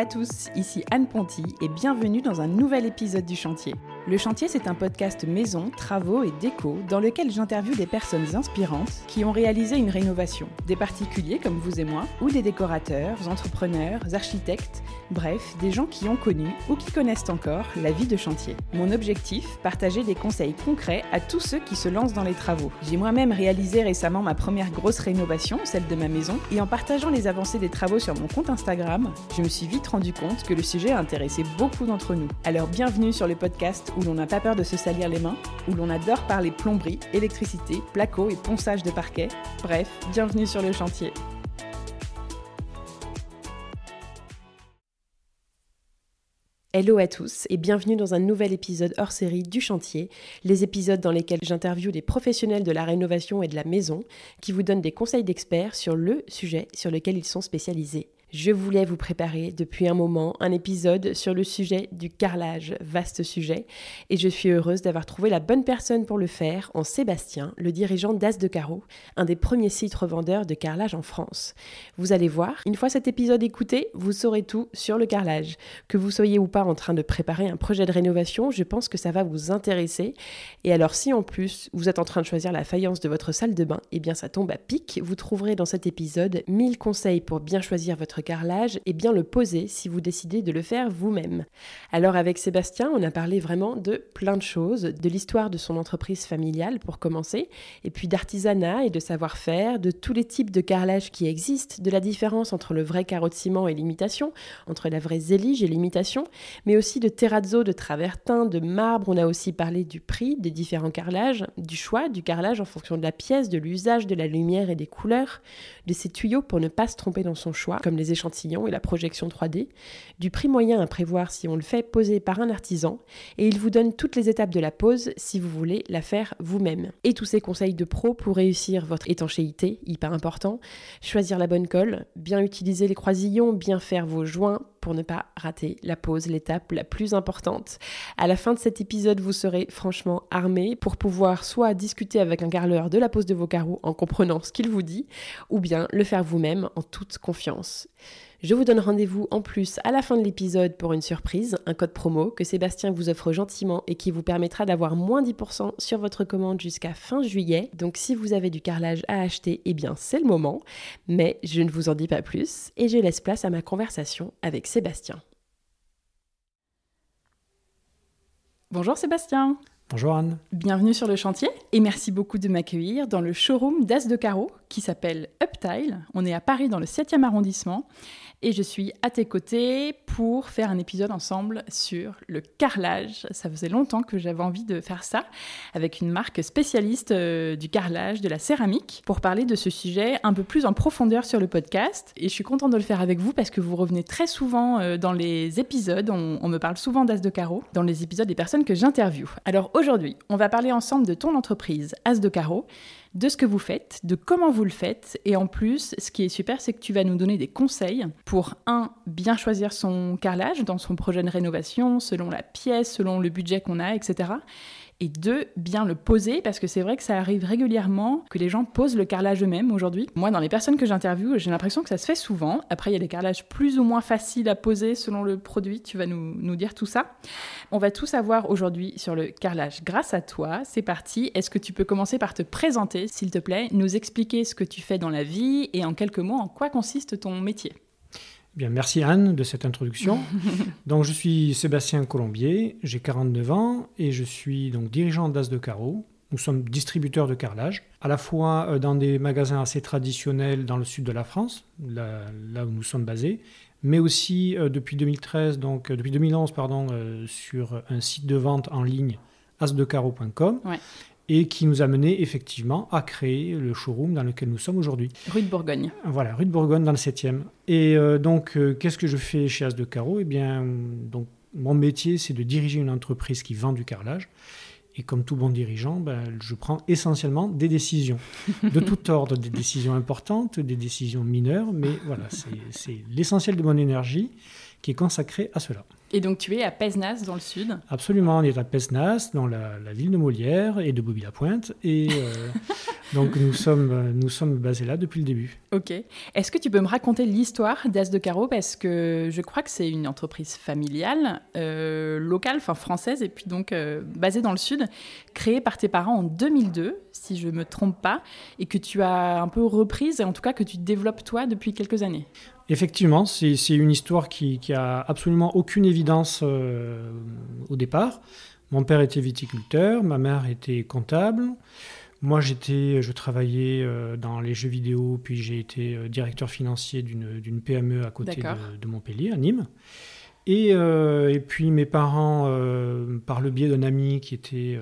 à tous, ici Anne Ponty et bienvenue dans un nouvel épisode du Chantier. Le Chantier, c'est un podcast maison, travaux et déco dans lequel j'interviewe des personnes inspirantes qui ont réalisé une rénovation. Des particuliers comme vous et moi, ou des décorateurs, entrepreneurs, architectes, bref, des gens qui ont connu ou qui connaissent encore la vie de chantier. Mon objectif, partager des conseils concrets à tous ceux qui se lancent dans les travaux. J'ai moi-même réalisé récemment ma première grosse rénovation, celle de ma maison, et en partageant les avancées des travaux sur mon compte Instagram, je me suis vite rendu compte que le sujet a intéressé beaucoup d'entre nous. Alors bienvenue sur le podcast où l'on n'a pas peur de se salir les mains, où l'on adore parler plomberie, électricité, placo et ponçage de parquet. Bref, bienvenue sur le chantier. Hello à tous et bienvenue dans un nouvel épisode hors série du chantier, les épisodes dans lesquels j'interviewe des professionnels de la rénovation et de la maison qui vous donnent des conseils d'experts sur le sujet sur lequel ils sont spécialisés. Je voulais vous préparer depuis un moment un épisode sur le sujet du carrelage, vaste sujet, et je suis heureuse d'avoir trouvé la bonne personne pour le faire en Sébastien, le dirigeant d'As de Carreau, un des premiers sites revendeurs de carrelage en France. Vous allez voir, une fois cet épisode écouté, vous saurez tout sur le carrelage. Que vous soyez ou pas en train de préparer un projet de rénovation, je pense que ça va vous intéresser. Et alors si en plus vous êtes en train de choisir la faïence de votre salle de bain, eh bien ça tombe à pic, vous trouverez dans cet épisode 1000 conseils pour bien choisir votre carrelage et bien le poser si vous décidez de le faire vous-même. Alors avec Sébastien, on a parlé vraiment de plein de choses, de l'histoire de son entreprise familiale pour commencer, et puis d'artisanat et de savoir-faire, de tous les types de carrelage qui existent, de la différence entre le vrai carreau de ciment et l'imitation, entre la vraie zélige et l'imitation, mais aussi de terrazzo, de travertin, de marbre. On a aussi parlé du prix des différents carrelages, du choix du carrelage en fonction de la pièce, de l'usage de la lumière et des couleurs, de ses tuyaux pour ne pas se tromper dans son choix, comme les échantillons et la projection 3D, du prix moyen à prévoir si on le fait poser par un artisan, et il vous donne toutes les étapes de la pose si vous voulez la faire vous-même. Et tous ces conseils de pro pour réussir votre étanchéité, hyper important, choisir la bonne colle, bien utiliser les croisillons, bien faire vos joints pour ne pas rater la pose, l'étape la plus importante. À la fin de cet épisode, vous serez franchement armé pour pouvoir soit discuter avec un carreleur de la pose de vos carreaux en comprenant ce qu'il vous dit, ou bien le faire vous-même en toute confiance. Je vous donne rendez-vous en plus à la fin de l'épisode pour une surprise, un code promo que Sébastien vous offre gentiment et qui vous permettra d'avoir moins 10% sur votre commande jusqu'à fin juillet. Donc si vous avez du carrelage à acheter, eh bien c'est le moment. Mais je ne vous en dis pas plus et je laisse place à ma conversation avec Sébastien. Bonjour Sébastien. Bonjour Anne. Bienvenue sur le chantier et merci beaucoup de m'accueillir dans le showroom d'As de Carreau qui s'appelle Uptile. On est à Paris dans le 7e arrondissement et je suis à tes côtés pour faire un épisode ensemble sur le carrelage. Ça faisait longtemps que j'avais envie de faire ça avec une marque spécialiste euh, du carrelage, de la céramique, pour parler de ce sujet un peu plus en profondeur sur le podcast. Et je suis contente de le faire avec vous parce que vous revenez très souvent euh, dans les épisodes. On, me parle souvent d'As de Carreau dans les épisodes des personnes que j'interviewe. Alors aujourd'hui, on va parler ensemble de ton entreprise As de Carreau de ce que vous faites, de comment vous le faites. Et en plus, ce qui est super, c'est que tu vas nous donner des conseils pour, un, bien choisir son carrelage dans son projet de rénovation, selon la pièce, selon le budget qu'on a, etc et deux, bien le poser, parce que c'est vrai que ça arrive régulièrement que les gens posent le carrelage eux-mêmes aujourd'hui. Moi, dans les personnes que j'interviewe, j'ai l'impression que ça se fait souvent. Après, il y a des carrelages plus ou moins faciles à poser selon le produit, tu vas nous, nous dire tout ça. On va tout savoir aujourd'hui sur le carrelage grâce à toi. C'est parti. Est-ce que tu peux commencer par te présenter, s'il te plaît, nous expliquer ce que tu fais dans la vie et en quelques mots en quoi consiste ton métier? Bien, merci Anne de cette introduction. donc, je suis Sébastien Colombier, j'ai 49 ans et je suis donc dirigeant d'As de Carreau. Nous sommes distributeurs de carrelage, à la fois euh, dans des magasins assez traditionnels dans le sud de la France, là, là où nous sommes basés, mais aussi euh, depuis 2013, donc euh, depuis 2011 pardon, euh, sur un site de vente en ligne asdecarreau.com. Ouais. Et qui nous a mené effectivement à créer le showroom dans lequel nous sommes aujourd'hui. Rue de Bourgogne. Voilà, rue de Bourgogne dans le 7e. Et euh, donc, euh, qu'est-ce que je fais chez As de Carreau Eh bien, donc, mon métier, c'est de diriger une entreprise qui vend du carrelage. Et comme tout bon dirigeant, ben, je prends essentiellement des décisions de tout ordre, des décisions importantes, des décisions mineures, mais voilà, c'est- c'est l'essentiel de mon énergie qui est consacré à cela. Et donc tu es à Pesnas dans le sud Absolument, on est à Pesnas, dans la, ville de Molière et de Bobby-la-Pointe. Et euh, donc nous sommes, nous sommes basés là depuis le début. Ok. Est-ce que tu peux me raconter l'histoire d'As de Carreau Parce que je crois que c'est une entreprise familiale, euh, locale, enfin française, et puis donc euh, basée dans le sud, créée par tes parents en 2002, si je ne me trompe pas, et que tu as un peu reprise, et en tout cas que tu développes toi depuis quelques années. Effectivement, c'est une histoire qui, qui a absolument aucune évidence euh, au départ. Mon père était viticulteur, ma mère était comptable. Moi, j'étais, je travaillais euh, dans les jeux vidéo, puis j'ai été euh, directeur financier d'une PME à côté de, Montpellier, à Nîmes. Et, et puis mes parents, par le biais d'un ami qui était,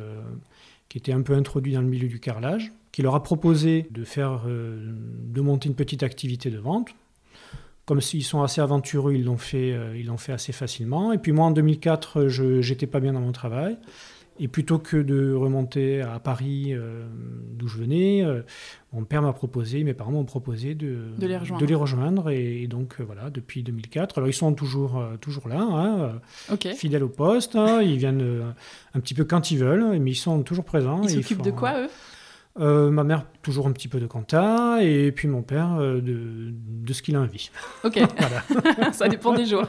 qui était un peu introduit dans le milieu du carrelage, qui leur a proposé de faire, de monter une petite activité de vente comme s'ils sont assez aventureux, ils l'ont fait, euh, ils l'ont fait assez facilement. Et puis moi, en 2004, je n'étais pas bien dans mon travail. Et plutôt que de remonter à Paris, euh, d'où je venais, euh, mon père m'a proposé, mes parents m'ont proposé de, de, les rejoindre. De les rejoindre et, donc voilà, depuis 2004. Alors ils sont toujours, toujours là, hein, fidèles au poste. Hein. ils viennent un petit peu quand ils veulent, mais ils sont toujours présents. Ils s'occupent de quoi, eux? Euh, ma mère, toujours un petit peu de compta, et puis mon père, euh, de, de, ce qu'il a envie. Ok, ça dépend des jours.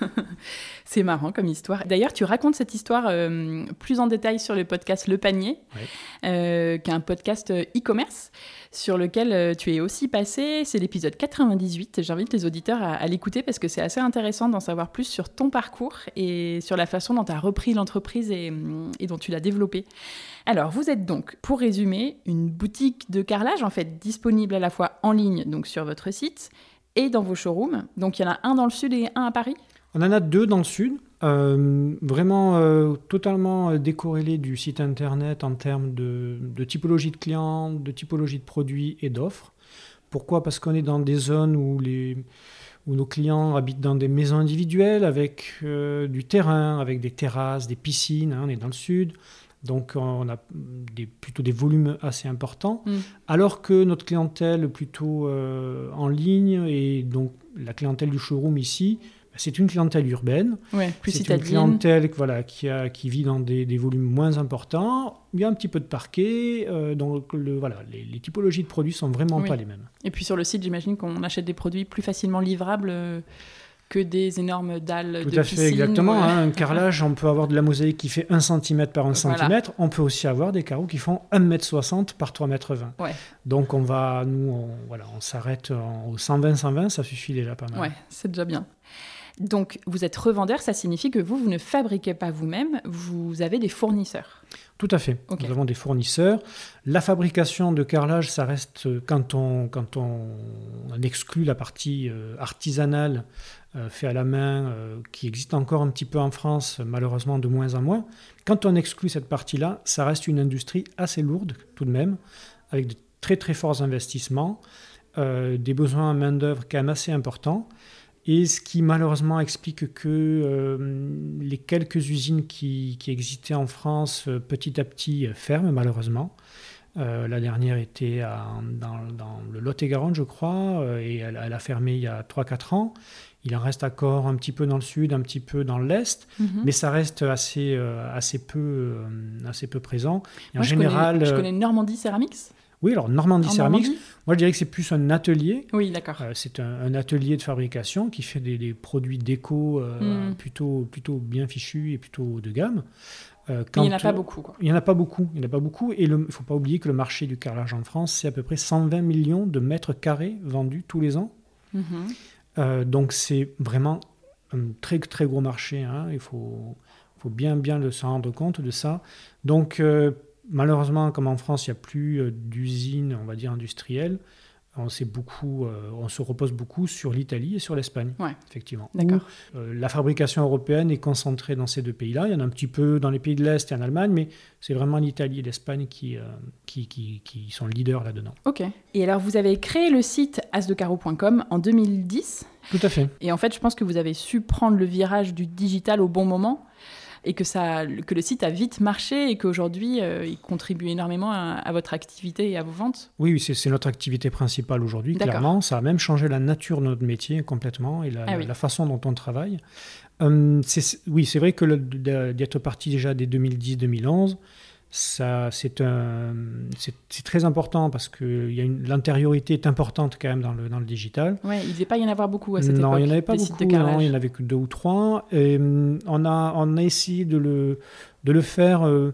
C'est marrant comme histoire. D'ailleurs, tu racontes cette histoire euh, plus en détail sur le podcast Le Panier, qui est un podcast e-commerce sur lequel tu es aussi passé. C'est l'épisode 98. J'invite les auditeurs à, l'écouter parce que c'est assez intéressant d'en savoir plus sur ton parcours et sur la façon dont tu as repris l'entreprise et, et dont tu l'as développée. Alors, vous êtes donc, pour résumer, une boutique de carrelage, en fait, disponible à la fois en ligne, donc sur votre site, et dans vos showrooms. Donc, il y en a un dans le sud et un à Paris? On en a deux dans le sud, euh, vraiment euh, totalement euh, décorrélés du site internet en termes de, typologie de clients, de typologie de produits et d'offres. Pourquoi? Parce qu'on est dans des zones où, les, où nos clients habitent dans des maisons individuelles avec du terrain, avec des terrasses, des piscines. Hein, on est dans le sud. Donc on a des, plutôt des volumes assez importants, mm. alors que notre clientèle plutôt euh, en ligne et donc la clientèle du showroom ici, bah, c'est une clientèle urbaine. plus c'est une clientèle voilà, qui, a, qui vit dans des, volumes moins importants. Il y a un petit peu de parquet, euh, donc le, voilà, les, typologies de produits sont vraiment pas les mêmes. Et puis sur le site, j'imagine qu'on achète des produits plus facilement livrables. Euh, que des énormes dalles Tout à fait, exactement. Hein. un carrelage, on peut avoir de la mosaïque qui fait 1 cm par 1 cm. On peut aussi avoir des carreaux qui font 1 m 60 par 3 m 20. Donc on va, nous, on, voilà, on s'arrête au 120-120, ça suffit déjà pas mal. Ouais, c'est déjà bien. Donc, vous êtes revendeur, ça signifie que vous, vous ne fabriquez pas vous-même, vous avez des fournisseurs. Tout à fait. Nous avons des fournisseurs. La fabrication de carrelage, ça reste quand on, quand on, exclut la partie euh, artisanale euh, fait à la main, euh, qui existe encore un petit peu en France, malheureusement de moins en moins. Quand on exclut cette partie-là, ça reste une industrie assez lourde tout de même, avec de très très forts investissements, euh, des besoins en main-d'œuvre quand même assez importants. Et ce qui malheureusement explique que les quelques usines qui, existaient en France petit à petit ferment malheureusement. la dernière était dans, le Lot-et-Garonne, je crois, et elle, elle, a fermé il y a 3-4 ans. Il en reste encore un petit peu dans le sud, un petit peu dans l'est, mhm. mais ça reste assez, euh, assez, peu, euh, assez peu présent. en général, je connais, Normandie Ceramics. Oui, alors Normandie Ceramics, moi je dirais que c'est plus un atelier. Oui, d'accord. Euh, c'est un, atelier de fabrication qui fait des, produits déco mhm. plutôt, plutôt bien fichus et plutôt de gamme. il n'y en a pas beaucoup. Quoi. Il n'y en a pas beaucoup. Il n'y en a pas beaucoup. Et il ne faut pas oublier que le marché du carrelage en France, c'est à peu près 120 millions de mètres carrés vendus tous les ans. Mhm. Euh, donc c'est vraiment un très très gros marché. Hein. Il faut, bien bien le, s'en rendre compte de ça. Donc euh, malheureusement, comme en France, il n'y a plus euh, d'usines, on va dire industrielles, on, beaucoup, euh, on se repose beaucoup sur l'Italie et sur l'Espagne, effectivement. D'accord. Euh, la fabrication européenne est concentrée dans ces deux pays-là. Il y en a un petit peu dans les pays de l'Est et en Allemagne, mais c'est vraiment l'Italie et l'Espagne qui, euh, qui, qui, qui, sont leaders là-dedans. Ok. Et alors, vous avez créé le site asdecaro.com en 2010. Tout à fait. Et en fait, je pense que vous avez su prendre le virage du digital au bon moment. Et que, ça, que le site a vite marché et qu'aujourd'hui, euh, il contribue énormément à, votre activité et à vos ventes Oui, c'est notre activité principale aujourd'hui, clairement. Ça a même changé la nature de notre métier complètement et la, ah la façon dont on travaille. Hum, oui, c'est vrai que d'être parti déjà dès 2010-2011, ça, c'est, très important parce que l'antériorité est importante quand même dans le, dans le digital. Ouais, il ne devait pas y en avoir beaucoup à cette non, époque. Non, il n'y en avait pas beaucoup, il n'y en avait que deux ou trois. Et, hum, on, a, on a essayé de le, de le faire euh,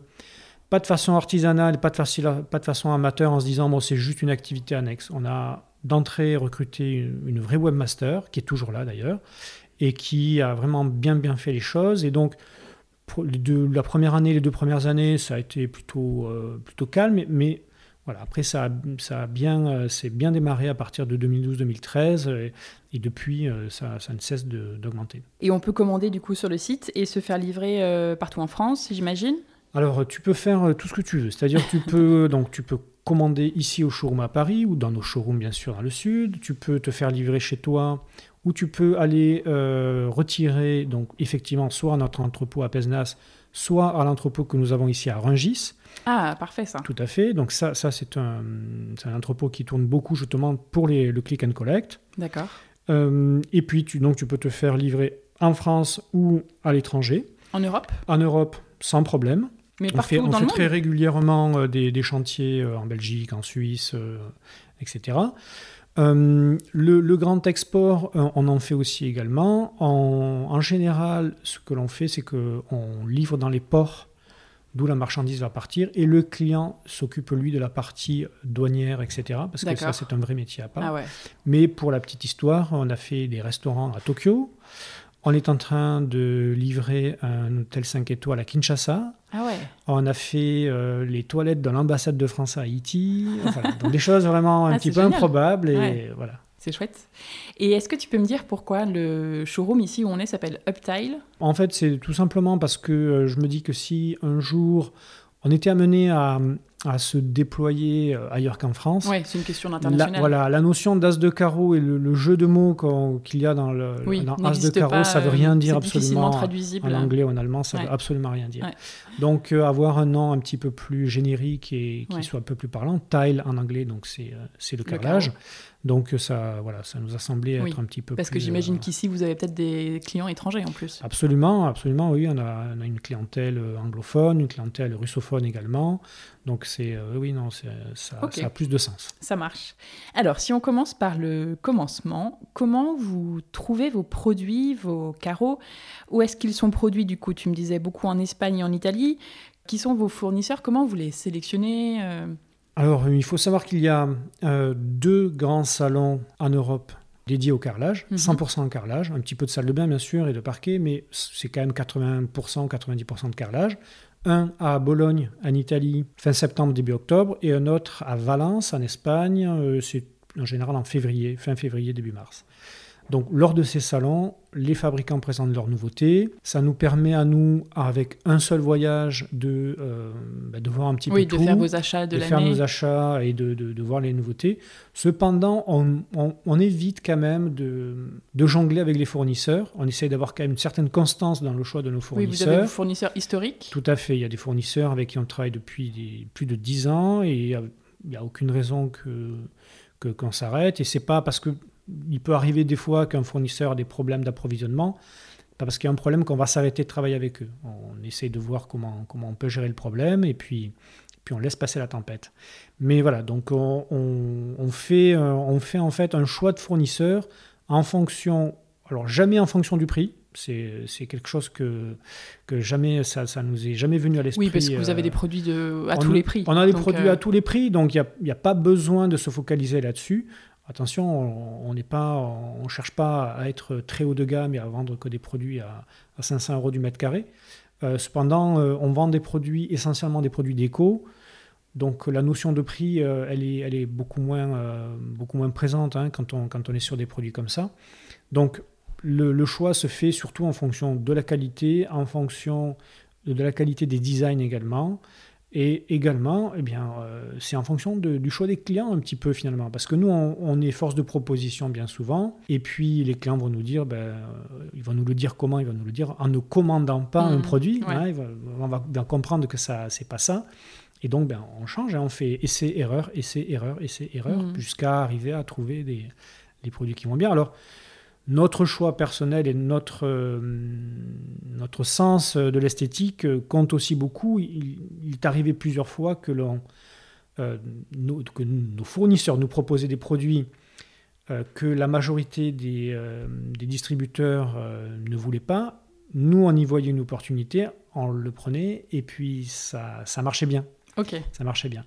pas de façon artisanale, pas de, façon, pas de façon amateur en se disant bon, c'est juste une activité annexe. On a d'entrée recruté une, une vraie webmaster, qui est toujours là d'ailleurs, et qui a vraiment bien bien fait les choses. Et donc, la première année, les deux premières années, ça a été plutôt, euh, plutôt calme, mais, voilà, après ça a, ça a bien, euh, c'est bien démarré à partir de 2012-2013 et, depuis euh, ça, ça, ne cesse d'augmenter. Et on peut commander du coup sur le site et se faire livrer partout en France, j'imagine? Alors tu peux faire tout ce que tu veux, c'est-à-dire tu peux donc tu peux commander ici au showroom à Paris ou dans nos showrooms bien sûr dans le sud, tu peux te faire livrer chez toi où tu peux aller euh, retirer, donc effectivement, soit à notre entrepôt à Pesnas, soit à l'entrepôt que nous avons ici à Rungis. Ah, parfait ça. Tout à fait. Donc ça, ça c'est un, un, entrepôt qui tourne beaucoup justement pour les, le click and collect. D'accord. Euh, et puis, tu, donc, tu peux te faire livrer en France ou à l'étranger. En Europe En Europe, sans problème. Mais on fait, on fait très régulièrement euh, des, des, chantiers en Belgique, en Suisse, etc. Euh, le, grand export, euh, on en fait aussi également. En, général, ce que l'on fait, c'est qu'on livre dans les ports d'où la marchandise va partir, et le client s'occupe, lui, de la partie douanière, etc., parce que ça, c'est un vrai métier à part. Ah Mais pour la petite histoire, on a fait des restaurants à Tokyo, on est en train de livrer un hôtel 5 étoiles à Kinshasa. Ah ouais. On a fait euh, les toilettes de l'ambassade de France à Haïti. donc des choses vraiment un ah, petit peu improbables. Et voilà. C'est chouette. Et est-ce que tu peux me dire pourquoi le showroom ici où on est s'appelle Uptile? En fait, c'est tout simplement parce que euh, je me dis que si un jour on était amené à, à se déployer euh, ailleurs qu'en France. Oui, c'est une question internationale. voilà, la notion d'as de carreau et le, jeu de mots qu'il y a dans, le, as de carreau, ça veut rien dire absolument. traduisible. En anglais ou en allemand, ça ne veut absolument rien dire. Donc euh, avoir un nom un petit peu plus générique et qui soit un peu plus parlant, tile en anglais, donc c'est euh, le carrelage. Donc ça, voilà, ça nous a semblé être un petit peu Parce que j'imagine qu'ici, vous avez peut-être des clients étrangers en plus. Absolument, absolument, oui. On a, on a, une clientèle anglophone, une clientèle russophone également. Donc c'est euh, oui non ça, ça, a plus de sens. Ça marche. Alors si on commence par le commencement, comment vous trouvez vos produits, vos carreaux? Où est-ce qu'ils sont produits du coup? Tu me disais beaucoup en Espagne et en Italie. Qui sont vos fournisseurs? Comment vous les sélectionnez euh? Alors il faut savoir qu'il y a euh, deux grands salons en Europe dédiés au carrelage, 100% mhm. carrelage, un petit peu de salle de bain bien sûr et de parquet, mais c'est quand même 80%, 90% de carrelage un à Bologne, en Italie, fin septembre, début octobre, et un autre à Valence, en Espagne, euh, c'est en général en février, fin février, début mars. Donc lors de ces salons, les fabricants présentent leurs nouveautés. Ça nous permet à nous, avec un seul voyage, de, euh, bah, de voir un petit peu tout, de faire vos achats de, de faire nos achats et de, de, voir les nouveautés. Cependant, on, on, évite quand même de, jongler avec les fournisseurs. On essaie d'avoir quand même une certaine constance dans le choix de nos fournisseurs. Oui, vous avez des fournisseurs historiques Tout à fait. Il y a des fournisseurs avec qui on travaille depuis plus de 10 ans et il n'y a, aucune raison que qu'on s'arrête. Et c'est pas parce que il peut arriver des fois qu'un fournisseur a des problèmes d'approvisionnement, pas parce qu'il y a un problème qu'on va s'arrêter de travailler avec eux. On essaie de voir comment, comment on peut gérer le problème et puis, puis on laisse passer la tempête. Mais voilà, donc on, on, fait, euh, on fait en fait un choix de fournisseur en fonction, alors jamais en fonction du prix, c'est quelque chose que, que jamais ça, ça nous est jamais venu à l'esprit. Oui, parce que vous avez des euh, produits de, à tous les prix. On a des produits à euh, tous les prix, donc il n'y a, a, pas besoin de se focaliser là-dessus. Attention, on pas, on cherche pas à être très haut de gamme et à vendre que des produits à, 500 euros du mètre carré. Euh, cependant, euh, on vend des produits, essentiellement des produits déco. Donc la notion de prix, euh, elle, est, beaucoup moins, présente hein, quand, on, est sur des produits comme ça. Donc le, choix se fait surtout en fonction de la qualité, en fonction de la qualité des designs également, Et également, eh bien, euh, c'est en fonction du choix des clients un petit peu finalement. Parce que nous, on, est force de proposition bien souvent. Et puis les clients vont nous dire, ben, euh, ils vont nous le dire comment Ils vont nous le dire en ne commandant pas un mmh. produit. Hein, on va bien comprendre que ça, c'est pas ça. Et donc, ben, on change, hein, on fait essai, erreur, essai, erreur, essai, erreur, mmh. jusqu'à arriver à trouver des, des, produits qui vont bien. Alors, notre choix personnel et notre, euh, notre sens de l'esthétique euh, compte aussi beaucoup. Il, est arrivé plusieurs fois que, euh, nos, que, nos, fournisseurs nous proposaient des produits que la majorité des, des distributeurs ne voulaient pas. Nous, on y voyait une opportunité, on le prenait et puis ça, ça marchait bien. Ok. Ça marchait bien.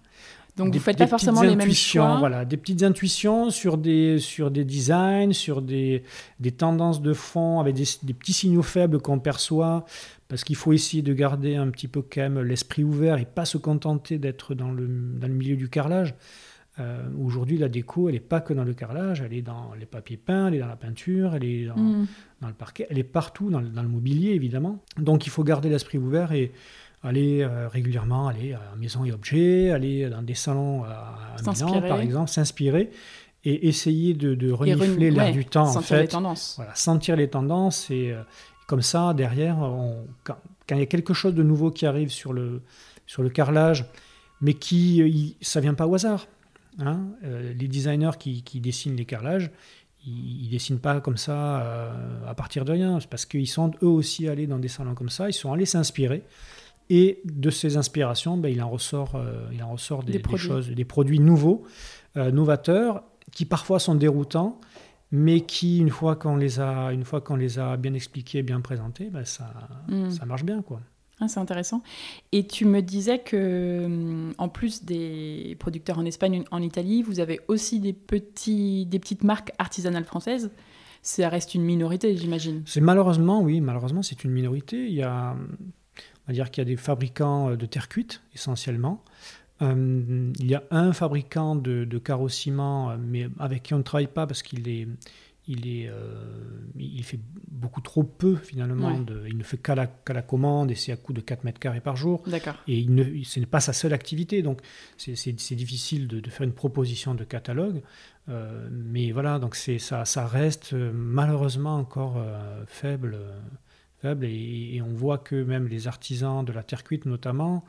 Donc vous faites pas forcément les mêmes choix. Voilà, des petites intuitions sur des, sur des designs, sur des, des tendances de fond, avec des, des petits signaux faibles qu'on perçoit, parce qu'il faut essayer de garder un petit peu quand même l'esprit ouvert et pas se contenter d'être dans le, dans le milieu du carrelage. Euh, Aujourd'hui, la déco, elle n'est pas que dans le carrelage, elle est dans les papiers peints, elle est dans la peinture, elle est dans, mm. dans le parquet, elle est partout, dans dans le mobilier évidemment. Donc il faut garder l'esprit ouvert et aller euh, régulièrement aller à Maison et Objets, aller dans des salons à, Milan, par exemple, s'inspirer et essayer de, de renifler l'air du temps. Sentir en fait. les tendances. Voilà, sentir les tendances et euh, comme ça, derrière, quand, il y a quelque chose de nouveau qui arrive sur le, sur le carrelage, mais qui, ça vient pas au hasard. Hein. Euh, les designers qui, qui, dessinent les carrelages, ils, ne dessinent pas comme ça à partir de rien. C'est parce qu'ils sont eux aussi allés dans des salons comme ça, ils sont allés s'inspirer. Et de ces inspirations, ben, il en ressort, euh, il en ressort des, produits. choses, des produits nouveaux, euh, novateurs, qui parfois sont déroutants, mais qui, une fois qu'on les a, une fois qu'on les a bien expliqués, bien présentés, ben, ça, hmm. ça marche bien, quoi. Ah, c'est intéressant. Et tu me disais que, hum, en plus des producteurs en Espagne, en Italie, vous avez aussi des petits, des petites marques artisanales françaises. Ça reste une minorité, j'imagine. C'est malheureusement, oui, malheureusement, c'est une minorité. Il y a on va dire qu'il y a des fabricants euh, de terre cuite essentiellement. Euh, il y a un fabricant de, de euh, mais avec qui on ne travaille pas parce qu'il est, il, est, il fait beaucoup trop peu finalement. De, il ne fait qu'à la, la, commande et c'est à coût de 4 mètres carrés par jour. Et il ne, ce n'est pas sa seule activité, donc c'est difficile de, de, faire une proposition de catalogue. mais voilà, donc ça, ça reste malheureusement encore faible faible. Et, on voit que même les artisans de la terre cuite, notamment,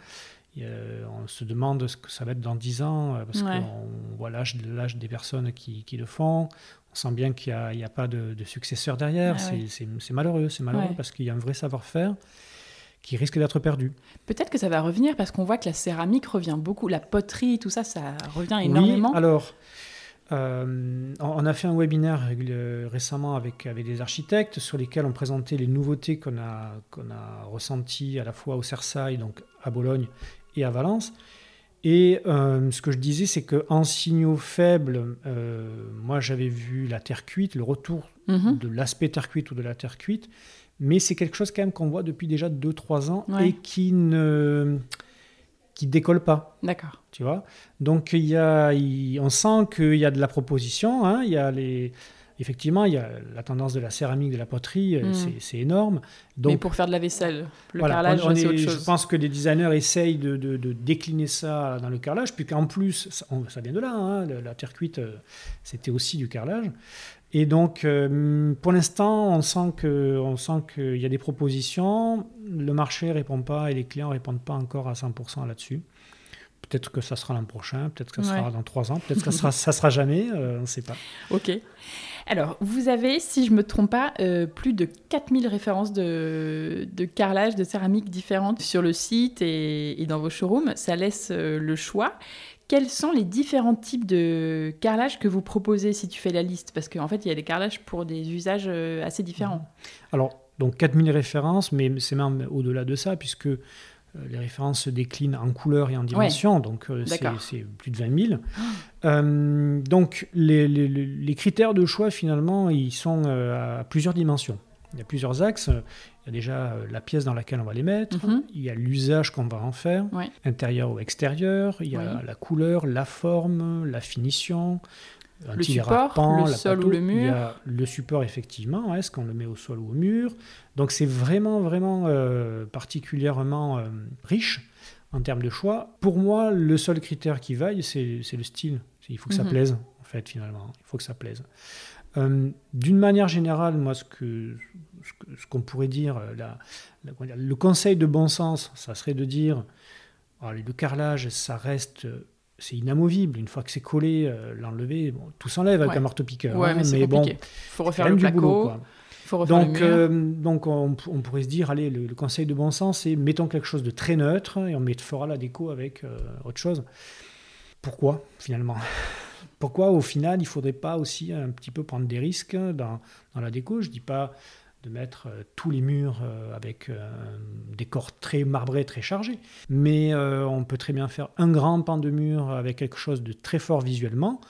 on se demande ce que ça va être dans 10 ans, euh, parce qu'on voit l'âge des personnes qui, le font. On sent bien qu'il n'y a, pas de, successeur derrière. Ah c'est malheureux, c'est malheureux parce qu'il y a un vrai savoir-faire qui risque d'être perdu. Peut-être que ça va revenir parce qu'on voit que la céramique revient beaucoup, la poterie, tout ça, ça revient énormément. Oui, alors, euh, on a fait un webinaire récemment avec, avec des architectes sur lesquels on présentait les nouveautés qu'on a, qu'on a ressenties à la fois au Cersailles, donc à Bologne, et à Valence. Et euh, ce que je disais, c'est qu'en signaux faibles, euh, moi j'avais vu la terre cuite, le retour mhm. de l'aspect terre cuite ou de la terre cuite, mais c'est quelque chose quand même qu'on voit depuis déjà 2-3 ans et qui ne qui décolle pas. D'accord. Tu vois? Donc il y a, on sent qu'il y a de la proposition. Hein, il y a les, effectivement, il y a la tendance de la céramique, de la poterie, euh, hmm. c'est énorme. Donc, Mais pour faire de la vaisselle, le carrelage, c'est autre chose. Je pense que les designers essayent de, de, décliner ça dans le carrelage, puis qu'en plus, ça, ça, vient de là, hein, la, terre cuite, euh, c'était aussi du carrelage. Et donc, euh, pour l'instant, on sent qu'il y a des propositions. Le marché ne répond pas et les clients ne répondent pas encore à 100% là-dessus. Peut-être que ça sera l'an prochain, peut-être que ça sera dans trois ans, peut-être que ça sera, ça sera jamais, euh, on ne sait pas. Ok. Alors, vous avez, si je ne me trompe pas, euh, plus de 4000 références de, de, carrelage, de céramique différentes sur le site et, et dans vos showrooms. Ça laisse le choix quels sont les différents types de carrelage que vous proposez si tu fais la liste? Parce qu'en fait, il y a des carrelages pour des usages euh, assez différents. Mhm. Alors, donc 4000 références, mais c'est même au-delà de ça, puisque euh, les références se déclinent en couleur et en dimension, donc euh, c'est plus de 20 000. donc, les, les, critères de choix, finalement, ils sont à plusieurs dimensions. Il y a plusieurs axes y a déjà euh, la pièce dans laquelle on va les mettre, mhm. il y a l'usage qu'on va en faire, intérieur ou extérieur, il y a la couleur, la forme, la finition, le support, le sol ou le mur. Il y a le support, effectivement, est-ce qu'on le met au sol ou au mur Donc c'est vraiment, vraiment euh, particulièrement euh, riche en termes de choix. Pour moi, le seul critère qui vaille, c'est le style. Il faut que ça Mhm. plaise, en fait, finalement. Il faut que ça plaise. Euh, D'une manière générale, moi, ce que qu'on pourrait dire, euh, la- la- comment dire, le conseil de bon sens, ça serait de dire, alors, le carrelage, ça reste, euh, c'est inamovible. Une fois que c'est collé, euh, l'enlever, bon, tout s'enlève avec Ouais. un marteau-piqueur. Ouais, hein, mais bon, compliqué. faut refaire le placo, boulot, quoi. faut refaire Donc, le euh, donc on, on pourrait se dire, allez, le, le conseil de bon sens, c'est mettons quelque chose de très neutre et on fera la déco avec euh, autre chose. Pourquoi, finalement? Pourquoi, au final, il ne faudrait pas aussi un petit peu prendre des risques dans, dans la déco? Je ne dis pas de mettre euh, tous les murs euh, avec euh, un décor très marbré, très chargé, mais euh, on peut très bien faire un grand pan de mur avec quelque chose de très fort visuellement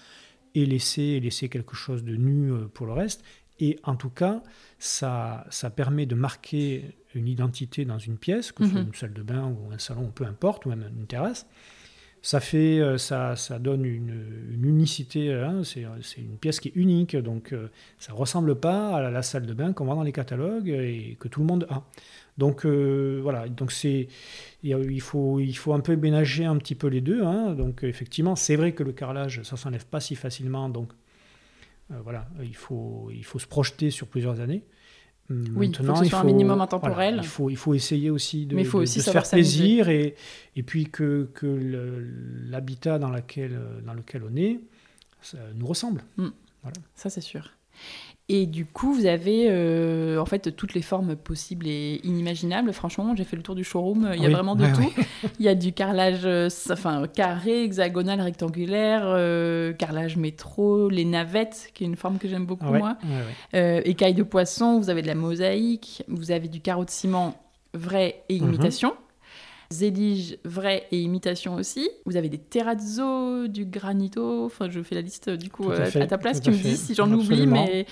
et laisser, laisser quelque chose de nu pour le reste. Et en tout cas, ça, ça permet de marquer une identité dans une pièce, que ce soit Mhm. une salle de bain ou un salon, peu importe, ou même une terrasse. Ça fait, euh, ça, ça donne une, unicité. hein, c'est, une pièce qui est unique, donc euh, ça ressemble pas à la, salle de bain qu'on voit dans les catalogues et que tout le monde a. Donc euh, voilà, donc c'est, il faut, il faut un peu ménager un petit peu les deux. hein. donc effectivement, c'est vrai que le carrelage, ça s'enlève pas si facilement, donc voilà, il faut, il faut se projeter sur plusieurs années. Oui, il faut que ce soit un minimum intemporel. voilà, il, faut, il faut essayer aussi de, Mais il faut de- aussi de se faire plaisir et, et puis que, que l'habitat dans, laquelle, dans lequel on est ça nous ressemble. Ça, c'est sûr. Et du coup, vous avez euh, en fait toutes les formes possibles et inimaginables. Franchement, j'ai fait le tour du showroom. Il y a Oui, vraiment de ouais, tout. Il y a du carrelage euh, enfin, carré, hexagonal, rectangulaire, euh, carrelage métro, les navettes, qui est une forme que j'aime beaucoup, ouais, moi. écailles de poisson, vous avez de la mosaïque, vous avez du carreau de ciment vrai et Mhm. imitation. Zélige vrai et imitation aussi. Vous avez des terrazzo, du granito. Enfin, je fais la liste du coup à euh, à, ta place. Tu me dis si j'en oublie, mais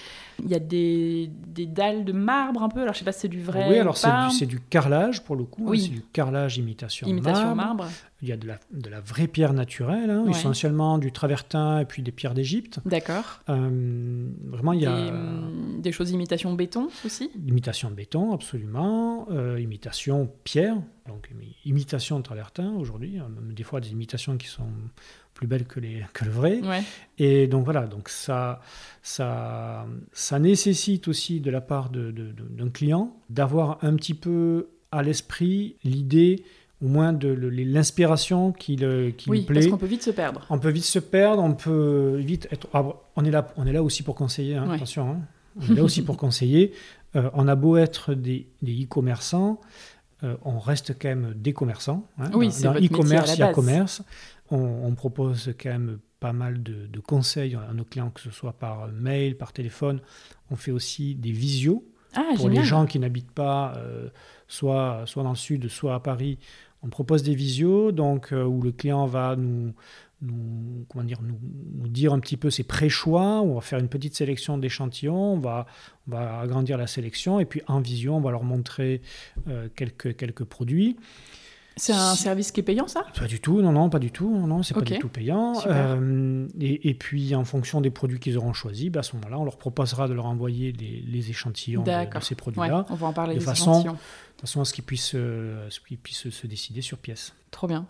il y a des, des dalles de marbre un peu. Alors, je sais pas si c'est du vrai. oui, ou alors c'est du, c'est du carrelage pour le coup. hein, Oui. c'est du carrelage imitation, imitation marbre. marbre. Il y a de la, de la vraie pierre naturelle, hein, Ouais. essentiellement du travertin et puis des pierres d'Égypte. D'accord. Euh, vraiment, il y a hum, des choses imitation béton aussi? imitation béton, absolument, euh, imitation pierre, donc imi- imitation de travertin aujourd'hui, même des fois des imitations qui sont plus belles que, les, que le vrai. Ouais. Et donc voilà, donc ça, ça, ça nécessite aussi de la part d'un client d'avoir un petit peu à l'esprit l'idée, au moins de l'inspiration qui, le, qui Oui, lui parce plaît. qu'on peut vite se perdre. On peut vite se perdre, on peut vite être. ah, on, est là, on est là aussi pour conseiller, hein, Ouais. attention. hein. On est là aussi pour conseiller. Euh, on a beau être des des e-commerçants, euh, on reste quand même des commerçants. hein. Oui, Dans- e-commerce, la il y a commerce. On, on propose quand même pas mal de, de conseils à nos clients, que ce soit par mail, par téléphone. On fait aussi des visios Ah, pour génial. les gens qui n'habitent pas euh, soit, soit dans le sud, soit à Paris, on propose des visios donc, euh, où le client va nous, nous, comment dire, nous, nous dire un petit peu ses pré-choix, on va faire une petite sélection d'échantillons, on va, on va agrandir la sélection et puis en visio, on va leur montrer euh, quelques, quelques produits. C'est un service qui est payant, ça? Pas du tout, non, non, pas du tout, non, non, c'est pas du tout payant. Euh, et, et puis, en fonction des produits qu'ils auront choisis, bah, à ce moment-là, on leur proposera de leur envoyer les, les échantillons de, ces Ouais, produits-là, on va en parler de façon-. De façon à ce qu'ils puissent, euh, puissent se décider sur pièce. Trop bien.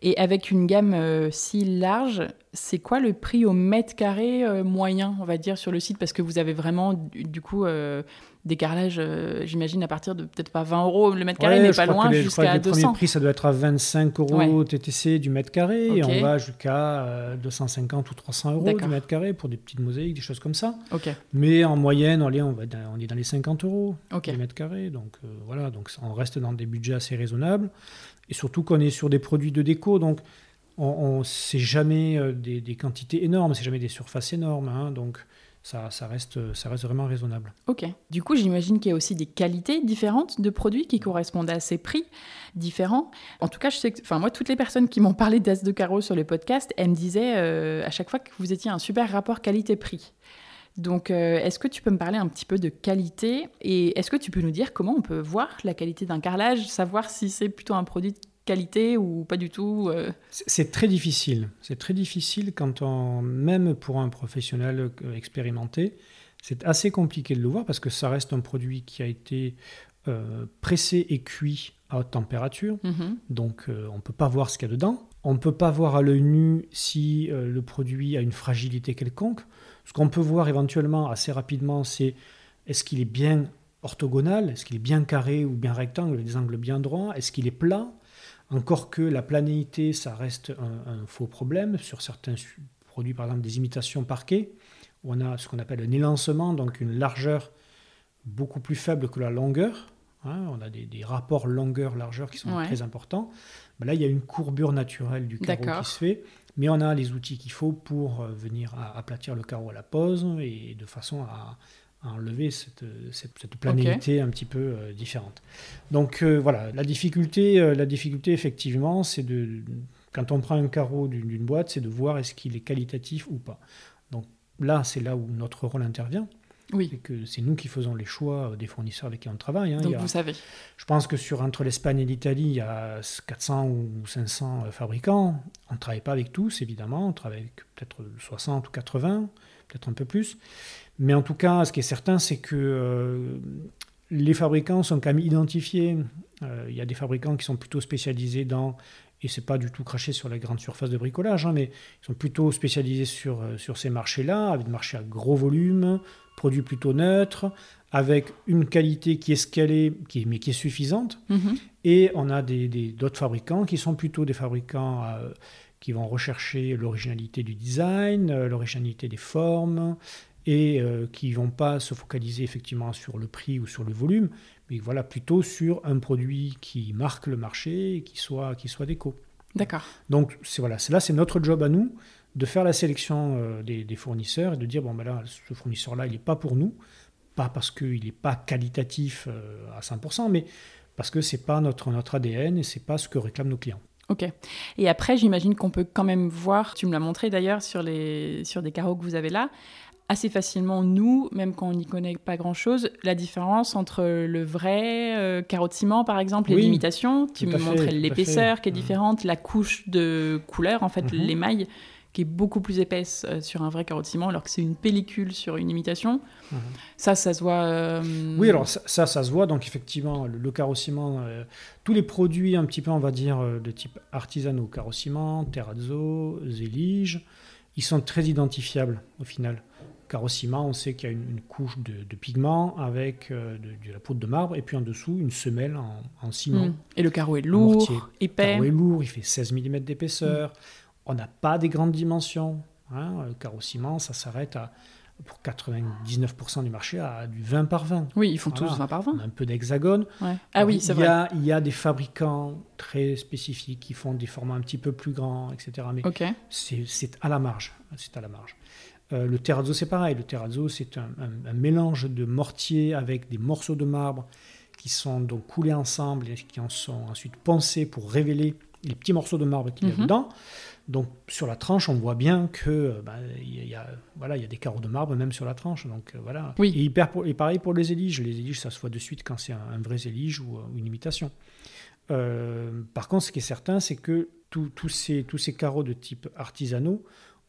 Et avec une gamme euh, si large, c'est quoi le prix au mètre carré euh, moyen, on va dire, sur le site? Parce que vous avez vraiment, du, coup, des carrelages, euh, j'imagine, à partir de peut-être pas 20 euros le mètre carré, Ouais, mais pas loin, que les, je crois que jusqu'à les premiers 200. prix, ça doit être à 25 euros TTC du mètre carré, et on va jusqu'à euh, 250 ou 300 euros du mètre carré pour des petites mosaïques, des choses comme ça. Mais en moyenne, on est, on va dans, on est dans les 50 euros. ok. des mètres carrés. Donc euh, voilà, donc on reste dans des budgets assez raisonnables. Et surtout qu'on est sur des produits de déco, donc on, on c'est jamais euh, des, des quantités énormes, c'est jamais des surfaces énormes. hein. donc ça, reste, vraiment raisonnable. Ok. Du coup, j'imagine qu'il y a aussi des qualités différentes de produits qui correspondent à ces prix différents. En tout cas, je sais que, enfin, moi, toutes les personnes qui m'ont parlé d'As de Carreau sur les podcasts, elles me disaient euh, à chaque fois que vous étiez un super rapport qualité-prix. Donc, euh, est-ce que tu peux me parler un petit peu de qualité et est-ce que tu peux nous dire comment on peut voir la qualité d'un carrelage, savoir si c'est plutôt un produit qualité ou pas du tout euh, C'est très difficile. C'est très difficile quand on, même pour un professionnel euh, expérimenté, c'est assez compliqué de le voir parce que ça reste un produit qui a été euh, pressé et cuit à haute température. Mhm. Donc euh, on ne peut pas voir ce qu'il y a dedans. On ne peut pas voir à l'œil nu si le produit a une fragilité quelconque. Ce qu'on peut voir éventuellement assez rapidement, c'est est-ce qu'il est bien orthogonal, est-ce qu'il est bien carré ou bien rectangle, des angles bien droits, est-ce qu'il est plat? Encore que la planéité, ça reste un, un faux problème sur certains produits, par exemple des imitations parquet, où on a ce qu'on appelle un élancement, donc une largeur beaucoup plus faible que la longueur. hein. on a des, des rapports longueur-largeur qui sont Ouais. très importants. Ben là, il y a une courbure naturelle du carreau qui se fait, mais on a les outils qu'il faut pour euh, venir aplatir le carreau à la pose et de façon à, à enlever cette, cette, cette planéité un petit peu euh, différente. Donc euh, voilà, la difficulté, euh, la difficulté effectivement, c'est de quand on prend un carreau d'une boîte, c'est de voir est-ce qu'il est qualitatif ou pas. Donc là, c'est là où notre rôle intervient, Oui, c'est que c'est nous qui faisons les choix des fournisseurs avec qui on travaille. hein. Donc a- vous savez. je pense que sur entre l'Espagne et l'Italie, il y a 400 ou 500 fabricants. On ne travaille pas avec tous, évidemment. On travaille avec peut-être 60 ou 80, peut-être un peu plus. Mais en tout cas, ce qui est certain, c'est que euh, les fabricants sont quand même identifiés. Euh, il y a des fabricants qui sont plutôt spécialisés dans, et c'est pas du tout craché sur la grande surface de bricolage, hein, mais ils sont plutôt spécialisés sur, euh, sur ces marchés-là, avec des marchés à gros volume, produits plutôt neutres, avec une qualité qui est scalée, qui est- mais qui est suffisante. Mhm. Et on a des- des- d'autres fabricants qui sont plutôt des fabricants euh, qui vont rechercher l'originalité du design, euh, l'originalité des formes, et euh, qui ne vont pas se focaliser effectivement sur le prix ou sur le volume, mais voilà, plutôt sur un produit qui marque le marché et qui soit, qui soit déco. D'accord. Donc c'est voilà, c'est là c'est notre job à nous de faire la sélection euh, des, des fournisseurs et de dire bon ben là ce fournisseur là il n'est pas pour nous, pas parce qu'il n'est pas qualitatif euh, à 100%, mais parce que c'est pas notre notre ADN et c'est pas ce que réclament nos clients. Ok. Et après, j'imagine qu'on peut quand même voir, tu me l'as montré d'ailleurs sur, les, sur des carreaux que vous avez là, assez facilement, nous, même quand on n'y connaît pas grand-chose, la différence entre le vrai euh, carreau de ciment, par exemple, et Oui, l'imitation. Tu me montrais l'épaisseur qui est Mhm. différente, la couche de couleur, en fait, Mhm. l'émail qui est beaucoup plus épaisse euh, sur un vrai carreau de ciment, alors que c'est une pellicule sur une imitation. Mhm. Ça, ça se voit... euh, Oui, alors ça, ça, ça se voit. Donc, effectivement, le, le carrossiment, euh, tous les produits un petit peu, on va dire, de type artisanaux, carrossiment, terrazzo, zélige, ils sont très identifiables au final. Carrossiment, on sait qu'il y a une, une couche de, de pigment avec de, de la poudre de marbre et puis en dessous une semelle en, en ciment. mm. Et le carreau est lourd, mortier. Le épais. carreau est lourd, il fait 16 mm d'épaisseur. On n'a pas des grandes dimensions. hein. Le carrossiment, ça s'arrête à, pour 99% du marché à du 20 par 20. Oui, ils font Voilà. tous 20 par 20. On a un peu d'hexagone. Ouais. Ah oui, c'est il y vrai. a, il y a des fabricants très spécifiques qui font des formats un petit peu plus grands, etc. Mais Ok. c'est à la marge. C'est à la marge. Euh, le terrazzo, c'est pareil. Le terrazzo, c'est un, un- un mélange de mortier avec des morceaux de marbre qui sont donc coulés ensemble et qui en sont ensuite poncés pour révéler les petits morceaux de marbre qu'il y a Mhm. dedans. Donc sur la tranche, on voit bien que euh, bah, y y a, voilà, il y a des carreaux de marbre même sur la tranche. Donc euh, voilà. Oui. Et, hyper pour- et pareil pour les éliges. Les éliges, ça se voit de suite quand c'est un, un vrai élige ou, euh, ou une imitation. Euh, par contre, ce qui est certain, c'est que tous- ces, tous ces carreaux de type artisanaux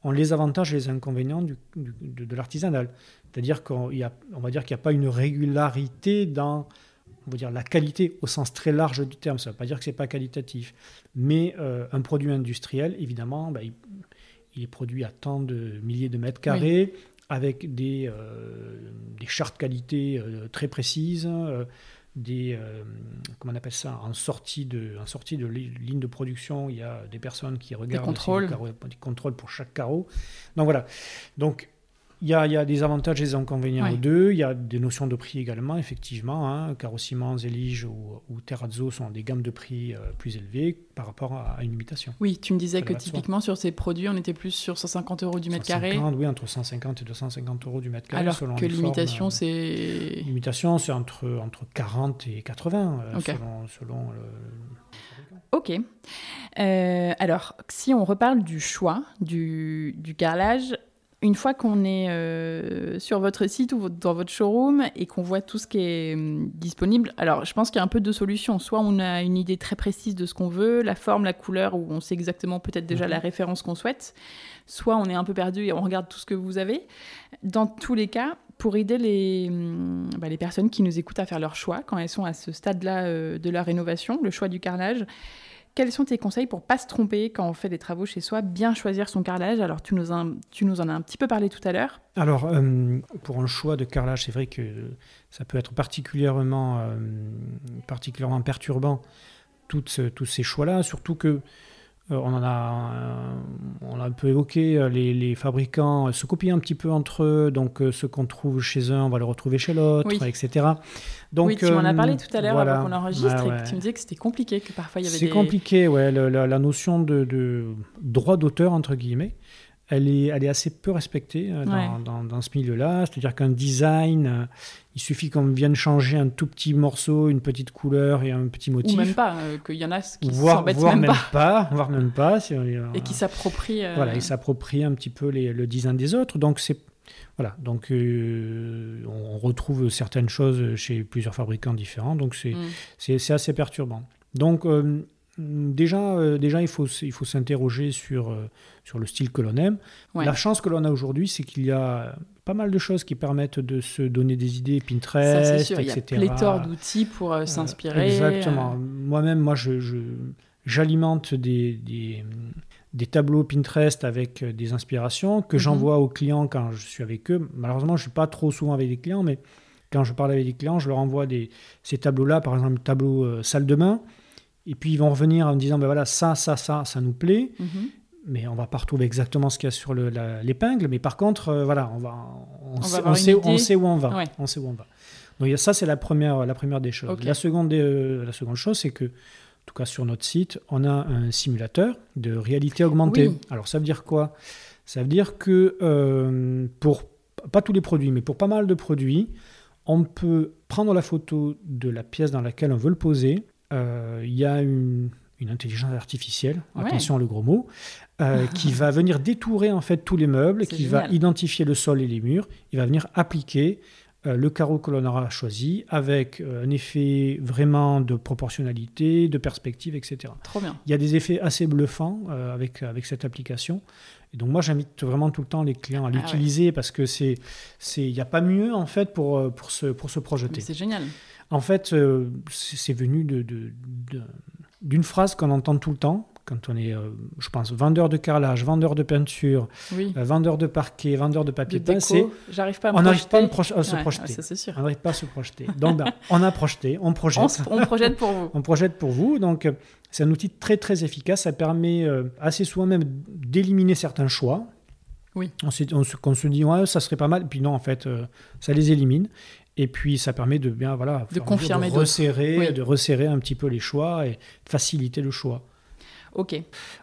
ont les avantages et les inconvénients du- du- de, de l'artisanal. C'est-à-dire qu'on va dire qu'il n'y a pas une régularité dans on va dire, la qualité au sens très large du terme. Ça ne veut pas dire que ce n'est pas qualitatif. Mais euh, un produit industriel, évidemment, bah, il, il est produit à tant de milliers de mètres carrés, avec des, euh, des chartes qualité euh, très précises, euh, des, comment on appelle ça, en sortie de, en sortie de li- ligne de production, il y a des personnes qui regardent le contrôles. des contrôles pour chaque carreau. Donc voilà. Donc il y, a, il y a des avantages et des inconvénients Ouais. aux deux. Il y a des notions de prix également, effectivement. Hein. Zélige ou, ou Terrazzo sont des gammes de prix euh, plus élevées par rapport à, à une imitation. Oui, tu me disais que typiquement sur ces produits, on était plus sur 150 euros du mètre carré, 150, Oui, entre 150 et 250 euros du mètre carré. alors selon que l'imitation, c'est... L'imitation, c'est entre, entre 40 et 80, euh, selon, selon le- Ok. Euh, alors, si on reparle du choix du, du carrelage, une fois qu'on est euh, sur votre site ou dans votre showroom et qu'on voit tout ce qui est hum, disponible, alors je pense qu'il y a un peu deux solutions. Soit on a une idée très précise de ce qu'on veut, la forme, la couleur, où on sait exactement peut-être déjà Mhm. la référence qu'on souhaite. Soit on est un peu perdu et on regarde tout ce que vous avez. Dans tous les cas, pour aider les, hum, bah, les personnes qui nous écoutent à faire leur choix quand elles sont à ce stade-là euh, de leur rénovation, le choix du carrelage. Quels sont tes conseils pour pas se tromper quand on fait des travaux chez soi, bien choisir son carrelage? Alors tu nous, en, tu nous en as un petit peu parlé tout à l'heure. Alors euh, pour un choix de carrelage, c'est vrai que ça peut être particulièrement, euh, particulièrement perturbant toutes, tous ces choix-là, surtout que on en a, euh, on a un peu évoqué, euh, les, fabricants se copient un petit peu entre eux, donc ce qu'on trouve chez un, on va le retrouver chez l'autre, etc. Donc, oui, tu m'en as parlé tout à l'heure avant qu'on enregistre, et tu me disais que c'était compliqué, que parfois il y avait C'est compliqué, ouais, la, notion de, droit d'auteur, entre guillemets, elle est, elle est assez peu respectée dans, dans, ce milieu-là. C'est-à-dire qu'un design, il suffit qu'on vienne changer un tout petit morceau, une petite couleur et un petit motif. Ou même pas, euh, qu'il y en a qui s'embêtent même, même, pas. Voire même pas. et qui s'approprient... Euh, voilà, ils s'approprient un petit peu les, le design des autres. Donc c'est... Voilà, donc euh, on retrouve certaines choses chez plusieurs fabricants différents, donc c'est mm. c'est assez perturbant. Donc déjà, déjà il faut, il faut s'interroger sur, sur le style que l'on aime. La chance que l'on a aujourd'hui, c'est qu'il y a pas mal de choses qui permettent de se donner des idées, Pinterest, Ça, etc. Il y a pléthore d'outils pour euh, s'inspirer. exactement. Moi-même, moi, je, j'alimente des, des, des, tableaux Pinterest avec des inspirations que mhm. j'envoie aux clients quand je suis avec eux. Malheureusement, je ne suis pas trop souvent avec des clients, mais quand je parle avec des clients, je leur envoie des, ces tableaux-là, par exemple, le tableau euh, salle de bain. Et puis ils vont revenir en me disant, ben voilà, ça, ça, ça, ça nous plaît. Mhm mais on va pas retrouver exactement ce qu'il y a sur l'épingle. Mais par contre, euh, voilà, on va, on, sait, on, sait, on, sait, où on va. On sait où on va. Donc ça, c'est la première, la première des choses. La, seconde, euh, la seconde chose, c'est que, en tout cas sur notre site, on a un simulateur de réalité augmentée. Alors ça veut dire quoi? Ça veut dire que euh, pour pas tous les produits, mais pour pas mal de produits, on peut prendre la photo de la pièce dans laquelle on veut le poser. Il y a une, une intelligence artificielle, attention le gros mot, euh, qui va venir détourer en fait tous les meubles, qui va identifier le sol et les murs, il va venir appliquer euh, le carreau que l'on aura choisi avec euh, un effet vraiment de proportionnalité, de perspective, etc. Trop bien. Il y a des effets assez bluffants avec, avec cette application. Et donc moi j'invite vraiment tout le temps les clients à ah l'utiliser parce que c'est il n'y a pas mieux en fait pour, pour, se, pour se projeter. C'est génial. En fait, c'est venu de, d'une de, phrase qu'on entend tout le temps, quand on est, euh, je pense, vendeur de carrelage, vendeur de peinture, euh, vendeur de parquet, vendeur de papier j'arrive pas à on n'arrive pas à, se projeter. sûr. On n'arrive pas à se projeter. Donc, ben, on a projeté, on projette. On, projette pour vous. on projette pour vous. Donc, euh, c'est un outil très très efficace. Ça permet assez souvent même d'éliminer certains choix. Oui. On, on, se dit ouais, ça serait pas mal. Puis non, en fait, ça les élimine. Et puis ça permet de bien voilà de confirmer de resserrer, de resserrer un petit peu les choix et faciliter le choix. Ok.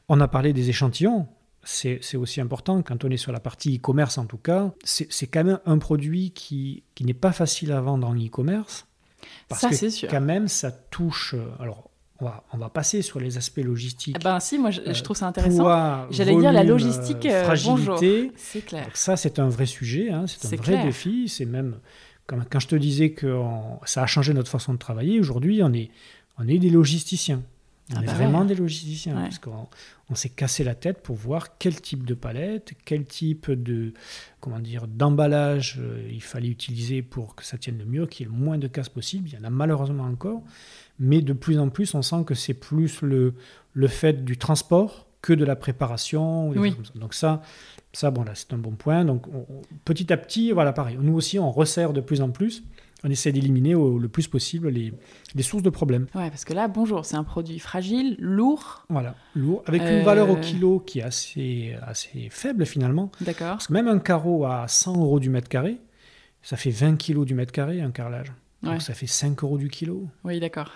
On a parlé des échantillons. C'est aussi important quand on est sur la partie e-commerce en tout cas. C'est quand même un produit qui, qui n'est pas facile à vendre en e-commerce. Parce ça, que sûr. quand même, ça touche. Euh, alors, on va, on va, passer sur les aspects logistiques. Eh ben si, moi je, trouve ça intéressant. J'allais dire la logistique, euh, fragilité. C'est clair. ça, c'est un vrai sujet, hein, c'est un vrai défi. C'est même quand, quand, je te disais que ça a changé notre façon de travailler. Aujourd'hui, on est, on est des logisticiens. On ah est bah vraiment des logisticiens, parce qu'on on, s'est cassé la tête pour voir quel type de palette, quel type de comment dire d'emballage euh, il fallait utiliser pour que ça tienne le mieux, qu'il y ait le moins de casse possible. Il y en a malheureusement encore, mais de plus en plus, on sent que c'est plus le, le fait du transport que de la préparation. Donc ça, ça bon là, c'est un bon point. Donc petit à petit, voilà, pareil. Nous aussi, on resserre de plus en plus on essaie d'éliminer le plus possible les, sources de problèmes. Ouais, parce que là, bonjour, c'est un produit fragile, lourd. Voilà, lourd, avec une valeur au euh, kilo qui est assez, assez faible finalement. D'accord. Parce que même un carreau à 100 euros du mètre carré, ça fait 20 kilos du mètre carré, un carrelage. Donc ça fait 5 euros du kilo. Oui, d'accord.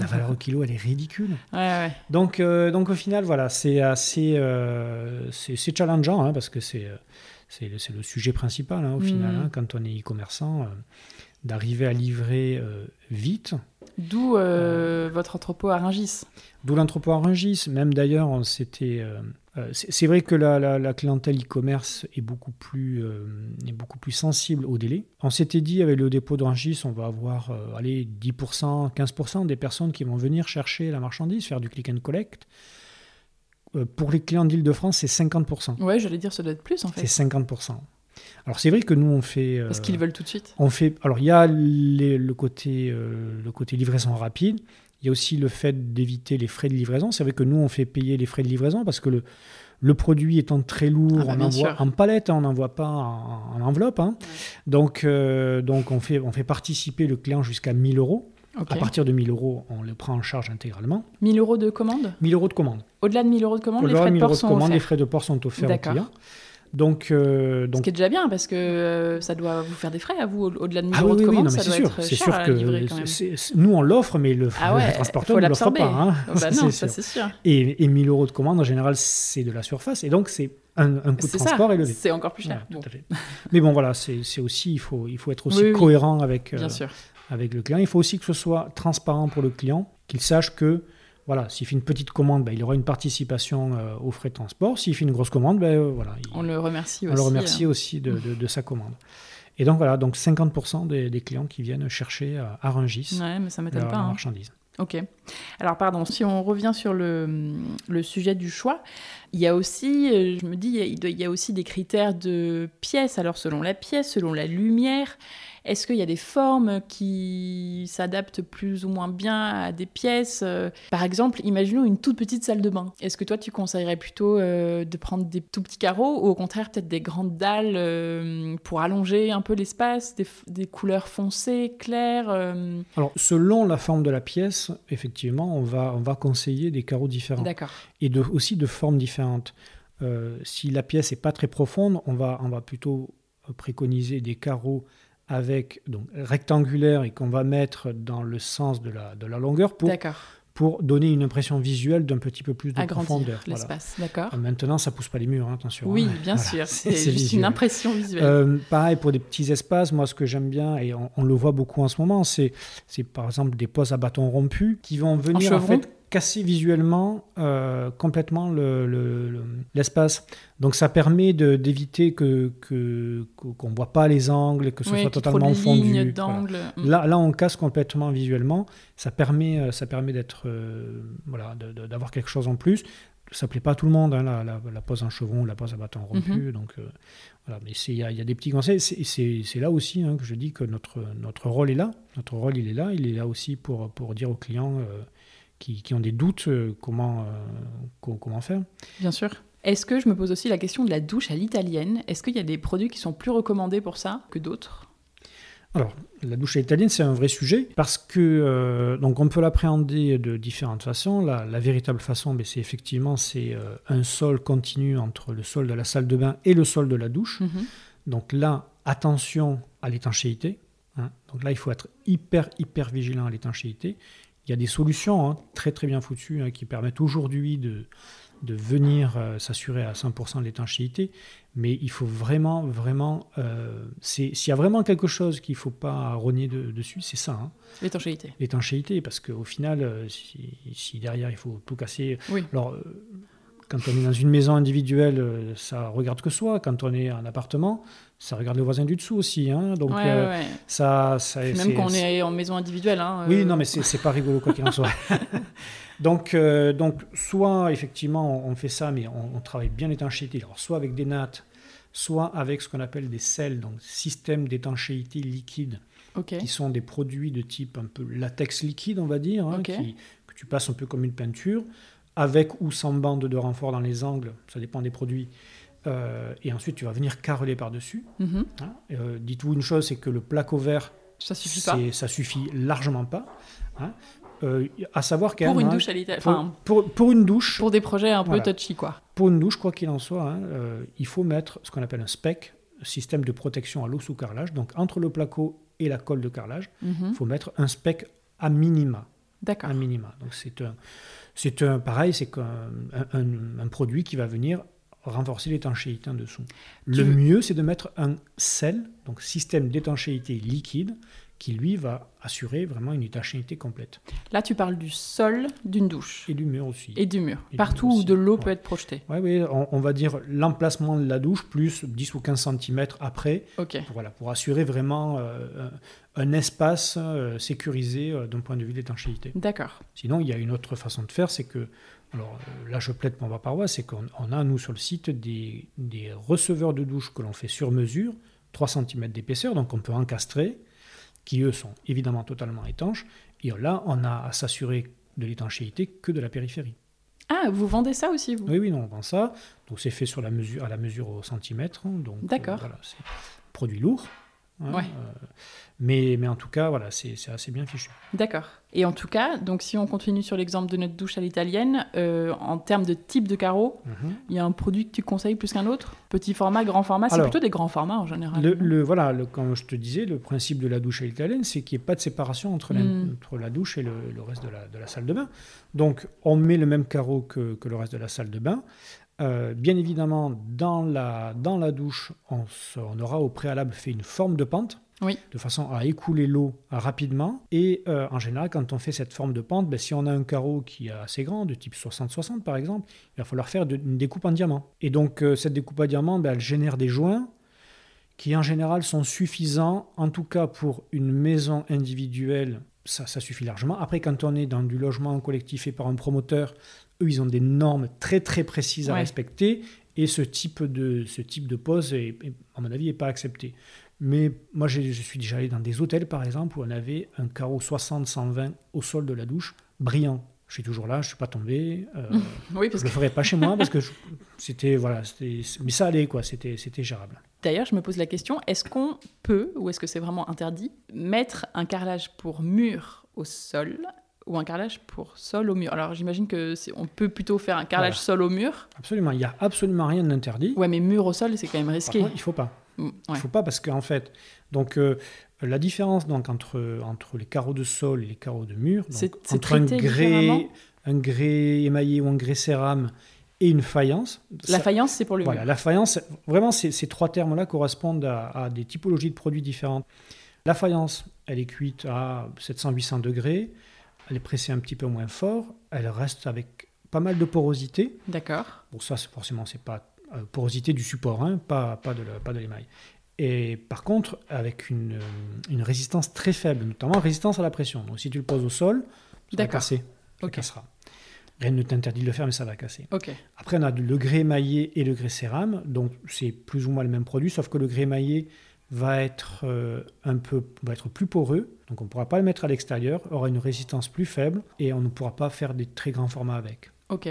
La valeur au kilo, elle est ridicule. Ouais, ouais. Donc, euh, donc au final, voilà, c'est assez euh, c'est challengeant hein, parce que c'est c'est le, sujet principal hein, au final mm. hein, quand on est e-commerçant d'arriver à livrer euh, vite. D'où euh, votre entrepôt à Rungis. D'où l'entrepôt à Rungis. Même d'ailleurs, on s'était. Euh, c'est vrai que la, clientèle e-commerce est beaucoup plus est beaucoup plus sensible au délai. On s'était dit avec le dépôt de Rungis, on va avoir allez 10%, 15% des personnes qui vont venir chercher la marchandise, faire du click and collect. pour les clients d'Île-de-France, c'est 50%. Ouais, j'allais dire ça doit être plus en fait. C'est 50%. Alors c'est vrai que nous on fait. Parce qu'ils veulent tout de suite. On fait. Alors il y a le côté le côté livraison rapide. Il y a aussi le fait d'éviter les frais de livraison. C'est vrai que nous on fait payer les frais de livraison parce que le le produit étant très lourd, Ah bah, on envoie sûr. en palette, hein, on n'envoie pas en, en enveloppe. hein. Donc, euh, donc on, fait, on fait participer le client jusqu'à 1000 euros. À partir de 1000 euros, on le prend en charge intégralement. 1000 euros de commande? 1000 euros de commande. Au-delà de 1000 euros de commande, les frais de de 1000 port euros de sont commande, les offerts. frais de port sont offerts au D'accord. Donc, euh, Ce donc qui est déjà bien parce que euh, ça doit vous faire des frais à vous au- au-delà de 1000 ah euros oui, de oui, oui, commande, non, ça doit sûr, être cher sûr à que livrer quand même. c'est- c'est- nous on l'offre, mais le, Ah ouais, le transporteur ne l'offre pas. hein. Bah Ça, non, c'est ça sûr. c'est sûr. Et, et 1000 euros de commande, en général, c'est de la surface, et donc c'est un, un coût de transport ça, élevé. c'est encore plus cher. Ouais, Bon, tout à fait. Mais bon, voilà, c'est aussi, il faut, il faut être aussi Oui, cohérent avec, euh, avec le client. Il faut aussi que ce soit transparent pour le client, qu'il sache que, voilà, s'il fait une petite commande, ben, il aura une participation euh, aux frais de transport. S'il fait une grosse commande, ben, euh, voilà, il- On le remercie on aussi. le remercie euh. aussi de, de- de sa commande. Et donc voilà, donc 50% des, des clients qui viennent chercher à, à Rungis Ouais, mais ça m'étonne leur, pas. leur hein. marchandise. Ok. Alors, pardon, si on revient sur le, le sujet du choix, il y a aussi, euh, je me dis, il y a- il doit- il y a aussi des critères de pièces. Alors, selon la pièce, selon la lumière, est-ce qu'il y a des formes qui s'adaptent plus ou moins bien à des pièces euh, Par exemple, imaginons une toute petite salle de bain. Est-ce que toi, tu conseillerais plutôt euh, de prendre des tout petits carreaux ou au contraire peut-être des grandes dalles euh, pour allonger un peu l'espace, des, couleurs foncées, claires euh, Alors, selon la forme de la pièce, effectivement, on va, on va conseiller des carreaux différents D'accord. et de, aussi de formes différentes. Si la pièce n'est pas très profonde, on va, on va plutôt préconiser des carreaux avec donc rectangulaires et qu'on va mettre dans le sens de la, de la longueur pour, pour donner une impression visuelle d'un petit peu plus de agrandir profondeur. Voilà. l'espace, d'accord. Maintenant, ça pousse pas les murs, hein, attention. Oui, hein. bien Voilà, sûr, c'est- juste visuel. une impression visuelle. Euh, pareil pour des petits espaces, moi ce que j'aime bien, et on, on le voit beaucoup en ce moment, c'est c'est par exemple des poses à bâton rompu qui vont venir en, fait casser visuellement euh, complètement le- le- le- l'espace. Donc ça permet de- d'éviter que qu'on ne voit pas les angles, que ce oui, soit totalement fondu. Voilà. Mm. Là, là, on casse complètement visuellement. Ça permet, euh, ça permet d'être, euh, voilà, d'avoir quelque chose en plus. Ça plaît pas à tout le monde, hein, la, la- la pose en chevron, la pose à bâton rompu. Mhm. Donc, euh, voilà. Mais il y, y a des petits conseils. C'est- là aussi hein, que je dis que notre, notre rôle est là. Notre rôle, il est là. Il est là aussi pour, pour dire aux clients qui, qui ont des doutes euh, comment, euh, co- comment faire. Bien sûr. Est-ce que je me pose aussi la question de la douche à l'italienne? Est-ce qu'il y a des produits qui sont plus recommandés pour ça que d'autres? Alors, la douche à l'italienne, c'est un vrai sujet parce que euh, donc on peut l'appréhender de différentes façons. La, la véritable façon, ben, c'est effectivement c'est euh, un sol continu entre le sol de la salle de bain et le sol de la douche. Mhm. Donc là, attention à l'étanchéité. hein. Donc là, il faut être hyper hyper vigilant à l'étanchéité. Il y a des solutions hein, très très bien foutues hein, qui permettent aujourd'hui de de venir euh, s'assurer à 100% de l'étanchéité, mais il faut vraiment, vraiment, euh, s'il y a vraiment quelque chose qu'il ne faut pas rogner de- dessus, c'est ça, hein, L'étanchéité. l'étanchéité, parce qu'au final, euh, si, si derrière il faut tout casser, Oui. alors quand on est dans une maison individuelle, ça regarde que soi, quand on est en appartement, ça regarde le voisin du dessous aussi, hein, donc Ouais, euh, ouais, ça, Même quand on c'est- est en maison individuelle. hein, oui, euh, non, mais c'est pas rigolo quoi qu'il en soit. donc, euh, donc, soit effectivement on, fait ça, mais on, on travaille bien l'étanchéité. Alors, soit avec des nattes, soit avec ce qu'on appelle des sels, donc système d'étanchéité liquide, Ok. qui sont des produits de type un peu latex liquide, on va dire, hein, qui- que tu passes un peu comme une peinture, avec ou sans bande de renfort dans les angles, ça dépend des produits. Euh, et ensuite, tu vas venir careler par-dessus. Mhm. hein. Euh, Dites-vous une chose, c'est que le placo vert Ça suffit pas. Ça suffit largement pas. hein. Euh, à savoir quand Pour même, une hein, douche à l'italienne. pour, pour- pour une douche, pour des projets un peu Voilà. touchy, quoi. pour une douche, quoi qu'il en soit, hein, euh, il faut mettre ce qu'on appelle un spec, système de protection à l'eau sous carrelage. Donc entre le placo et la colle de carrelage, Mhm. il faut mettre un spec à minima. D'accord. À minima. Donc c'est un, c'est un pareil, c'est un- un produit qui va venir renforcer l'étanchéité en dessous. Le mieux, c'est de mettre un sel, donc système d'étanchéité liquide, qui lui va assurer vraiment une étanchéité complète. Là, tu parles du sol d'une douche Et du mur aussi. et du mur. Et du Partout mur où de l'eau ouais. peut être projetée. Oui, on, on va dire l'emplacement de la douche plus 10 ou 15 cm après, Ok. pour, voilà, pour assurer vraiment euh, un, un espace euh, sécurisé euh, d'un point de vue d'étanchéité. D'accord. Sinon, il y a une autre façon de faire, c'est que, alors euh, là je plaide pour ma paroisse, c'est qu'on on a nous sur le site des, des receveurs de douche que l'on fait sur mesure 3 cm d'épaisseur, donc on peut encastrer, qui eux sont évidemment totalement étanches. Et là, on a à s'assurer de l'étanchéité que de la périphérie. Ah, vous vendez ça aussi, vous? Oui, oui, non, on vend ça. Donc c'est fait sur la mesure, à la mesure au centimètre. hein, donc, D'accord. voilà, c'est produit lourd. hein, Ouais. euh, mais, mais en tout cas, voilà, c'est c'est assez bien fichu. D'accord. Et en tout cas, donc si on continue sur l'exemple de notre douche à l'italienne, euh, en termes de type de carreau, Mhm. il y a un produit que tu conseilles plus qu'un autre? Petit format, grand format? C'est plutôt des grands formats en général. Le, non? le- voilà, le, comme je te disais, le principe de la douche à l'italienne, c'est qu'il n'y ait pas de séparation entre, la, Mm. entre la douche et le, le reste de la, de la salle de bain. Donc, on met le même carreau que, que le reste de la salle de bain. Euh, bien évidemment, dans la, dans la douche, on, se- on aura au préalable fait une forme de pente, Oui. de façon à écouler l'eau rapidement. Et euh, en général, quand on fait cette forme de pente, ben, si on a un carreau qui est assez grand, de type 60-60 par exemple, il va falloir faire de- une découpe en diamant. Et donc, euh, cette découpe en diamant, ben, elle génère des joints qui en général sont suffisants, en tout cas pour une maison individuelle, ça, ça suffit largement. Après, quand on est dans du logement collectif et par un promoteur, eux, ils ont des normes très très précises à Ouais. respecter, et ce type de, ce type de pose, est, est, à mon avis, n'est pas accepté. Mais moi, je suis déjà allé dans des hôtels, par exemple, où on avait un carreau 60-120 au sol de la douche, brillant. Je suis toujours là, je ne suis pas tombé. euh, Oui, je ne que le ferai pas chez moi parce que je- c'était voilà, c'était- mais ça allait quoi, c'était c'était gérable. d'ailleurs, je me pose la question est-ce qu'on peut, ou est-ce que c'est vraiment interdit, mettre un carrelage pour mur au sol ou un carrelage pour sol au mur? Alors j'imagine que c'est- on peut plutôt faire un carrelage Voilà. sol au mur. Absolument, il y a absolument rien d'interdit. Ouais, mais mur au sol, c'est quand même risqué. contre, il faut pas. Mm, Il ouais. faut pas parce qu'en fait, donc euh, la différence donc entre entre les carreaux de sol et les carreaux de mur, donc, entre un grès un grès émaillé ou un grès cérame et une faïence. La ça- faïence, c'est pour le Voilà, mur. la faïence, vraiment, ces, ces trois termes-là correspondent à, à des typologies de produits différentes. La faïence, elle est cuite à 700-800 degrés, elle est pressée un petit peu moins fort, elle reste avec pas mal de porosité. D'accord. Bon, ça, c'est- forcément, c'est pas porosité du support, hein, pas, pas de l'émail. Et par contre, avec une, euh, une résistance très faible, notamment résistance à la pression. Donc, si tu le poses au sol, ça va casser. Ça cassera. Rien ne t'interdit de le faire, mais ça va casser. Ok. Après, on a le grès émaillé et le grès cérame. Donc, c'est plus ou moins le même produit, sauf que le grès émaillé va être euh, un peu va être plus poreux. Donc, on ne pourra pas le mettre à l'extérieur, aura une résistance plus faible et on ne pourra pas faire des très grands formats avec. Ok.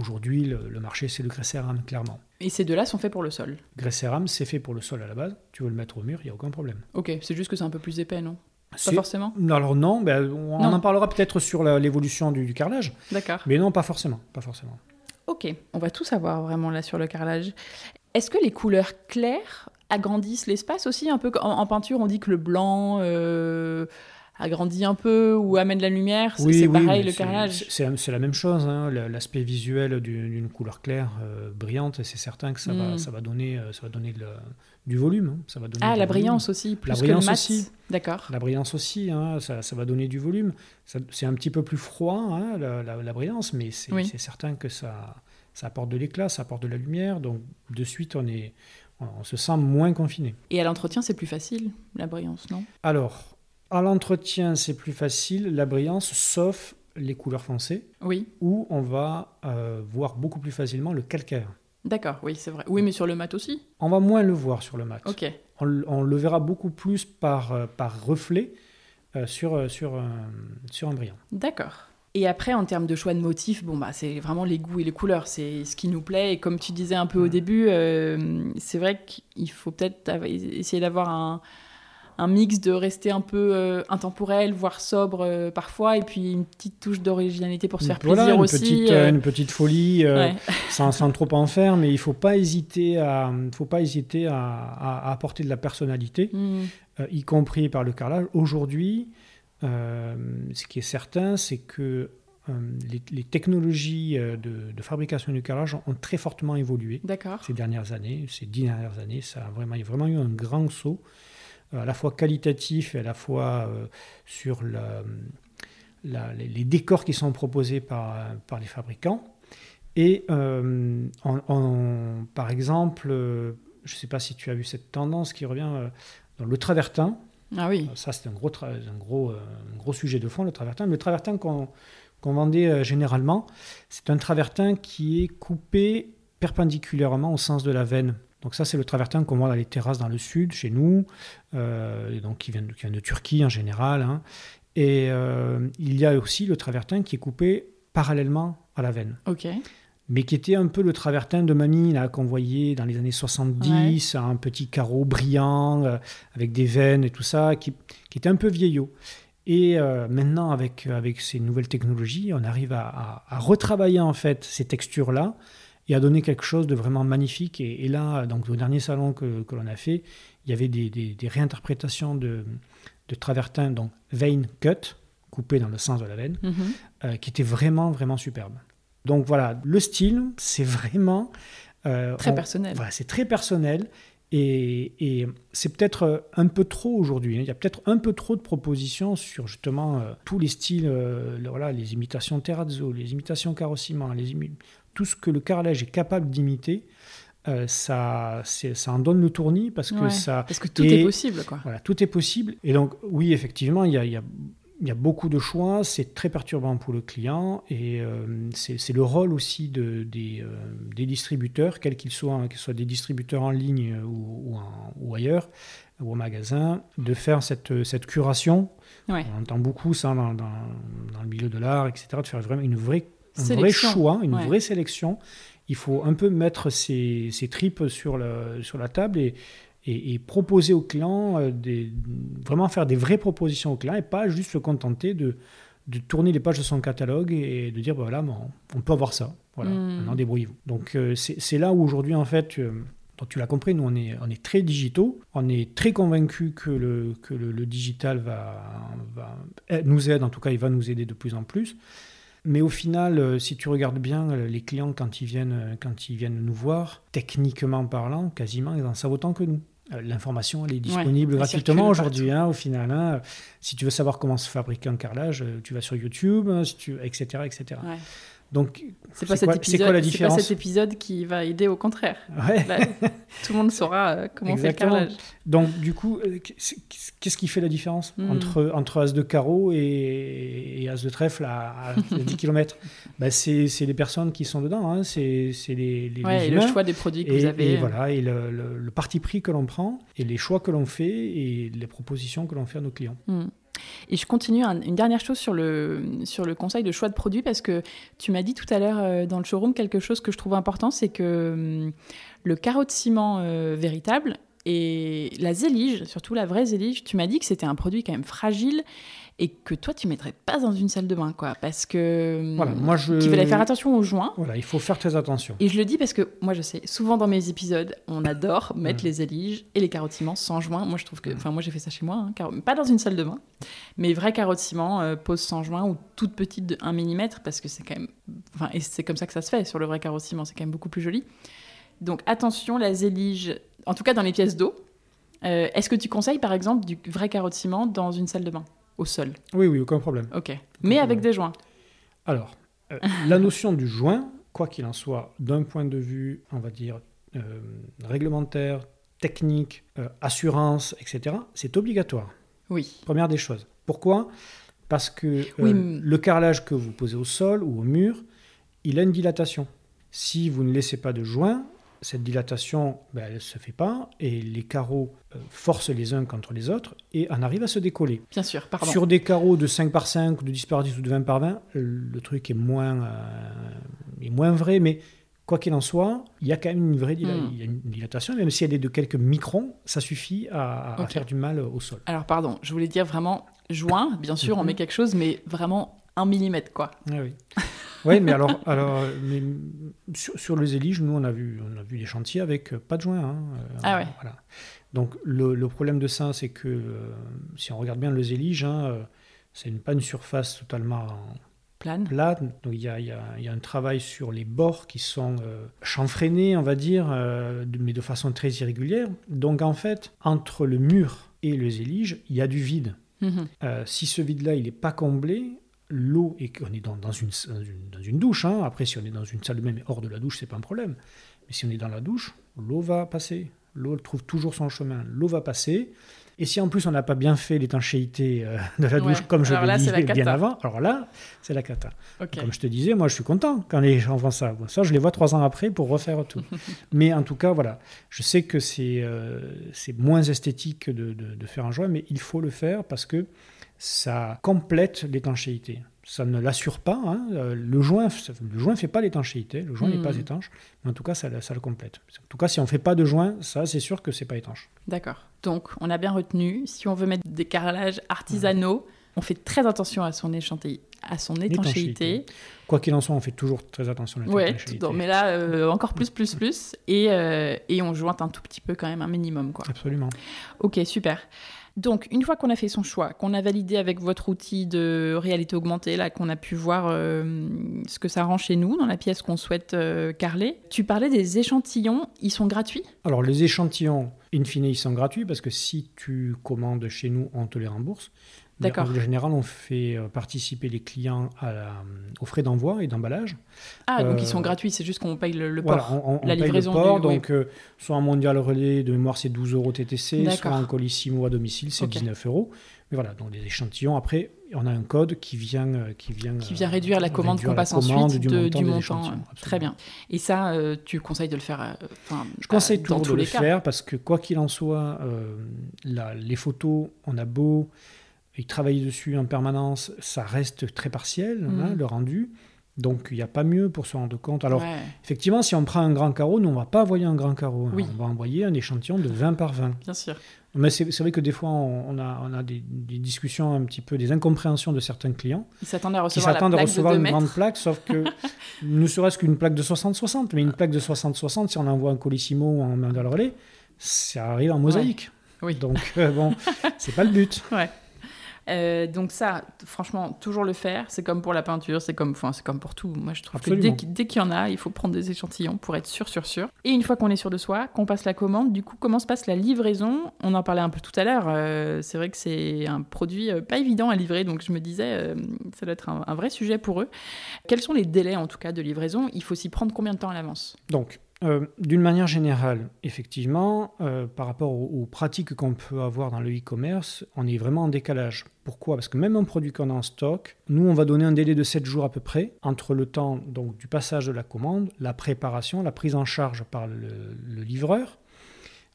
Aujourd'hui, le, le marché, c'est le grès cérame, clairement. Et ces deux-là sont faits pour le sol. Grès cérame, c'est fait pour le sol à la base. Tu veux le mettre au mur, il n'y a aucun problème. Ok. C'est juste que c'est un peu plus épais, non? Pas forcément? Non, Alors non, ben, on Non. en parlera peut-être sur l'évolution du, du carrelage, D'accord. mais non, pas forcément, pas forcément. Ok. On va tout savoir vraiment là sur le carrelage. Est-ce que les couleurs claires agrandissent l'espace aussi? Un peu en, en peinture, on dit que le blanc euh, agrandit un peu ou amène la lumière. C'est pareil le carrelage. C'est la même chose. hein, L'aspect visuel d'une couleur claire, euh, brillante, c'est certain que ça, va, ça va donner, euh, ça va donner le- du volume. hein, Ça va donner Ah, la volume. brillance aussi, plus La que brillance le aussi. D'accord. La brillance aussi, hein, ça, ça va donner du volume. C'est un petit peu plus froid, hein, la, la- la brillance, mais c'est Oui. certain que ça, ça apporte de l'éclat, ça apporte de la lumière. Donc, de suite, on, est, on se sent moins confiné. Et à l'entretien, c'est plus facile, la brillance, non? Alors, à l'entretien, c'est plus facile, la brillance, sauf les couleurs foncées, Oui. où on va euh, voir beaucoup plus facilement le calcaire. D'accord, oui, c'est vrai. Oui, mais sur le mat aussi? On va moins le voir sur le mat. Ok. On, le verra beaucoup plus par, euh, par reflet euh, sur, sur, un, sur un brillant. D'accord. Et après, en termes de choix de motifs, bon, bah, c'est vraiment les goûts et les couleurs. C'est ce qui nous plaît. Et comme tu disais un peu au Ouais. début, c'est vrai qu'il faut peut-être essayer d'avoir un, un mix de rester un peu euh, intemporel, voire sobre euh, parfois, et puis une petite touche d'originalité pour se faire Voilà, plaisir une aussi. Petite, euh, une petite folie, ouais. sans, sans trop en faire, mais il ne faut pas hésiter, à, faut pas hésiter à, à- à apporter de la personnalité. Euh, y compris par le carrelage. Aujourd'hui, ce qui est certain, c'est que les, les technologies de, de fabrication du carrelage ont, très fortement évolué ces dernières années, ces dix dernières années. Ça a vraiment, il y a vraiment eu un grand saut, à la fois qualitatif et à la fois euh, sur la- la- les, les décors qui sont proposés par, par les fabricants. Et euh, en- en- par exemple, euh, je ne sais pas si tu as vu cette tendance qui revient euh, dans le travertin. Ah oui. Ça, c'est un gros, un, gros, euh, un gros sujet de fond, le travertin. Le travertin qu'on vendait euh, généralement, c'est un travertin qui est coupé perpendiculairement au sens de la veine. Donc ça, c'est le travertin qu'on voit dans les terrasses dans le sud, chez nous, euh, donc qui vient, de, qui vient, de, Turquie en général. Hein. Et euh, il y a aussi le travertin qui est coupé parallèlement à la veine. Ok. Mais qui était un peu le travertin de mamie là qu'on voyait dans les années 70, un petit carreau brillant euh, avec des veines et tout ça, qui, qui était un peu vieillot. Et euh, maintenant, avec, avec ces nouvelles technologies, on arrive à, à, à retravailler en fait ces textures-là et à donner quelque chose de vraiment magnifique. Et, et là, donc au dernier salon que, que l'on a fait, il y avait des, des, des réinterprétations de, de travertin, donc vein cut, coupé dans le sens de la veine, Mhm. euh, qui était vraiment, vraiment superbe. Donc voilà, le style, c'est vraiment... euh, Très on- personnel. Voilà, c'est très personnel. Et, et c'est peut-être un peu trop aujourd'hui. hein. Il y a peut-être un peu trop de propositions sur justement euh, tous les styles, euh, le- voilà, les imitations terrazzo, les imitations carrossiment, les imi- tout ce que le carrelage est capable d'imiter. euh, ça, ça en donne le tournis parce que Ouais. ça, Parce que tout est possible, quoi. voilà, tout est possible. Et donc, oui, effectivement, il y a, il y a- il y a beaucoup de choix. C'est très perturbant pour le client. Et euh, c'est c'est le rôle aussi de, des, euh, des distributeurs, quels qu'ils soient, hein, qu'ils soient des distributeurs en ligne ou, ou en- ou ailleurs, ou au magasin, de faire cette, cette curation. Ouais. On entend beaucoup ça dans, dans- dans le milieu de l'art, etc., de faire vraiment une vraie, un vrai choix, une Ouais. vraie sélection. Il faut un peu mettre ses, ses tripes sur, le, sur la table et, et, et proposer aux clients, euh, des, vraiment faire des vraies propositions aux clients et pas juste se contenter de, de tourner les pages de son catalogue et de dire bah voilà, on peut avoir ça. Voilà, Mm. maintenant débrouillez-vous. Donc euh, c'est là où aujourd'hui, en fait, euh, donc tu l'as compris, nous on est, on est très digitaux, on est très convaincus que le, que le, le digital va, va nous aide, en tout cas il va nous aider de plus en plus. Mais au final, euh, si tu regardes bien, euh, les clients, quand ils viennent, euh, quand ils viennent nous voir, techniquement parlant, quasiment, ils en savent autant que nous. L'information, elle est disponible gratuitement aujourd'hui, hein, au final. hein. Si tu veux savoir comment se fabrique un carrelage, tu vas sur YouTube, hein, si tu, etc. etc. Ouais. Donc, C'est pas, cet épisode, quoi la c'est pas cet épisode qui va aider au contraire. ouais. Là, tout le monde saura euh, comment faire le carrelage. Donc, du coup, euh, qu'est- qu'est-ce qui fait la différence Hmm. entre, entre As de carreau et, et As de trèfle à, à 10 km bah, C'est les personnes qui sont dedans, hein, c'est les, les, Ouais, les et le choix des produits que et, vous avez. et voilà, et le, le- le parti pris que l'on prend, et les choix que l'on fait, et les propositions que l'on fait à nos clients. Hmm. Et je continue un- une dernière chose sur le, sur le conseil de choix de produits parce que tu m'as dit tout à l'heure euh, dans le showroom quelque chose que je trouve important, c'est que hum, le carreau de ciment euh, véritable et la zélige, surtout la vraie zélige, tu m'as dit que c'était un produit quand même fragile et que toi tu mettrais pas dans une salle de bain quoi parce que hum, Voilà, moi je. qu'il fallait faire attention aux joints. Voilà, il faut faire très attention. Et je le dis parce que moi je sais, souvent dans mes épisodes, on adore mettre Mm. les éliges et les ciment sans joint. Moi je trouve que, enfin moi j'ai fait ça chez moi, hein, pas dans une salle de bain, mais vrai ciment, euh, pose sans joint ou toute petite de 1 mm parce que c'est quand même, enfin et c'est comme ça que ça se fait sur le vrai ciment, c'est quand même beaucoup plus joli. Donc attention, la zélige, en tout cas dans les pièces d'eau. euh, Est-ce que tu conseilles par exemple du vrai ciment dans une salle de bain? Au sol Oui, oui, aucun problème. Ok, mais avec des joints. Alors, euh, la notion du joint, quoi qu'il en soit, d'un point de vue, on va dire, euh, réglementaire, technique, euh, assurance, etc., c'est obligatoire. Oui. Première des choses. Pourquoi? Parce que Oui, mais- le carrelage que vous posez au sol ou au mur, il a une dilatation. Si vous ne laissez pas de joint, cette dilatation, ben, elle ne se fait pas et les carreaux euh, forcent les uns contre les autres et en arrivent à se décoller. Bien sûr, pardon. Sur des carreaux de 5 par 5, de 10 par 10 ou de 20 par 20, le truc est moins, euh, est moins vrai, mais quoi qu'il en soit, il y a quand même une vraie Mm. une dilatation, même si elle est de quelques microns, ça suffit à, faire du mal au sol. Alors pardon, je voulais dire vraiment joint, bien sûr on Mhm. met quelque chose, mais vraiment un millimètre quoi. Ah oui. Oui, mais alors, alors mais sur, sur les éliges, nous, on a vu, on a vu des chantiers avec euh, pas de joint. hein, euh, Ah ouais. Voilà. Donc, le, le problème de ça, c'est que euh, si on regarde bien les éliges, hein, euh, c'est une, pas une surface totalement Plane. plate. Donc, il y y y a un travail sur les bords qui sont euh, chanfreinés, on va dire, euh, mais de façon très irrégulière. Donc, en fait, entre le mur et les éliges, il y a du vide. Mhm. Euh, si ce vide-là, il n'est pas comblé, l'eau, et qu'on est dans, dans une, dans une- douche, hein. après si on est dans une salle de bain, mais hors de la douche, c'est pas un problème. Mais si on est dans la douche, l'eau va passer. L'eau trouve toujours son chemin, l'eau va passer. Et si en plus on n'a pas bien fait l'étanchéité euh, de la douche, Ouais. comme je l'ai dit bien avant, alors là, c'est la cata. Comme je te disais, moi je suis content quand les gens font ça. Bon, ça, je les vois trois ans après pour refaire tout. mais en tout cas, voilà, je sais que c'est euh, moins esthétique de, de- de faire un joint, mais il faut le faire parce que ça complète l'étanchéité. Ça ne l'assure pas. hein. Euh, Le joint ça- le joint ne fait pas l'étanchéité. Le joint n'est pas Mhm. étanche. Mais en tout cas, ça, le- ça le complète. En tout cas, si on ne fait pas de joint, ça, c'est sûr que c'est pas étanche. D'accord. Donc, on a bien retenu, si on veut mettre des carrelages artisanaux, on fait très attention à son, échantillon, à son étanchéité. Quoi qu'il en soit, on fait toujours très attention à Ouais, l'étanchéité. tout- mais là, euh, encore plus, plus, plus. Et, euh, et on jointe un tout petit peu quand même, un minimum. Quoi. Absolument. Ok, super. Donc, une fois qu'on a fait son choix, qu'on a validé avec votre outil de réalité augmentée, là, qu'on a pu voir euh, ce que ça rend chez nous dans la pièce qu'on souhaite euh, carreler, tu parlais des échantillons, ils sont gratuits? Alors, les échantillons, in fine, ils sont gratuits parce que si tu commandes chez nous, on te les rembourse. D'accord. En règle générale, on fait euh, participer les clients à la- aux frais d'envoi et d'emballage. Ah, donc Euh, ils sont gratuits, c'est juste qu'on paye le, le Voilà, port. on, on- on la paye livraison le port, du- oui. donc euh, soit en mondial relais de mémoire c'est 12 euros TTC, soit D'accord. en colissimo à domicile c'est Ok. 19 euros. Mais voilà, donc les échantillons, après on a un code qui vient... euh, Qui vient, Qui vient euh, réduire la commande qu'on passe ensuite du montant du des montant. échantillons, euh, Très bien. Et ça, euh, tu conseilles de le faire euh, Je conseille euh, toujours tous de le cas. faire parce que quoi qu'il en soit, euh, la- les photos, on a beau y travailler dessus en permanence, ça reste très partiel, hein, le rendu. Donc il n'y a pas mieux pour se rendre compte. Alors Ouais, effectivement, si on prend un grand carreau, nous on va pas envoyer un grand carreau. Oui. on va envoyer un échantillon de 20 par 20. bien sûr. Mais c'est vrai que des fois on, on a, on a des, des discussions un petit peu, des incompréhensions de certains clients Ils s'attendaient à recevoir la s'attendent à plaque recevoir de 2 une mètres. grande plaque, sauf que ne serait-ce qu'une plaque de 60-60, mais une plaque de 60-60, si on envoie un colissimo ou un main relais, ça arrive en mosaïque. Oui. Donc euh, bon, c'est pas le but. Ouais. Euh, donc ça, franchement, toujours le faire. C'est comme pour la peinture, c'est comme, enfin, c'est comme pour tout. Moi, je trouve Absolument. que dès, qu'il- y en a, il faut prendre des échantillons pour être sûr, sûr, sûr. Et une fois qu'on est sûr de soi, qu'on passe la commande, du coup, comment se passe la livraison? On en parlait un peu tout à l'heure. euh, c'est vrai que c'est un produit euh, pas évident à livrer, donc je me disais, euh, ça doit être un, un vrai sujet pour eux. Quels sont les délais, en tout cas, de livraison? Il faut s'y prendre combien de temps à l'avance? Donc, euh, d'une manière générale, effectivement, euh, par rapport aux, aux pratiques qu'on peut avoir dans le e-commerce, on est vraiment en décalage. Pourquoi? Parce que même un produit qu'on a en stock, nous, on va donner un délai de 7 jours à peu près entre le temps donc, du passage de la commande, la préparation, la prise en charge par le, le livreur,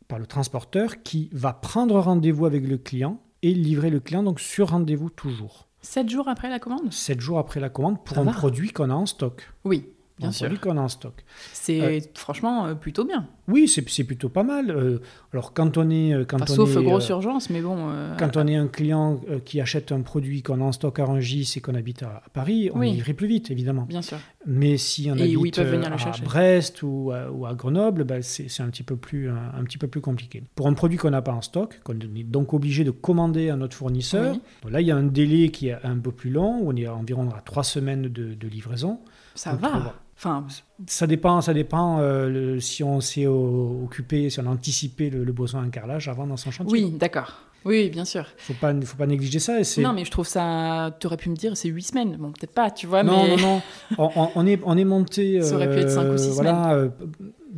par le transporteur, qui va prendre rendez-vous avec le client et livrer le client donc sur rendez-vous toujours. 7 jours après la commande? 7 jours après la commande pour Ça un va. produit qu'on a en stock. Oui, bien sûr. produit qu'on a en stock. C'est franchement euh, plutôt bien. Oui, c'est c'est plutôt pas mal. Euh, alors quand on est, euh, quand Enfin, on sauf est, grosse euh, urgence, mais bon. euh, quand on est un client euh, qui achète un produit qu'on a en stock à Rungis et qu'on habite à, à Paris, on Oui. livré plus vite, évidemment. Bien sûr. Mais si on Et habite peuvent venir euh, à chercher. Brest ou à, ou à Grenoble, ben, c'est c'est un petit peu plus un, un petit peu plus compliqué. Pour un produit qu'on n'a pas en stock, qu'on est donc obligé de commander à notre fournisseur, Oui. donc là il y a un délai qui est un peu plus long, où on est environ à trois semaines de, de livraison. Ça Donc, va. Enfin, Ça dépend, ça dépend euh, le- si on s'est occupé, si on a anticipé le, le besoin en carrelage avant dans son chantier. oui, d'accord. Oui, bien sûr. Faut pas, faut pas négliger ça. et Non, mais je trouve ça. Tu aurais pu me dire, c'est 8 semaines. Bon, peut-être pas, tu vois, non, mais. non, non. On, est, on est monté. Ça aurait pu être cinq ou six voilà, euh,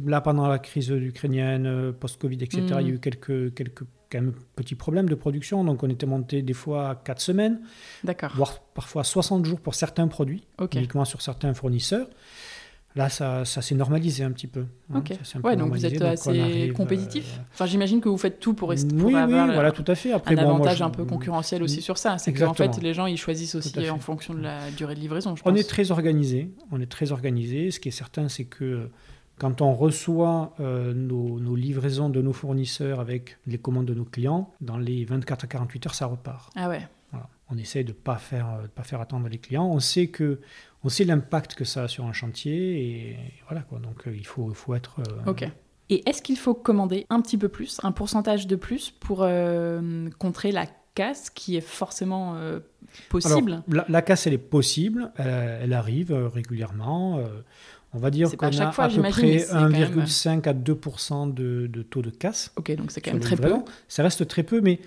là, pendant la crise ukrainienne, euh, post-Covid, etc., Mm. il y a eu quelques, quelques quand même, petits problèmes de production. Donc, on était monté des fois à 4 semaines, D'accord. voire parfois 60 jours pour certains produits, uniquement sur certains fournisseurs. Là, ça, ça s'est normalisé un petit peu. hein. Peu donc vous êtes donc assez arrive, compétitif. euh, Enfin, j'imagine que vous faites tout pour, rester, pour oui, avoir oui, voilà, tout à fait. Après, un bon, moi, avantage je- un peu concurrentiel aussi sur ça. C'est qu'en fait, les gens, ils choisissent aussi en fonction de la durée de livraison, je On pense. est très organisé. On est très organisé. Ce qui est certain, c'est que quand on reçoit euh, nos, nos livraisons de nos fournisseurs avec les commandes de nos clients, dans les 24 à 48 heures, ça repart. Ah ouais. On essaie de ne pas, faire, de pas faire attendre les clients. On sait que on sait l'impact que ça a sur un chantier et voilà quoi. Donc euh, il faut, il faut être. euh, Ok. Et est-ce qu'il faut commander un petit peu plus, un pourcentage de plus pour euh, contrer la casse qui est forcément euh, Alors, possible la, la casse, elle est possible. Elle, elle arrive régulièrement. on va dire qu'on a fois, à peu près c'est quand même- 1,5 à 2 de, de taux de casse. Ok, donc c'est quand même très peu. Ça reste très peu, mais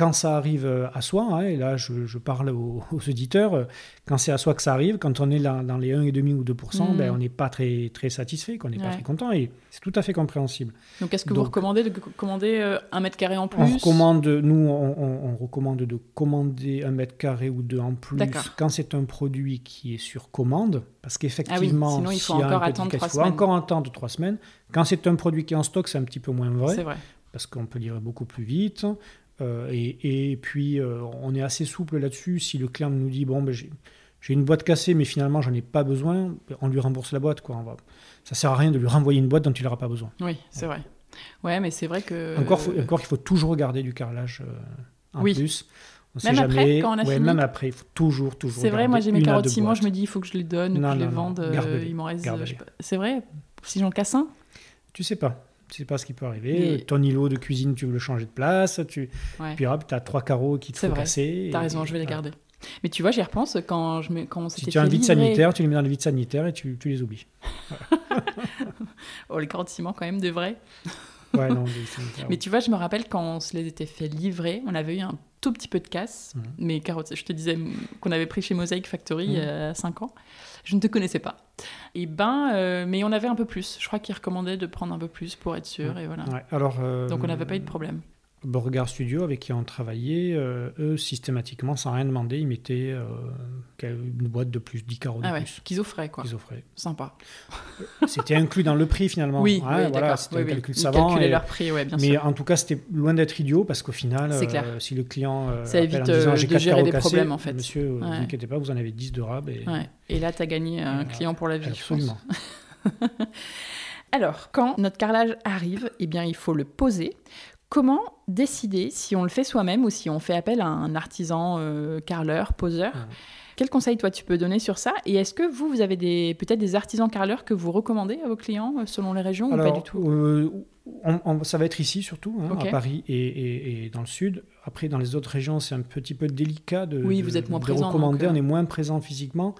quand ça arrive euh, à soi, hein, et là je, je parle aux, aux auditeurs, euh, quand c'est à soi que ça arrive, quand on est là, dans les 1,5 ou 2%, Mm. ben, on n'est pas très, très satisfait, qu'on n'est pas très content, et c'est tout à fait compréhensible. Donc, est-ce que vous recommandez de commander euh, un mètre carré en plus? On recommande, nous, on, on- on recommande de commander un mètre carré ou deux en plus D'accord. quand c'est un produit qui est sur commande, parce qu'effectivement, sinon, il faut encore attendre trois semaines. encore attendre trois semaines. Quand c'est un produit qui est en stock, c'est un petit peu moins vrai. C'est vrai. parce qu'on peut livrer beaucoup plus vite. Euh, et, et puis, euh, on est assez souple là-dessus. Si le client nous dit, bon, ben, j'ai j'ai une boîte cassée, mais finalement, j'en ai pas besoin, ben, on lui rembourse la boîte. Quoi. On va... Ça sert à rien de lui renvoyer une boîte dont il n'aura pas besoin. Oui, c'est vrai. Ouais, mais c'est vrai que. Encore, faut- encore qu'il faut toujours garder du carrelage euh, en Oui. plus. On sait Même après, jamais. quand on a ouais, fini même après, il faut toujours, toujours. C'est vrai, moi j'ai mes carottes boîtes. je me dis il faut que je les donne, ou Non, que je les vende. euh, il m'en reste. euh. C'est vrai Si j'en casse un Tu sais pas. Tu sais pas ce qui peut arriver. Ton îlot de cuisine, tu veux le changer de place. Tu... Ouais. Puis hop, tu as trois carreaux qui te font casser. T'as et- raison, je vais les garder. Mais tu vois, j'y repense quand, je me, quand on Si s'était tu as un vide livrer- sanitaire, tu les mets dans le vide sanitaire et tu, tu les oublies. Oh, les carottes ciment, quand même, de vrai. Ouais, non, Mais tu vois, je me rappelle quand on se les était fait livrer, on avait eu un tout petit peu de casse. Mhm. Mais carottes, je te disais qu'on avait pris chez Mosaic Factory il y a 5 ans. Je ne te connaissais pas. Et ben, euh, mais on avait un peu plus. Je crois qu'ils recommandaient de prendre un peu plus pour être sûr. Et voilà. Ouais, alors, euh, Donc on n'avait pas eu de problème. Beauregard Studio, avec qui on travaillait, euh, eux, systématiquement, sans rien demander, ils mettaient euh, une boîte de plus, 10 carreaux de Ah ouais, plus qu'ils offraient quoi. qu'ils offraient. Sympa. C'était inclus dans le prix finalement. Oui, Ouais, oui, voilà, c'était Oui, un oui. calcul Ils savant. calculaient et- leur prix, ouais, bien mais sûr. en tout cas, c'était loin d'être idiot parce qu'au final, C'est euh, clair. si le client euh, Ça évite, disant de gérer des cassés, problèmes, en fait. monsieur, ne vous inquiétez pas, vous en avez 10 de rab. Et... Ouais. Et là, tu as gagné un client pour la vie. Absolument. Alors, quand notre carrelage arrive, eh bien, il faut le poser. Comment décider si on le fait soi-même ou si on fait appel à un artisan euh, carreleur, poseur Ouais. Quel conseil toi tu peux donner sur ça Et est-ce que vous, vous avez des peut-être des artisans carreleurs que vous recommandez à vos clients euh, selon les régions ou pas du tout? euh, on- on- ça va être ici surtout, hein, à Paris et, et- et dans le sud. Après, dans les autres régions, c'est un petit peu délicat de, Oui, de- vous êtes moins de présent, recommander. donc, euh. On est moins présent physiquement.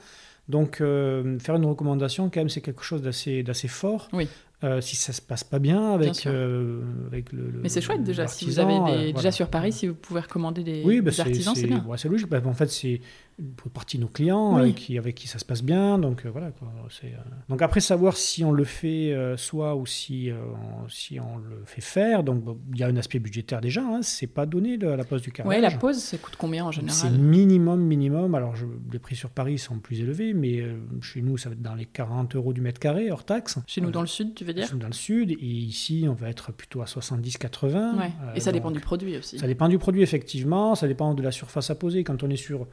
Donc, euh, faire une recommandation, quand même, c'est quelque chose d'assez d'assez fort. Oui. Euh, si ça se passe pas bien avec, euh, avec le, le- Mais c'est chouette déjà, si vous avez des, euh, déjà sur Paris, si vous pouvez recommander des, Oui, bah, des artisans, c'est bien. ouais, c'est logique. Bah, en fait, c'est pour partie de nos clients Oui. avec, qui, avec qui ça se passe bien. Donc euh, voilà. Quoi, c'est, euh, Donc après, savoir si on le fait euh, soi ou si, euh, on, si on le fait faire. Donc bon, il y a un aspect budgétaire déjà. Hein, c'est pas donné le- la pose du carrelage. Ouais, la pause, ça coûte combien en C'est général minimum, minimum. Alors, je- les prix sur Paris sont plus élevés, mais euh, chez nous, ça va être dans les 40 euros du mètre carré, hors taxe. Chez nous Euh, dans le sud, tu veux dire? Dans le sud. Et ici, on va être plutôt à 70-80. Ouais. Euh, Et ça dépend du produit aussi. ça dépend du produit, effectivement. Ça dépend de la surface à poser. Quand on est sur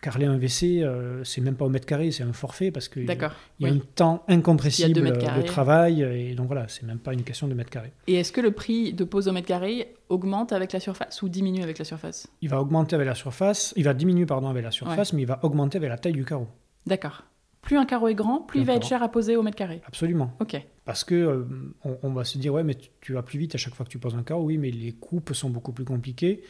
carreler un WC, euh, c'est même pas au mètre carré, c'est un forfait parce qu'il y a oui. un temps incompressible de travail. Et donc voilà, c'est même pas une question de mètre carré. Et est-ce que le prix de pose au mètre carré augmente avec la surface ou diminue avec la surface? Il va augmenter avec la surface, il va diminuer pardon avec la surface, mais il va augmenter avec la taille du carreau. D'accord. Plus un carreau est grand, plus Plus il va être cher à poser au mètre carré. Absolument. Ok. Parce que euh, on, on va se dire, ouais, mais tu, tu vas plus vite à chaque fois que tu poses un carreau. Oui, mais les coupes sont beaucoup plus compliquées.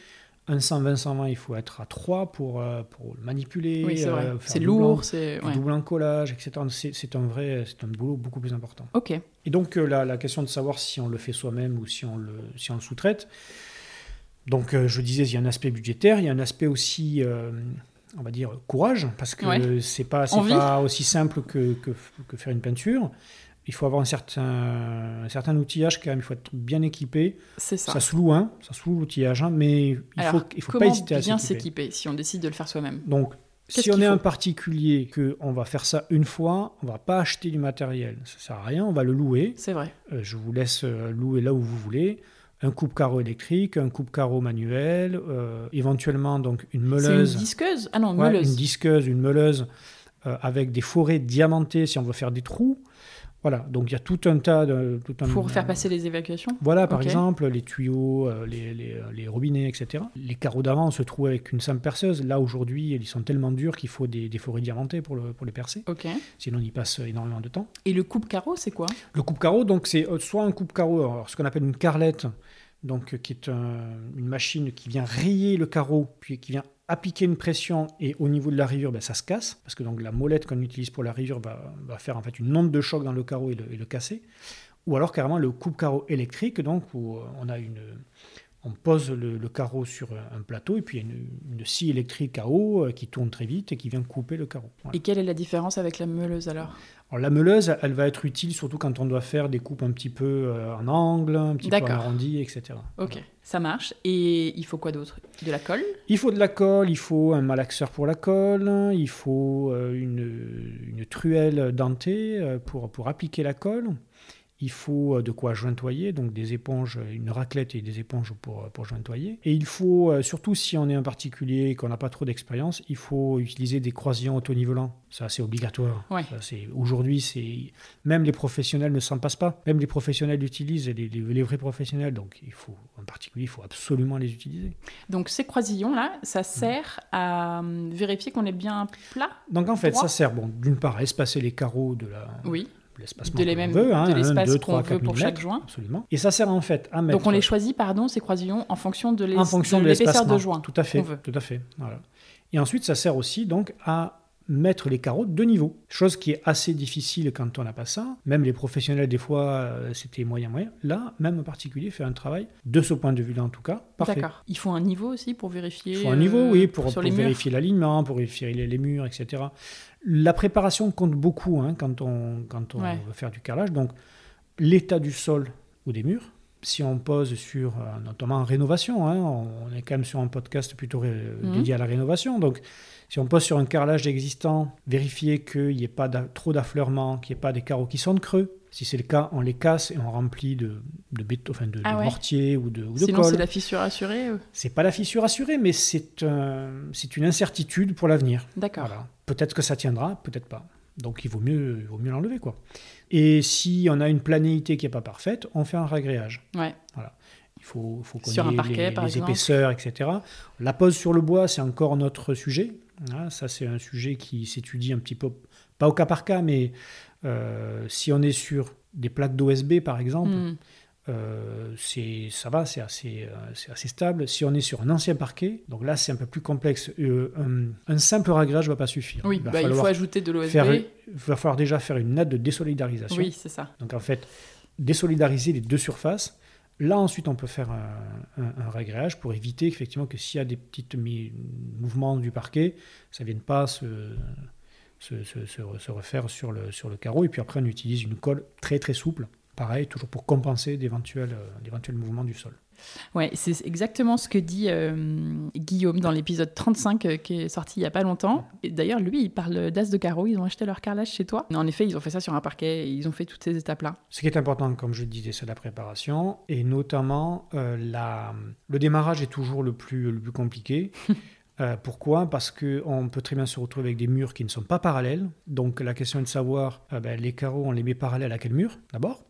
Un 120, 120, il faut être à 3 pour, euh, pour le manipuler. Oui, c'est euh, C'est lourd, c'est. ouais. double encollage, etc. C'est un vrai, c'est un boulot beaucoup plus important. Ok. Et donc euh, la, la question de savoir si on le fait soi-même ou si on le, si on le sous-traite. Donc je disais, il y a un aspect budgétaire, il y a un aspect aussi, euh, on va dire, courage, parce que Ouais. c'est pas, c'est pas aussi simple que, que, que faire une peinture. Il faut avoir un certain, un certain outillage quand même, il faut être bien équipé. C'est ça. Ça, se loue, hein, ça se loue l'outillage, hein, mais il Alors, faut, il faut comment pas hésiter à bien s'équiper. s'équiper si on décide de le faire soi-même? Donc, si on est un particulier, que on va faire ça une fois, on va pas acheter du matériel. Ça sert à rien, on va le louer. C'est vrai. Euh, je vous laisse euh, louer là où vous voulez. Un coupe-carreau électrique, un coupe-carreau manuel, euh, éventuellement donc une C'est une meuleuse, disqueuse? Ah non, Ouais, meuleuse. une disqueuse, une meuleuse euh, avec des forêts diamantées si on veut faire des trous. Voilà, donc il y a tout un tas de... Tout un, Pour faire passer les évacuations Voilà, par exemple, les tuyaux, euh, les, les- les robinets, etc. Les carreaux d'avant, on se trouve avec une simple perceuse. Là, aujourd'hui, ils sont tellement durs qu'il faut des, des forêts diamantées pour, le- pour les percer. Ok. Sinon, on y passe énormément de temps. Et le coupe-carreau, c'est quoi? Le coupe-carreau, donc c'est euh, soit un coupe-carreau, alors, ce qu'on appelle une carlette, donc euh, qui est un- une machine qui vient rayer le carreau, puis qui vient appliquer une pression et au niveau de la rayure, ben, ça se casse parce que donc la molette qu'on utilise pour la rayure va, faire en fait une onde de choc dans le carreau et le, et le casser. Ou alors carrément le coupe-carreau électrique, donc où euh, on a une, on pose le, le carreau sur un plateau et puis il y a une, une scie électrique à eau euh, qui tourne très vite et qui vient couper le carreau. Voilà. Et quelle est la différence avec la meuleuse alors? Alors, la meuleuse, elle va être utile surtout quand on doit faire des coupes un petit peu euh, en angle, un petit peu en arrondi, etc. Ok, Voilà. ça marche. Et il faut quoi d'autre? De la colle? Il faut de la colle, il faut un malaxeur pour la colle, il faut euh, une, une truelle dentée pour, pour appliquer la colle. Il faut euh, de quoi jointoyer, donc des éponges, une raclette et des éponges pour, pour jointoyer. Et il faut, euh, surtout si on est un particulier et qu'on n'a pas trop d'expérience, il faut utiliser des croisillons auto-nivelants. Ça, c'est obligatoire. Ouais. Aujourd'hui, c'est même les professionnels ne s'en passent pas. Même les professionnels l'utilisent, les, les- les vrais professionnels. Donc, il faut, en particulier, il faut absolument les utiliser. Donc ces croisillons-là, ça sert à vérifier qu'on est bien plat Donc en fait, Droit. ça sert, bon, d'une part, à espacer les carreaux de la, Oui. L'espacement De les mêmes- veut, hein, de un, l'espace qu'on veut pour chaque joint. Absolument. Et ça sert en fait à mettre... Donc on les choisit, pardon, ces croisillons, en fonction de de, l'épaisseur l'espacement. de joint. Tout à fait, veut. tout à fait. Voilà. Et ensuite, ça sert aussi donc à mettre les carreaux de niveau. Chose qui est assez difficile quand on n'a pas ça. Même les professionnels, des fois, euh, c'était moyen moyen. Là, même en particulier, fait un travail, de ce point de vue-là en tout cas, parfait. D'accord. Il faut un niveau aussi pour vérifier. Il faut un niveau, euh, oui, pour, sur pour les murs. vérifier l'alignement, pour vérifier les, les murs, etc. La préparation compte beaucoup hein, quand on, quand on Ouais. veut faire du carrelage. Donc, l'état du sol ou des murs. Si on pose sur, euh, notamment en rénovation, hein, on on est quand même sur un podcast plutôt ré- Mhm. dédié à la rénovation. Donc, si on pose sur un carrelage existant, vérifier qu'il n'y ait pas trop d'affleurement, qu'il n'y ait pas des carreaux qui sont creux. Si c'est le cas, on les casse et on remplit de, de, béton, enfin de, Ah de mortier ou de, ou de Sinon, colle. c'est la fissure assurée. euh. C'est pas la fissure assurée, mais c'est un- c'est une incertitude pour l'avenir. D'accord. Voilà. Peut-être que ça tiendra, peut-être pas. Donc il vaut mieux, il vaut mieux l'enlever. quoi. Et si on a une planéité qui n'est pas parfaite, on fait un ragréage. Ouais. Il faut, faut qu'on ait parquet, les, épaisseurs, etc. La pose sur le bois, c'est encore notre sujet. Hein, ça, c'est un sujet qui s'étudie un petit peu, pas au cas par cas, mais euh, si on est sur des plaques d'OSB, par exemple, Hmm. euh, c'est ça va, c'est assez, euh, c'est assez stable. Si on est sur un ancien parquet, donc là c'est un peu plus complexe. Un, un simple ragrage ne va pas suffire. Oui, il va bah, il faut ajouter de l'OSB. il va falloir déjà faire une natte de désolidarisation. Oui, c'est ça. Donc en fait, désolidariser les deux surfaces. Là ensuite, on peut faire un, un, pour éviter effectivement que s'il y a des petits mouvements du parquet, ça ne vienne pas se, se, se- se- se refaire sur le, sur le carreau. Et puis après, on utilise une colle très très souple. Pareil, toujours pour compenser d'éventuels euh, mouvements du sol. Ouais, c'est exactement ce que dit euh, Guillaume dans l'épisode 35 euh, qui est sorti il y a pas longtemps. Et d'ailleurs, lui, il parle d'as de carreau. Ils ont acheté leur carrelage chez toi. En effet, ils ont fait ça sur un parquet. Et ils ont fait toutes ces étapes-là. Ce qui est important, comme je le disais, c'est la préparation et notamment euh, la, le démarrage est toujours le plus, le plus compliqué. Euh, pourquoi? Parce qu'on peut très bien se retrouver avec des murs qui ne sont pas parallèles. Donc la question est de savoir, euh, ben, les carreaux, on les met parallèles à quel mur d'abord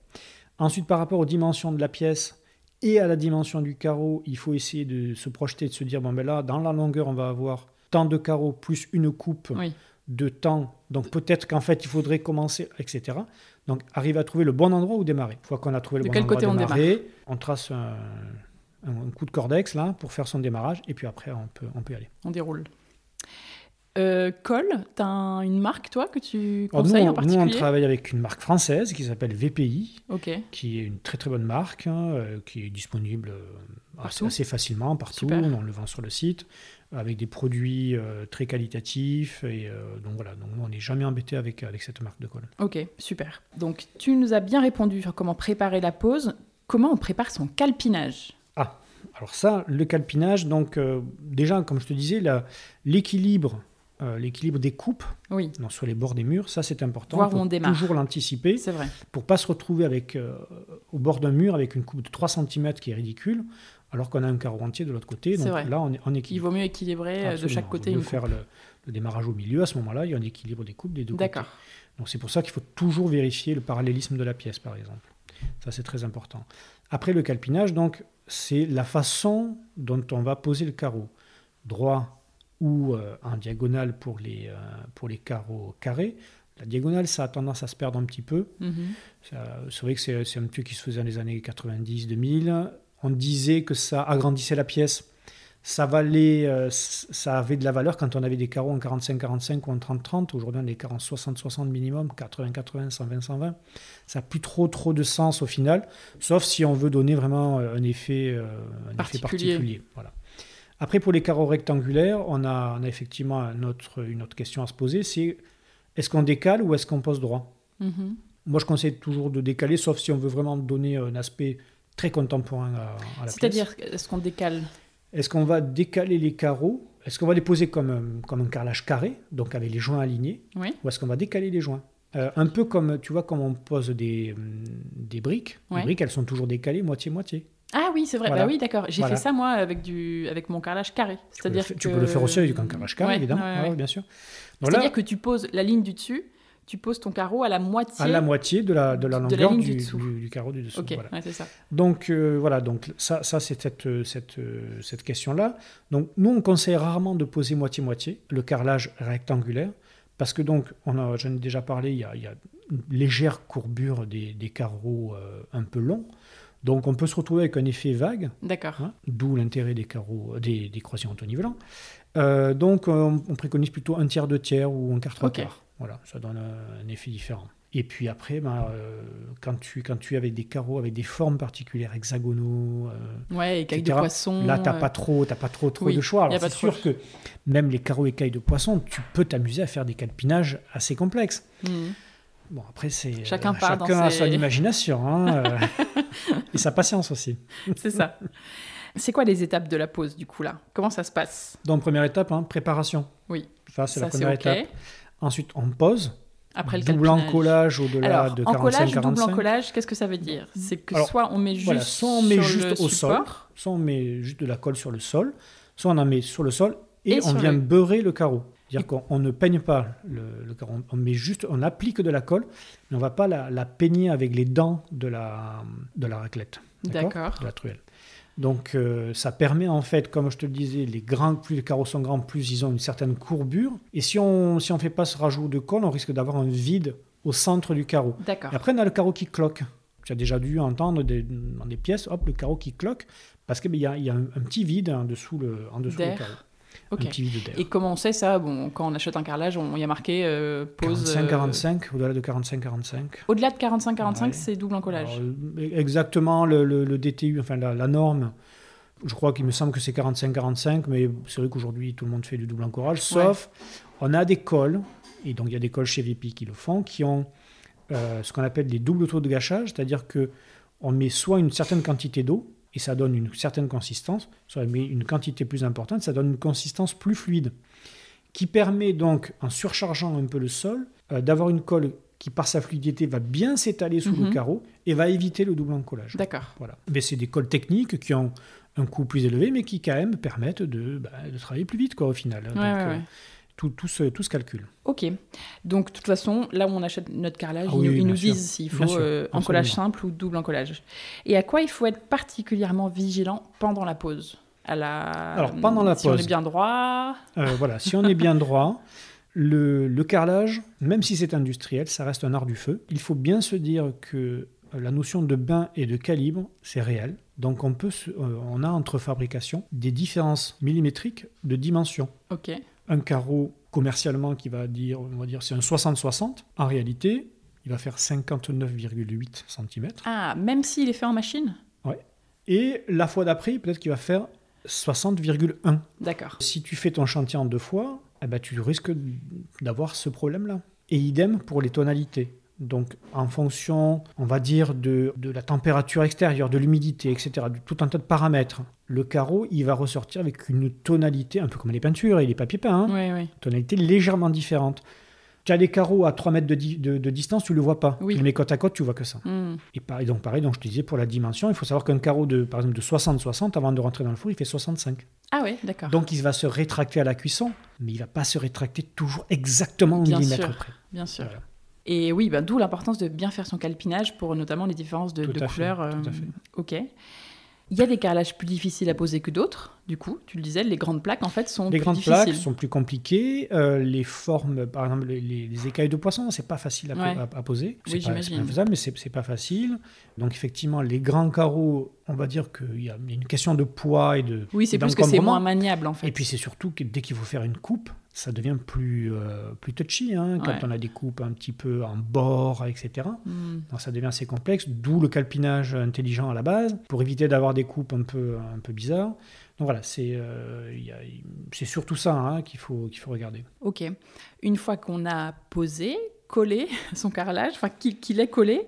Ensuite, par rapport aux dimensions de la pièce et à la dimension du carreau, il faut essayer de se projeter, de se dire, bon ben là, dans la longueur, on va avoir tant de carreaux plus une coupe Oui. de temps. Donc peut-être qu'en fait, il faudrait commencer, etc. Donc arriver à trouver le bon endroit où démarrer. Une fois qu'on a trouvé le De bon quel endroit côté on démarrer, on trace un, un- coup de cordex là pour faire son démarrage et puis après on peut, on peut y aller. On déroule. Euh, Cole, t'as un- une marque, toi, que tu nous, conseilles on- en nous, particulier on travaille avec une marque française qui s'appelle VPI, qui est une très très bonne marque, hein, euh, qui est disponible euh, assez, assez facilement partout. Super. On le vend sur le site avec des produits euh, très qualitatifs et donc voilà. Donc nous, on n'est jamais embêté avec avec cette marque de colle. Ok, super. Donc, tu nous as bien répondu sur comment préparer la pause. Comment on prépare son calpinage? Alors ça, le calpinage, donc euh, déjà, comme je te disais, l'équilibre, euh, l'équilibre des coupes Oui, non, sur les bords des murs, ça c'est important. Voir où on démarre. toujours l'anticiper c'est vrai. pour pas se retrouver avec euh, au bord d'un mur avec une coupe de 3 cm qui est ridicule, alors qu'on a un carreau entier de l'autre côté. C'est Donc vrai. là, on est en Il équilibre. vaut mieux équilibrer de chaque côté Il vaut une mieux faire le, le démarrage au milieu. À ce moment-là, il y a un équilibre des coupes des deux côtés. D'accord. Donc c'est pour ça qu'il faut toujours vérifier le parallélisme de la pièce, par exemple. Ça, c'est très important. Après le calpinage, donc, c'est la façon dont on va poser le carreau. Droit ou euh, en diagonale pour les, euh, pour les carreaux carrés. La diagonale, ça a tendance à se perdre un petit peu. Mhm. Ça- C'est vrai que c'est c'est un truc qui se faisait dans les années 90-2000. On disait que ça agrandissait la pièce. Ça valait, euh, ça avait de la valeur quand on avait des carreaux en 45-45 ou en 30-30. Aujourd'hui, on a des carreaux en 60-60 minimum, 80-80, 120-120. Ça n'a plus trop trop de sens au final, sauf si on veut donner vraiment euh, un effet, euh, un effet Particulier. Voilà. Après, pour les carreaux rectangulaires, on a, on a effectivement un autre- une autre question à se poser, c'est est-ce qu'on décale ou est-ce qu'on pose droit? Mhm. Moi, je conseille toujours de décaler, sauf si on veut vraiment donner un aspect très contemporain à, à la pièce. C'est-à-dire, est-ce qu'on décale? Est-ce qu'on va décaler les carreaux? Est-ce qu'on va les poser comme un, comme un carrelage carré, donc avec les joints alignés? Oui. Ou est-ce qu'on va décaler les joints? Euh, Un peu comme, tu vois, comme on pose des, hum, des briques. Ouais. Les briques, elles sont toujours décalées moitié-moitié. Ah oui, c'est vrai. Voilà. Bah oui, d'accord. J'ai Voilà. fait ça moi avec du avec mon carrelage carré. Tu peux, le C'est-à-dire que tu peux le faire aussi avec un carrelage carré, Ouais, évidemment. ouais, Ouais, ouais. bien sûr. Là, C'est-à-dire que tu poses la ligne du dessus, tu poses ton carreau à la moitié. à la moitié de la, de la de la longueur ligne du, du dessous. du- du carreau du dessous. Ok, voilà. ouais, c'est ça. Donc euh, voilà, donc ça, ça c'est cette, euh, cette, euh, cette question-là. Donc nous, on conseille rarement de poser moitié-moitié, le carrelage rectangulaire, parce que donc, on j'en ai déjà parlé, il y a, il y a une légère courbure des, des carreaux euh, un peu longs. Donc on peut se retrouver avec un effet vague, D'accord. hein, d'où l'intérêt des carreaux, des, des croisillons autonivelants. Euh, donc on, on préconise plutôt un tiers, deux tiers ou un quart, trois Ok. quarts. Voilà, ça donne un, un effet différent. Et puis après, ben, euh, quand, tu, quand tu es avec des carreaux avec des formes particulières, hexagonaux, euh, Ouais, écailles de poisson. là, tu n'as euh, pas trop, pas trop, trop oui, de choix. Alors, c'est sûr que même les carreaux écailles de poisson, tu peux t'amuser à faire des calpinages assez complexes. mhm. Bon, après, c'est Chacun euh, part dans chacun a ses- son imagination hein, et sa patience aussi. C'est ça. C'est quoi les étapes de la pose du coup là? Comment ça se passe? Donc, première étape, hein, préparation. Oui. Ça, c'est la première étape. Ensuite, on pose. Après le double calpinage. encollage au-delà Alors, de encollage, double 45-45. encollage, qu'est-ce que ça veut dire C'est que Alors, soit on met juste, Voilà, soit on met sur juste le au sol, soit on met juste de la colle sur le sol, soit on en met sur le sol et, Et on vient le- beurrer le carreau. C'est-à-dire qu'on on ne peigne pas le, le carreau, on met juste, on applique de la colle, mais on va pas la, la peigner avec les dents de la, de la raclette, D'accord. de la truelle. Donc euh, ça permet en fait, comme je te le disais, les grands, plus les carreaux sont grands, plus ils ont une certaine courbure. Et si on si on fait pas ce rajout de colle, on risque d'avoir un vide au centre du carreau. D'accord. Et après, on a le carreau qui cloque. Tu as déjà dû entendre des- dans des pièces, hop, le carreau qui cloque, parce qu'il y a, y a un, un petit vide en dessous le, en dessous le carreau. Un petit. Et comment on sait ça? Bon, quand on achète un carrelage, il y a marqué euh, pose. euh, 45-45, au-delà de 45-45. Au-delà de 45-45, Ouais. c'est double encollage. Alors, euh, Exactement, le, le- le DTU, enfin la, la norme, je crois qu'il me semble que c'est 45-45, mais c'est vrai qu'aujourd'hui tout le monde fait du double encollage, sauf on a des cols, et donc il y a des cols chez VP qui le font, qui ont euh, ce qu'on appelle des doubles taux de gâchage, c'est-à-dire que on met soit une certaine quantité d'eau, et ça donne une certaine consistance, met une quantité plus importante, ça donne une consistance plus fluide, qui permet donc, en surchargeant un peu le sol, euh, d'avoir une colle qui, par sa fluidité, va bien s'étaler sous Mhm. le carreau et va éviter le double encollage. D'accord. Voilà. Mais c'est des colles techniques qui ont un coût plus élevé, mais qui quand même permettent de, bah, de travailler plus vite, quoi, au final. Donc, Ouais, ouais, euh. Tout, tout, se, tout se calcule. Ok. Donc, de toute façon, là où on achète notre carrelage, Ah ils, oui, nous- oui, ils bien nous sûr. disent s'il faut sûr, euh, encollage simple ou double encollage. Et à quoi il faut être particulièrement vigilant pendant la pause? À la... Alors, pendant la si on pause. est bien droit. Euh, voilà, si on est bien droit, le, le carrelage, même si c'est industriel, ça reste un art du feu. Il faut bien se dire que la notion de bain et de calibre, c'est réel. Donc on, peut euh, on a entre fabrications des différences millimétriques de dimension. Ok. Un carreau commercialement qui va dire, on va dire c'est un 60-60, en réalité, il va faire 59,8 cm. Ah, même s'il est fait en machine? Et la fois d'après, peut-être qu'il va faire 60,1. D'accord. Si tu fais ton chantier en deux fois, eh ben, tu risques d'avoir ce problème-là. Et idem pour les tonalités. Donc, en fonction, on va dire, de, de la température extérieure, de l'humidité, etc., de tout un tas de paramètres, le carreau, il va ressortir avec une tonalité, un peu comme les peintures et les papiers peints, hein, Oui, oui. tonalité légèrement différente. Tu as des carreaux à 3 mètres de, di- de- de distance, tu ne le vois pas. Oui. Tu les mets côte à côte, tu vois que ça. Hmm. Et pareil, donc pareil, donc je te disais pour la dimension, il faut savoir qu'un carreau de, par exemple, de 60-60, avant de rentrer dans le four, il fait 65. Ah ouais, d'accord. Donc il va se rétracter à la cuisson, mais il va pas se rétracter toujours exactement au millimètre près. Bien sûr. Voilà. Et oui, bah, d'où l'importance de bien faire son calpinage pour notamment les différences de, de fait, couleurs. tout à euh, fait. Ok. Il y a des carrelages plus difficiles à poser que d'autres. Du coup, tu le disais, les grandes plaques en fait sont Les plus grandes difficiles. plaques sont plus compliquées. euh, les formes, par exemple, les, les- les écailles de poisson, c'est pas facile à, Ouais. à- à poser. Oui, C'est pas, c'est j'imagine. pas infaisable, mais c'est pas facile. Donc effectivement, les grands carreaux, on va dire qu'il y a une question de poids et de Oui, c'est plus que c'est moins maniable en fait. Et puis c'est surtout que dès qu'il faut faire une coupe, ça devient plus, euh, plus touchy. hein, quand Ouais. on a des coupes un petit peu en bord, etc. Hmm. Donc ça devient assez complexe, d'où le calpinage intelligent à la base, pour éviter d'avoir des coupes un peu, un peu bizarres. Donc voilà, c'est euh, surtout ça hein, qu'il faut, qu'il faut regarder. Ok. Une fois qu'on a posé, collé son carrelage, enfin qu'il qu'il est collé,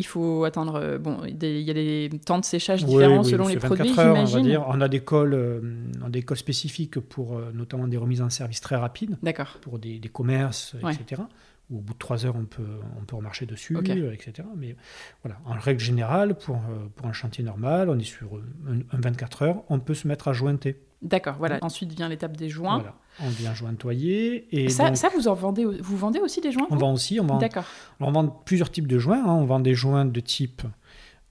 il faut attendre. euh, Bon, il y a des temps de séchage différents Oui, oui, selon les 24 produits, heures, on va j'imagine. dire. On a des cols, euh, on a des cols spécifiques pour euh, notamment des remises en service très rapides, D'accord. pour des, des commerces, Ouais. etc. Où au bout de trois heures, on peut, on peut remarcher dessus, euh, etc. Mais voilà, en règle générale, pour, pour un chantier normal, on est sur un, un 24 heures, on peut se mettre à jointer. D'accord. Voilà. Ensuite vient l'étape des joints. Voilà. On vient jointoyer. Et Ça, donc, ça, vous en vendez, vous vendez aussi des joints on vend aussi, on vend, D'accord. on vend plusieurs types de joints. hein. On vend des joints de type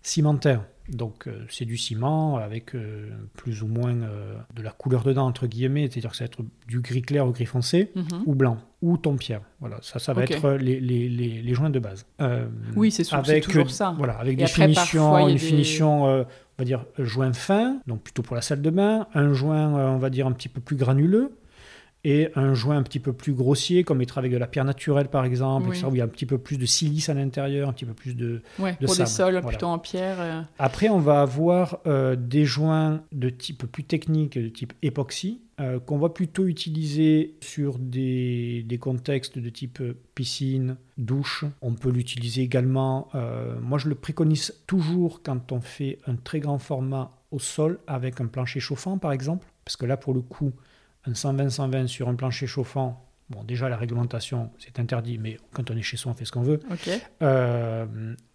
cimentaire. Donc euh, c'est du ciment avec euh, plus ou moins euh, de la couleur dedans, entre guillemets, c'est-à-dire que ça va être du gris clair au gris foncé, Mhm. ou blanc, ou ton pierre. Voilà, ça, ça va être les, les, les, les joints de base. Oui, c'est toujours ça. Voilà, avec des après, finitions, parfois, une des- finition, on va dire, joint fin, donc plutôt pour la salle de bain, un joint, on va dire, un petit peu plus granuleux, et un joint un petit peu plus grossier, comme être avec de la pierre naturelle, par exemple, Oui. où il y a un petit peu plus de silice à l'intérieur, un petit peu plus de... Ouais, de pour des sable, sols voilà. plutôt en pierre. euh, Après, on va avoir euh, des joints de type plus technique, de type époxy, euh, qu'on va plutôt utiliser sur des, des contextes de type piscine, douche. On peut l'utiliser également, moi je le préconise toujours quand on fait un très grand format au sol avec un plancher chauffant par exemple, parce que là pour le coup, un 120-120 sur un plancher chauffant, bon déjà la réglementation c'est interdit, mais quand on est chez soi on fait ce qu'on veut. Euh,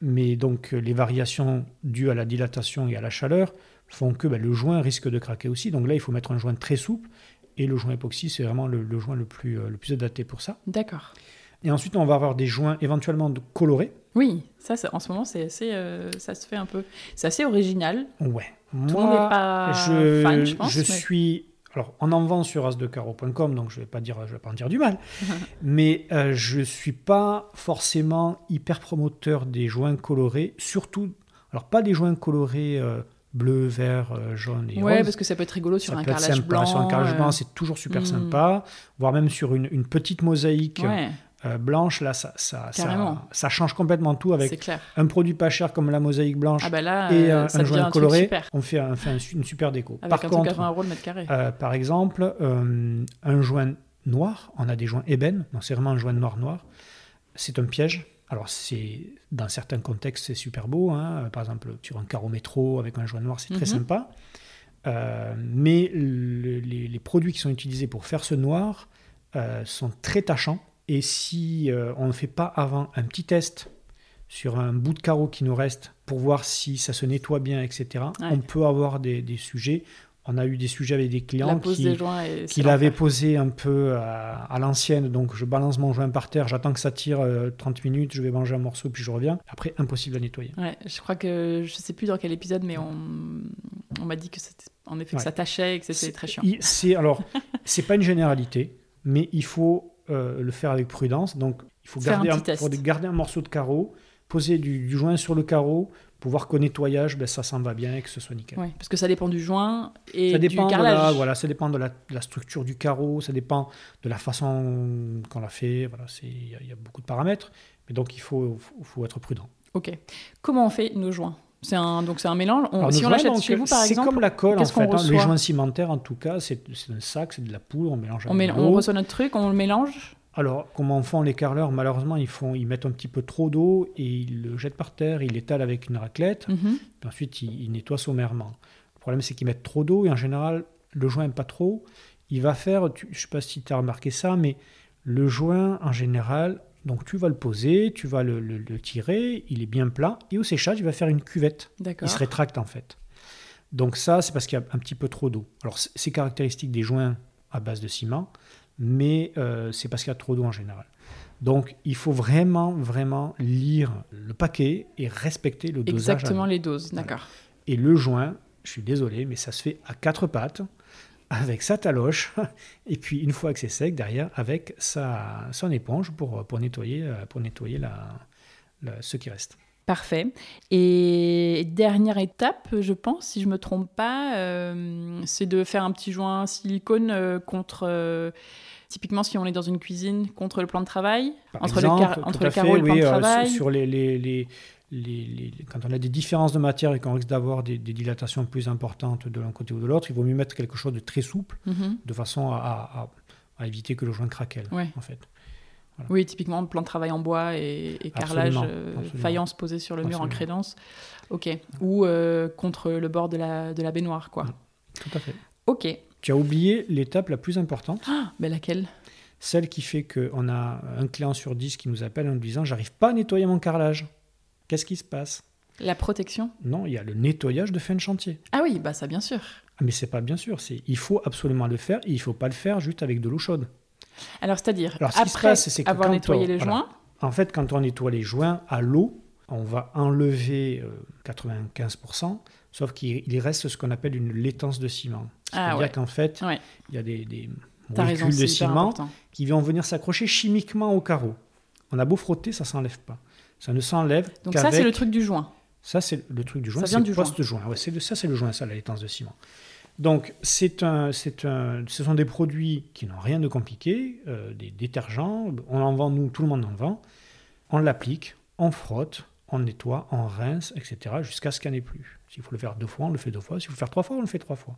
mais donc les variations dues à la dilatation et à la chaleur font que ben, le joint risque de craquer aussi. Donc là, il faut mettre un joint très souple. Et le joint époxy, c'est vraiment le, le joint le plus, le plus adapté pour ça. D'accord. Et ensuite, on va avoir des joints éventuellement colorés. Oui, ça, en ce moment, c'est assez, euh, ça se fait un peu. C'est assez original. Ouais. Tout monde Moi, pas je, fan, je pense. je mais- suis. Alors, on en vend sur asdecaro.com, donc je ne vais pas dire, je vais pas en dire du mal. mais euh, je suis pas forcément hyper promoteur des joints colorés, surtout. Alors, pas des joints colorés euh, bleu, vert, euh, jaune et Ouais, rose. parce que ça peut être rigolo sur ça un peut être carrelage sympa. blanc. Sur un carrelage blanc, c'est toujours super hmm. sympa. Voire même sur une, une petite mosaïque Ouais, euh, blanche, là, ça, ça, ça, ça change complètement tout avec un produit pas cher comme la mosaïque blanche Ah bah là, et euh, un, ça un joint coloré. On fait, un- fait un- une super déco. Avec Par un contre, 20 euros le mètre carré. euh, par exemple, euh, un joint noir, on a des joints ébène, donc c'est vraiment un joint noir-noir. C'est un piège. Alors, c'est dans certains contextes, c'est super beau. hein. Par exemple, sur un carreau métro avec un joint noir, c'est très Mhm. sympa. Euh, mais le- les, les produits qui sont utilisés pour faire ce noir euh, sont très tachants. Et si euh, on ne fait pas avant un petit test sur un bout de carreau qui nous reste pour voir si ça se nettoie bien, etc., Ouais. on peut avoir des, des sujets. On a eu des sujets avec des clients qui, des l'avaient posé un peu à, à l'ancienne. Donc je balance mon joint par terre, j'attends que ça tire euh, 30 minutes, je vais manger un morceau, puis je reviens. Après, impossible à nettoyer. Ouais, je crois que je sais plus dans quel épisode, mais on, on m'a dit que c'était en effet que ça tâchait et que c'était très chiant. C'est alors, c'est pas une généralité, mais il faut euh, le faire avec prudence. Donc il faut un garder faut un morceau de carreau, poser du, du joint sur le carreau pour voir qu'au nettoyage, ben, ça s'en va bien et que ce soit nickel. Ouais, parce que ça dépend du joint et Ça dépend, du de carrelage. la, voilà, ça dépend de la, de la structure du carreau, ça dépend de la façon qu'on l'a fait. Voilà, c'est- il y, a- il y a beaucoup de paramètres, mais donc il faut, faut, faut être prudent. Ok. Comment on fait nos joints? C'est un donc c'est un mélange. On- Alors, si on l'achète chez vous par c'est exemple, comme la colle en fait. hein. Les joints cimentaires, en tout cas, c'est c'est un sac, c'est de la poudre, on mélange on, avec mél- de on reçoit notre truc, on le mélange? Alors, comment font les carreleurs Malheureusement, ils, font, ils mettent un petit peu trop d'eau et ils le jettent par terre, ils l'étalent avec une raclette, Mhm. puis ensuite ils, ils nettoient sommairement. Le problème, c'est qu'ils mettent trop d'eau et en général, le joint n'aime pas trop. Il va faire, tu- je ne sais pas si tu as remarqué ça, mais le joint, en général, donc tu vas le poser, tu vas le, le- le tirer, il est bien plat, et au séchage, il va faire une cuvette. Il se rétracte en fait. Donc ça, c'est parce qu'il y a un petit peu trop d'eau. Alors c'est caractéristique des joints à base de ciment, mais euh, c'est parce qu'il y a trop d'eau en général. Donc il faut vraiment, vraiment lire le paquet et respecter le dosage. Exactement les doses. D'accord. Et le joint, je suis désolé, mais ça se fait à quatre pattes, avec sa taloche, et puis une fois que c'est sec, derrière, avec sa, son éponge pour, pour nettoyer, euh, pour nettoyer la, la- ce qui reste. Parfait. Et dernière étape, je pense, si je me trompe pas, euh, c'est de faire un petit joint silicone euh, contre, euh, typiquement si on est dans une cuisine, contre le plan de travail, Par entre exemple, le, entre le fait, carreau et le plan oui, de euh, sur- travail. sur les, les- les- les- les- quand on a des différences de matière et qu'on risque d'avoir des, des dilatations plus importantes de l'un côté ou de l'autre, il vaut mieux mettre quelque chose de très souple, Mhm. de façon à, à- à éviter que le joint craquelle, Ouais. en fait. Oui, typiquement plan de travail en bois et, et carrelage, euh, faïence posée sur le mur en crédence. Ok. Ou euh, contre le bord de la, de la baignoire, quoi. Tout à fait. Ok. Tu as oublié l'étape la plus importante, Ah, ben laquelle? Celle qui fait qu'on a un client sur 10 qui nous appelle en nous disant J'arrive pas à nettoyer mon carrelage. Qu'est-ce qui se passe? La protection? Non, il y a le nettoyage de fin de chantier. Ah oui, bah ça bien sûr. Ah, mais c'est pas bien sûr, c'est il faut absolument le faire et il faut pas le faire juste avec de l'eau chaude. Alors c'est-à-dire, Alors, ce qui se après passe, c'est que avoir quand nettoyé on- les voilà. joints, En fait, quand on nettoie les joints à l'eau, on va enlever euh, 95%, sauf qu'il il reste ce qu'on appelle une laitance de ciment. Ah C'est-à-dire ouais. qu'en fait, Ouais. il y a des, des raison, de ciment important. qui vont venir s'accrocher chimiquement au carreau. On a beau frotter, ça s'enlève pas. Ça ne s'enlève Donc ça, c'est le truc du joint. Ça, c'est le truc du joint, Ça vient du joint. post-joint. Ouais, c'est le- ça, c'est le joint, ça, la laitance de ciment. Donc, c'est un, c'est un, ce sont des produits qui n'ont rien de compliqué, euh, des détergents. On en vend, nous, tout le monde en vend. On l'applique, on frotte, on nettoie, on rince, etc., jusqu'à ce qu'il n'y en ait plus. S'il faut le faire deux fois, on le fait deux fois. S'il faut le faire trois fois, on le fait trois fois.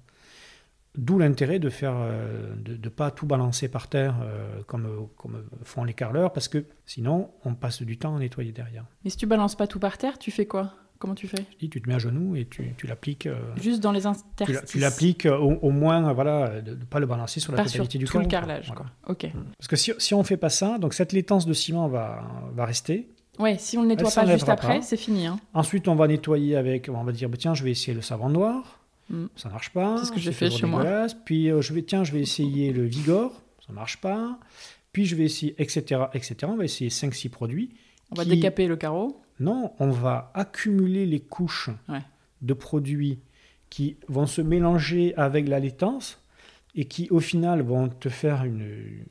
D'où l'intérêt de faire, euh, de ne pas tout balancer par terre euh, comme, comme font les carleurs, parce que sinon, on passe du temps à nettoyer derrière. Mais si tu balances pas tout par terre, tu fais quoi? Comment tu fais? Je dis, tu te mets à genoux et tu, tu l'appliques. euh, Juste dans les tu, interstices. tu l'appliques au, au moins, voilà, de ne pas le balancer sur la Pas sur totalité du tout le quoi. carrelage, quoi. Ok. Parce que si, si on fait pas ça, donc cette laitance de ciment va, va rester. Ouais, si on le nettoie Elle pas juste après, c'est fini. Hein. Ensuite, on va nettoyer avec, on va dire, bah, tiens, je vais essayer le savon noir. Mm. Ça marche pas. C'est ce que j'ai fait chez moi. Puis euh, je vais, tiens, je vais essayer le Vigor. Ça marche pas. Puis je vais essayer, etc., etc. On va essayer 5-6 produits. On va décaper le carreau. Non, on va accumuler les couches Ouais. de produits qui vont se mélanger avec la laitance et qui, au final, vont te faire une,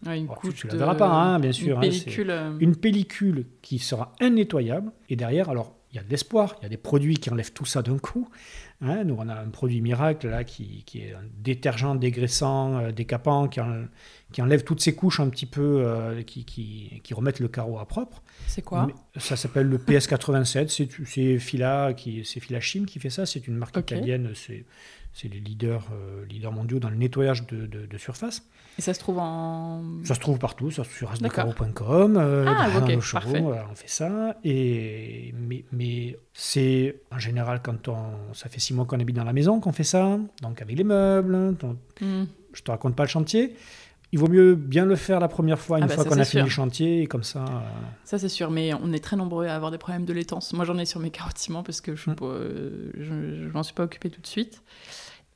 Ouais, une Oh, couche tu la de- pas, hein, bien sûr, Une hein, pellicule. euh, une pellicule qui sera innettoyable. Et derrière, alors, il y a de l'espoir. Il y a des produits qui enlèvent tout ça d'un coup. Hein, nous, on a un produit miracle là qui, qui est un détergent dégraissant, euh, décapant, qui, en- qui enlève toutes ces couches un petit peu, euh, qui, qui, qui remettent le carreau à propre. C'est quoi? Mais ça s'appelle le PS87. C'est c'est Fila qui, c'est Fila Chim qui fait ça. C'est une marque italienne. C'est c'est les leaders, euh, leaders mondiaux dans le nettoyage de, de- de surface. Et ça se trouve en. Ça se trouve partout, ça sur asdecaro.com, euh, Ah, dans ok, nos voilà, on fait ça. Et, mais mais c'est en général quand on. Ça fait six mois qu'on habite dans la maison qu'on fait ça, donc avec les meubles. donc, Hmm. je te raconte pas le chantier. Il vaut mieux bien le faire la première fois, une Ah bah, fois qu'on a fini le chantier, et comme ça. euh, Ça, c'est sûr, mais on est très nombreux à avoir des problèmes de laitance. Moi, j'en ai sur mes carottes ciment parce que je Mm. je, je m'en suis pas occupée tout de suite.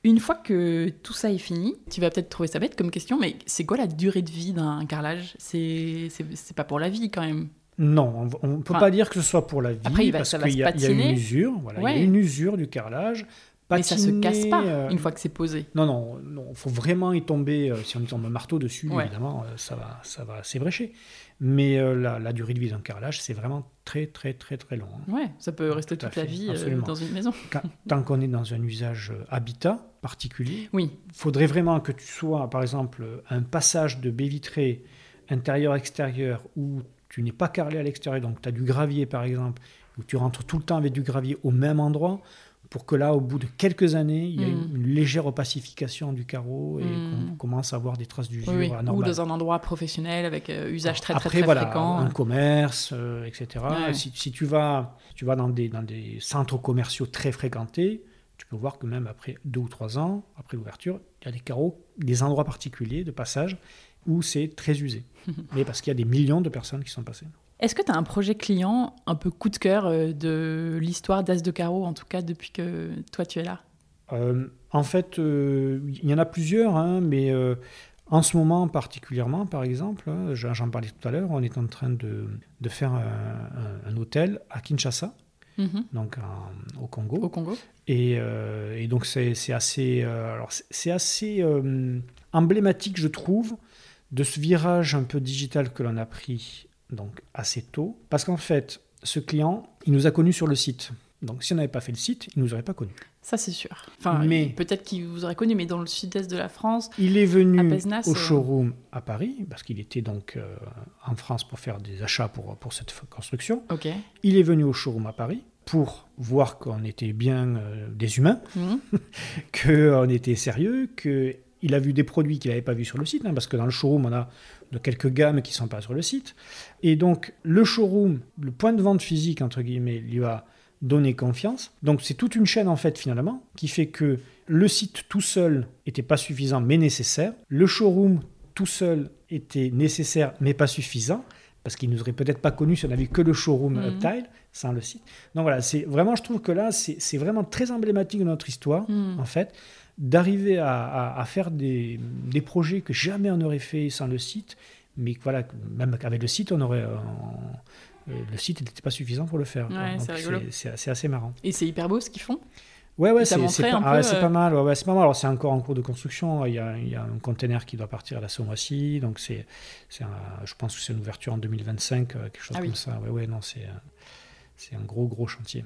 Une fois que tout ça est fini, tu vas peut-être trouver ça bête comme question, mais c'est quoi la durée de vie d'un carrelage? C'est pas pour la vie quand même. Non, on ne peut Enfin, pas dire que ce soit pour la vie, après, il parce qu'il y, a il y a une usure, voilà, il y a une usure du carrelage. mais ça se casse pas euh, une fois que c'est posé. Non, non, non, faut vraiment y tomber. euh, si on y tombe un marteau dessus, Ouais. évidemment, euh, ça va, ça va s'ébrécher. Mais euh, la, la durée de vie d'un carrelage, c'est vraiment très, très, très, très long. hein. Ouais, ça peut rester Tout toute la vie euh, dans une maison. Quand- tant qu'on est dans un usage euh, habitat particulier, Oui, faudrait vraiment que tu sois, par exemple, un passage de baie vitrée intérieur-extérieur où tu n'es pas carrelé à l'extérieur, donc tu as du gravier, par exemple, où tu rentres tout le temps avec du gravier au même endroit, pour que là, au bout de quelques années, il y ait Mm. une, légère opacification du carreau et Mm. qu'on commence à avoir des traces d'usure oui, oui. ou dans un endroit professionnel avec euh, usage très Après, très très voilà, fréquent. un commerce, euh, etc. Ouais. Si, si tu vas, tu vas dans, des, dans des centres commerciaux très fréquentés, tu peux voir que même après deux ou trois ans, après l'ouverture, il y a des carreaux, des endroits particuliers de passage où c'est très usé. Mais parce qu'il y a des millions de personnes qui sont passées. Est-ce que tu as un projet client un peu coup de cœur euh, de l'histoire d'As de Carreau, en tout cas depuis que toi tu es là? Euh, en fait, euh, il y en a plusieurs, hein, mais euh, en ce moment particulièrement, par exemple, hein, j'en parlais tout à l'heure, on est en train de, de faire un, un- un hôtel à Kinshasa. Mhm. donc en- au Congo. Au Congo. Et, et donc c'est assez, alors c'est- assez emblématique, je trouve, de ce virage un peu digital que l'on a pris donc assez tôt, parce qu'en fait, ce client, il nous a connus sur le site. Donc si on n'avait pas fait le site, il nous aurait pas connus. Ça, c'est sûr. Enfin, Mais- peut-être qu'il vous aurait connu, mais dans le sud-est de la France. Il est venu À au euh, showroom à Paris, parce qu'il était donc euh, en France pour faire des achats pour, pour cette construction. Il est venu au showroom à Paris pour voir qu'on était bien euh, des humains, Mhm. qu'on était sérieux, qu'il a vu des produits qu'il n'avait pas vus sur le site, hein, parce que dans le showroom, on a de quelques gammes qui ne sont pas sur le site. Et donc, le showroom, le point de vente physique, entre guillemets, lui a donné confiance. Donc, c'est toute une chaîne, en fait, finalement, qui fait que le site tout seul n'était pas suffisant, mais nécessaire. Le showroom tout seul était nécessaire, mais pas suffisant, parce qu'il ne nous aurait peut-être pas connu si on n'avait que le showroom Mhm. Uptile, sans le site. Donc voilà, c'est vraiment, je trouve que là, c'est c'est vraiment très emblématique de notre histoire Mhm. en fait, d'arriver à, à- à faire des, des projets que jamais on n'aurait fait sans le site, mais voilà, même avec le site, on aurait, euh, euh, le site n'était pas suffisant pour le faire. Ouais, c'est assez marrant. Et c'est hyper beau ce qu'ils font. Ouais, ouais, c'est pas, ah, euh, pas mal. Ouais, ouais, c'est pas mal. Alors, c'est encore en cours de construction. Il y a, il y a un container qui doit partir à la ce mois-ci. Donc, c'est, je pense que c'est une ouverture en 2025, euh, quelque chose Ah oui. comme ça. Ouais, ouais, non, c'est, c'est un gros, gros chantier.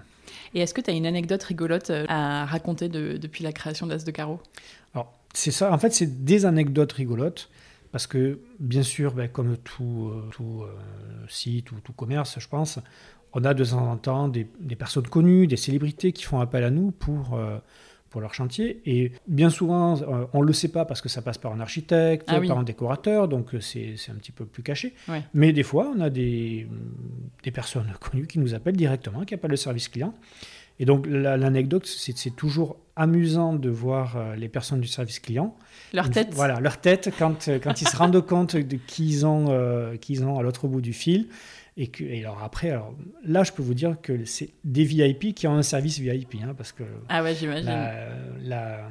Et est-ce que tu as une anecdote rigolote euh, à raconter de- depuis la création d'As de Carreau Alors, c'est ça. En fait, c'est des anecdotes rigolotes. Parce que, bien sûr, ben, comme tout, euh, tout euh, site ou tout commerce, je pense, on a de temps en temps des, des personnes connues, des célébrités qui font appel à nous pour, euh, pour leur chantier. Et bien souvent, euh, on ne le sait pas parce que ça passe par un architecte, Ah oui. par un décorateur, donc euh, c'est un petit peu plus caché. Ouais. Mais des fois, on a des, des personnes connues qui nous appellent directement, qui appellent le service client. Et donc, la- l'anecdote, c'est c'est toujours amusant de voir euh, les personnes du service client. Leur tête Voilà, leur tête quand, quand ils se rendent compte de qui ils ont, euh, ils ont à l'autre bout du fil. Et, que, et alors après, alors, là, je peux vous dire que c'est des VIP qui ont un service VIP. hein, parce que Ah ouais, j'imagine. la, la-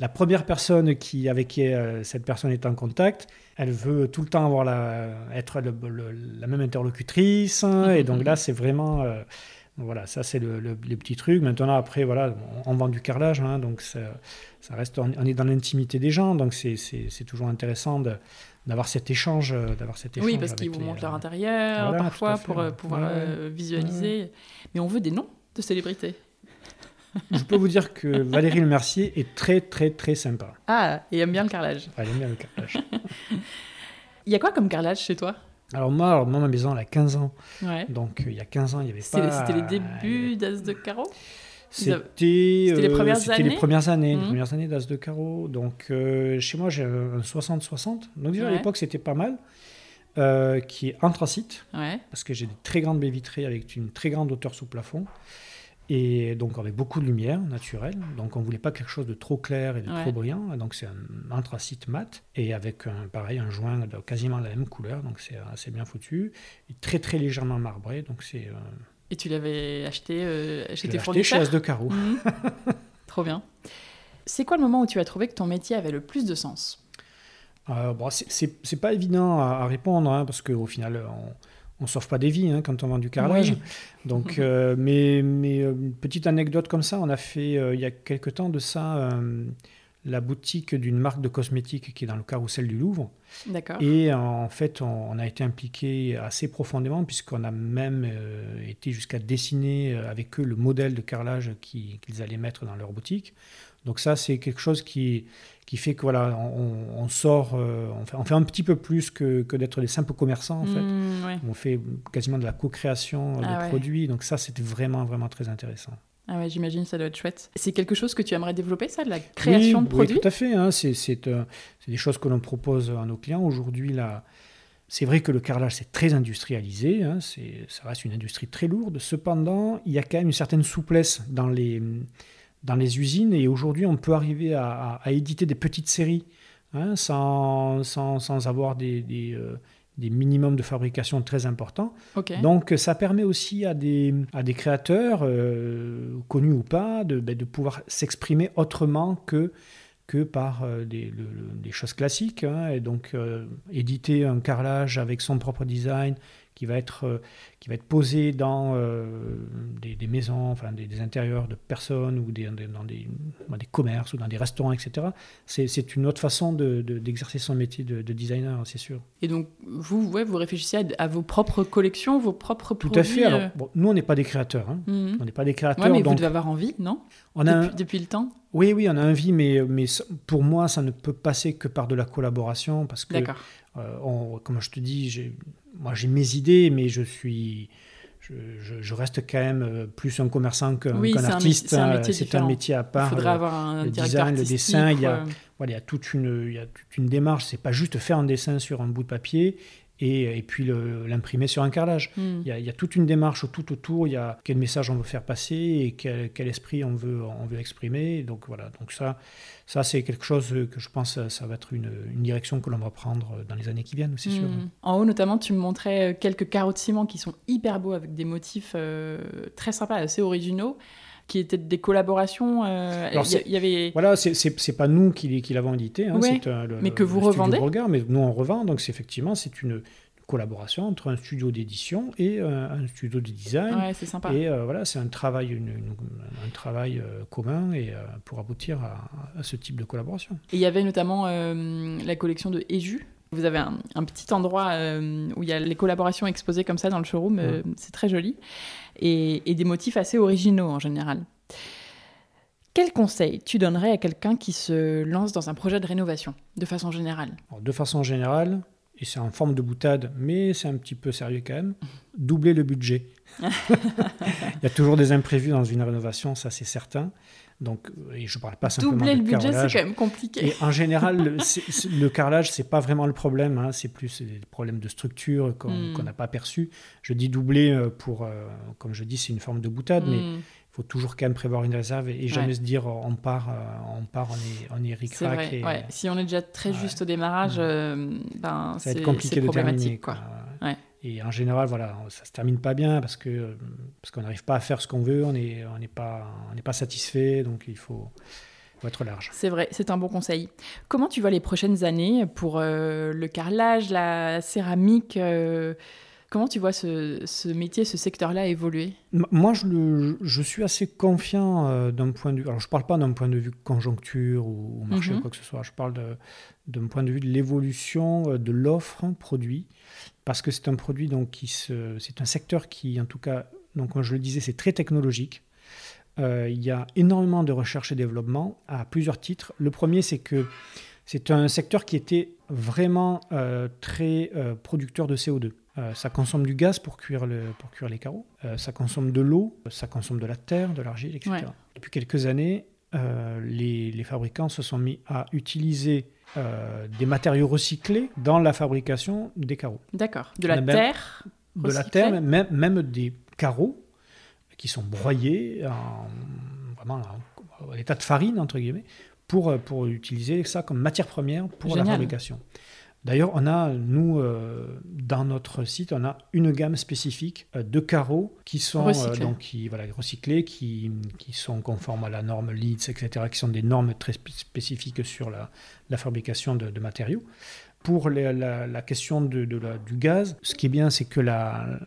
la première personne qui, avec qui euh, cette personne est en contact, elle veut tout le temps avoir la, être le- le- la même interlocutrice. hein, et donc là, c'est vraiment. euh, voilà, ça c'est le, le- les petits trucs. Maintenant, après, voilà, on, on vend du carrelage, hein, donc ça, ça reste, on, est dans l'intimité des gens, donc c'est- toujours intéressant de- d'avoir cet échange, euh, d'avoir cet échange. Oui, parce qu'ils vous montrent leur euh, intérieur voilà, parfois pour euh, pouvoir Ouais, euh, visualiser. Mais on veut des noms de célébrités. Je peux vous dire que Valérie Le Mercier est très, très, très sympa. Ah, et aime bien le carrelage. Elle aime bien le carrelage. Il y a quoi comme carrelage chez toi? Alors moi, alors moi, ma maison, elle a 15 ans. Ouais. Donc, euh, il y a 15 ans, il n'y avait pas... c'était les débuts d'As de Carreau C'était C'était les euh, premières années les premières années, Mhm. les premières années d'As de Carreau. Donc, euh, chez moi, j'ai un 60-60. Donc, déjà, à l'époque, c'était pas mal. Euh, qui est anthracite, Ouais. parce que j'ai des très grandes baies vitrées avec une très grande hauteur sous plafond. Et donc, avec beaucoup de lumière naturelle. Donc, on voulait pas quelque chose de trop clair et de Ouais. trop brillant. Donc, c'est un anthracite mat. Et avec, un, pareil, un joint de quasiment la même couleur. Donc, c'est assez bien foutu. Et très, très légèrement marbré. Donc, c'est... euh, Et tu l'avais acheté euh, chez tes acheté chez de Carreau. Mhm. Trop bien. C'est quoi le moment où tu as trouvé que ton métier avait le plus de sens? Euh, bon, c'est- pas évident à, à répondre, hein, parce qu'au final, on ne sauve pas des vies hein, quand on vend du carrelage. Oui. Donc, euh, mais, mais euh, une petite anecdote comme ça, on a fait euh, il y a quelque temps de ça la boutique d'une marque de cosmétiques qui est dans le carrousel du Louvre. D'accord. Et en fait, on, on a été impliqué assez profondément, puisqu'on a même été jusqu'à dessiner avec eux le modèle de carrelage qui- qu'ils allaient mettre dans leur boutique. Donc ça, c'est quelque chose qui, qui fait que voilà, on, on sort, euh, on, fait, on fait un petit peu plus que, que d'être des simples commerçants en fait. Ouais. On fait quasiment de la co-création euh, Ah de ouais. produits. Donc ça, c'était vraiment, vraiment très intéressant. Ah ouais, j'imagine ça doit être chouette. C'est quelque chose que tu aimerais développer, ça, de la création oui, de produits? Oui, tout à fait. hein. C'est euh, des choses que l'on propose à nos clients. Aujourd'hui, là, c'est vrai que le carrelage, c'est très industrialisé. hein. C'est- Ça reste une industrie très lourde. Cependant, il y a quand même une certaine souplesse dans les, dans les usines. Et aujourd'hui, on peut arriver à, à- à éditer des petites séries hein, sans, sans, sans avoir des, des, euh, des minimums de fabrication très importants. Donc ça permet aussi à des, à des créateurs, euh, connus ou pas, de, ben, de pouvoir s'exprimer autrement que, que par euh, des, le- le- des choses classiques. hein. et donc euh, éditer un carrelage avec son propre design qui va être, euh, qui va être posé dans euh, des, maisons, enfin des, intérieurs de personnes ou des, dans, des, dans, des, commerces ou dans des restaurants, etc. C'est une autre façon d'exercer de, son métier de, designer, c'est sûr. Et donc, vous, ouais, vous réfléchissez à, vos propres collections, vos propres Tout produits à fait. Alors, euh nous, on n'est pas des créateurs. Hein. Mhm. On n'est pas des créateurs. Ouais, mais donc... vous devez avoir envie, non? On depuis, a depuis le temps? Oui, oui, on a envie, mais, mais pour moi, ça ne peut passer que par de la collaboration parce que, euh, comme je te dis, moi j'ai mes idées, mais je suis. Je, reste quand même euh, plus un commerçant qu'un artiste. C'est un, un, métier à part. Il faudrait avoir un le design, le dessin. Il y, a, voilà, il y a toute une, il y a toute une démarche. C'est pas juste faire un dessin sur un bout de papier et, et puis l'imprimer sur un carrelage. Hmm. Il, y a, il, y a, toute une démarche tout autour. Il y a quel message on veut faire passer et quel, quel esprit on veut, on veut exprimer. Donc voilà. Donc ça, ça, c'est quelque chose que je pense ça va être une, une direction que l'on va prendre dans les années qui viennent, c'est sûr. Hmm. En haut, notamment, tu me montrais quelques carreaux de ciment qui sont hyper beaux avec des motifs euh, très sympas, assez originaux qui étaient des collaborations. Euh, il y, avait. Voilà, c'est pas nous qui, qui l'avons édité. Hein, mais que vous revendez. Regard, mais nous on revend, donc c'est effectivement c'est une collaboration entre un studio d'édition et euh, un studio de design. Ouais, c'est sympa. Et euh, voilà, c'est un travail, une, un travail euh, commun et pour aboutir à, ce type de collaboration. Et il y avait notamment la collection de Eju. Vous avez un, petit endroit où il y a les collaborations exposées comme ça dans le showroom. c'est très joli. Et, et, des motifs assez originaux en général. Quel conseil tu donnerais à quelqu'un qui se lance dans un projet de rénovation, de façon générale? De façon générale, et c'est en forme de boutade, mais c'est un petit peu sérieux quand même, doubler le budget. Il y a toujours des imprévus dans une rénovation, ça c'est certain. Donc, et je ne parle pas simplement Doubler de le budget, c'est quand même compliqué. Et en général, le, le carrelage, c'est pas vraiment le problème. Hein. c'est plus des problèmes de structure qu'on hmm. n'a pas perçu. Je dis doubler euh, pour, euh, comme je dis, c'est une forme de boutade, mais hmm faut toujours quand même prévoir une réserve et, jamais se dire on part, euh, on part, on est, on est ric et, ouais. Si on est déjà très juste au démarrage, euh, ben, ça va être compliqué de terminer. Quoi. Et en général, voilà, ça se termine pas bien parce que parce qu'on n'arrive pas à faire ce qu'on veut, on n'est on n'est pas on pas satisfait, donc il faut, être large. C'est vrai, c'est un bon conseil. Comment tu vois les prochaines années pour euh, le carrelage, la céramique Comment tu vois ce, métier, ce secteur-là évoluer? Moi, je, je, suis assez confiant euh, d'un point de vue. Alors, je ne parle pas d'un point de vue conjoncture ou, marché ou mhm. quoi que ce soit. Je parle d'un point de vue de l'évolution euh, de l'offre produit, parce que c'est un produit donc qui se, c'est un secteur qui, en tout cas, donc comme je le disais, c'est très technologique. Euh, il y a énormément de recherche et développement à plusieurs titres. Le premier, c'est que c'est un secteur qui était vraiment très producteur de CO2. Euh, ça consomme du gaz pour cuire, le, pour cuire les carreaux, euh, ça consomme de l'eau, ça consomme de la terre, de l'argile, etc. Depuis quelques années, euh, les, les, fabricants se sont mis à utiliser des matériaux recyclés dans la fabrication des carreaux. D'accord. De la terre De la terre, même, même des carreaux qui sont broyés en, vraiment en, état de farine, entre guillemets, pour, pour utiliser ça comme matière première pour la fabrication. D'ailleurs, on a, nous, euh, dans notre site, on a une gamme spécifique euh, de carreaux qui sont euh, recyclés, donc, qui, voilà, recyclés qui, qui, sont conformes à la norme LEEDS, etc., qui sont des normes très spécifiques sur la, la fabrication de, matériaux. Pour la, la, question de, de du gaz, ce qui est bien, c'est que la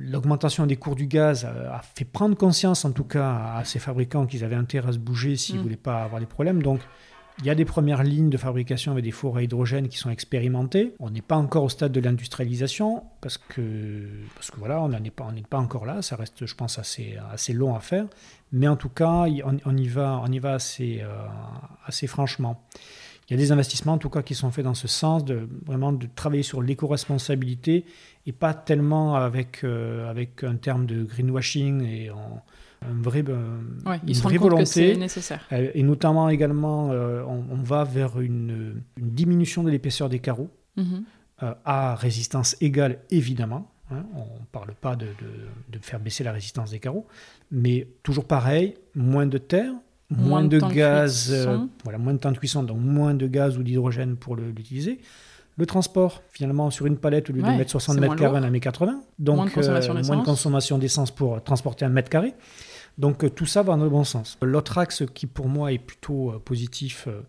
l'augmentation des cours du gaz a, fait prendre conscience, en tout cas, à ces fabricants qu'ils avaient intérêt à se bouger s'ils ne mm. voulaient pas avoir des problèmes. Donc, il y a des premières lignes de fabrication avec des fours à hydrogène qui sont expérimentées. On n'est pas encore au stade de l'industrialisation parce que, parce que voilà, on n'est pas, pas encore là. Ça reste, je pense, assez, assez long à faire. Mais en tout cas, on, y va, on y va assez, euh, assez franchement. Il y a des investissements, en tout cas, qui sont faits dans ce sens, de vraiment de travailler sur l'éco-responsabilité et pas tellement avec, euh, avec un terme de greenwashing et en, un vrai, euh, une vraie volonté. nécessaire. Euh, et notamment également, euh, on, va vers une, diminution de l'épaisseur des carreaux mhm. à résistance égale, évidemment. Hein. on ne parle pas de, de, faire baisser la résistance des carreaux, mais toujours pareil, moins de terre, moins, de, gaz, voilà, moins de temps de cuisson, donc moins de gaz ou d'hydrogène pour l'utiliser. Le transport, finalement, sur une palette, au lieu de mettre 60 mètres carrés, on en met 80. Donc, moins de consommation d'essence pour transporter un mètre carré. Donc euh, tout ça va dans le bon sens. L'autre axe qui pour moi est plutôt euh, positif euh,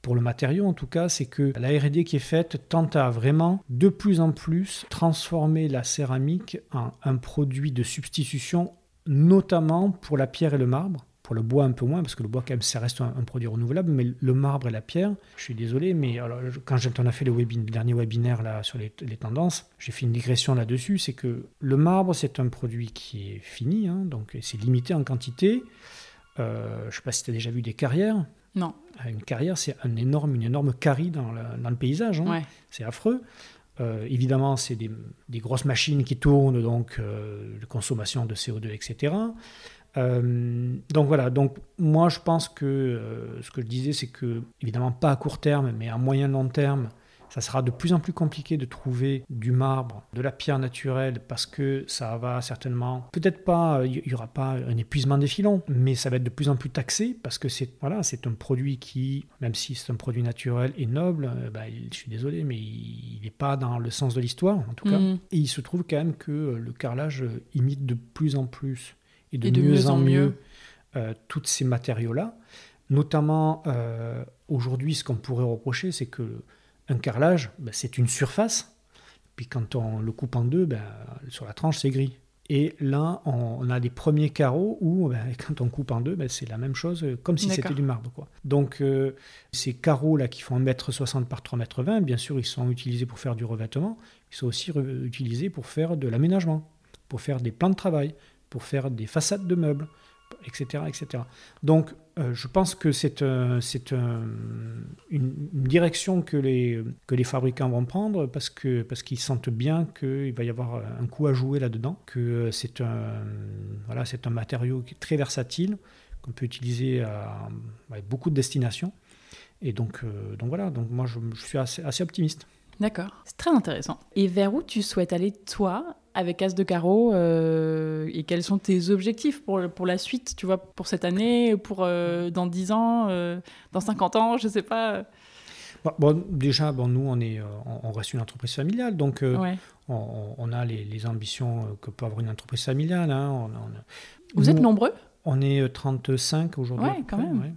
pour le matériau en tout cas, c'est que la R&D qui est faite tente à vraiment de plus en plus transformer la céramique en un produit de substitution, notamment pour la pierre et le marbre. Pour le bois un peu moins, parce que le bois quand même ça reste un, produit renouvelable, mais le marbre et la pierre, je suis désolé, mais alors, quand on a fait le, dernier webinaire là, sur les, tendances, j'ai fait une digression là-dessus, c'est que le marbre c'est un produit qui est fini, hein, donc c'est limité en quantité. Euh, je ne sais pas si tu as déjà vu des carrières. Non. Euh, une carrière, c'est un énorme, une énorme carie dans le, dans le paysage. Hein. C'est affreux. Euh, évidemment, c'est des, des, grosses machines qui tournent, donc euh, consommation de CO2, etc. donc voilà, donc moi je pense que ce que je disais, c'est que, évidemment pas à court terme, mais à moyen long terme, ça sera de plus en plus compliqué de trouver du marbre, de la pierre naturelle, parce que ça va certainement, peut-être pas, il n'y aura pas un épuisement des filons, mais ça va être de plus en plus taxé, parce que c'est voilà, c'est un produit qui, même si c'est un produit naturel et noble, euh, bah, je suis désolé, mais il n'est pas dans le sens de l'histoire, en tout cas. Mhm. Et il se trouve quand même que le carrelage imite de plus en plus et de, mieux, en mieux, euh, tous ces matériaux-là. Notamment, euh, aujourd'hui, ce qu'on pourrait reprocher, c'est que un carrelage, ben, c'est une surface. Puis quand on le coupe en deux, ben, sur la tranche, c'est gris. Et là, on, a des premiers carreaux où, ben, quand on coupe en deux, c'est la même chose, comme si c'était du marbre. Quoi. Donc, euh, ces carreaux-là qui font 1m60 par 3m20, bien sûr, ils sont utilisés pour faire du revêtement. Ils sont aussi utilisés pour faire de l'aménagement, pour faire des plans de travail, pour faire des façades de meubles, etc. etc. Donc, euh, je pense que c'est une, direction que les, fabricants vont prendre parce qu'ils sentent bien qu'il va y avoir un coup à jouer là-dedans, que c'est un, matériau qui est très versatile, qu'on peut utiliser à, beaucoup de destinations. Et donc, euh, donc voilà, donc moi je, je suis assez, assez optimiste. D'accord, c'est très intéressant. Et vers où tu souhaites aller toi avec As de Carreau euh, et quels sont tes objectifs pour, pour la suite, tu vois, pour cette année, pour euh, dans 10 ans, euh, dans 50 ans, je sais pas bon, déjà, bon, nous, on, est, on, reste une entreprise familiale, donc on, a les, ambitions que peut avoir une entreprise familiale. Hein, Vous êtes nombreux On est 35 aujourd'hui. Oui, quand même.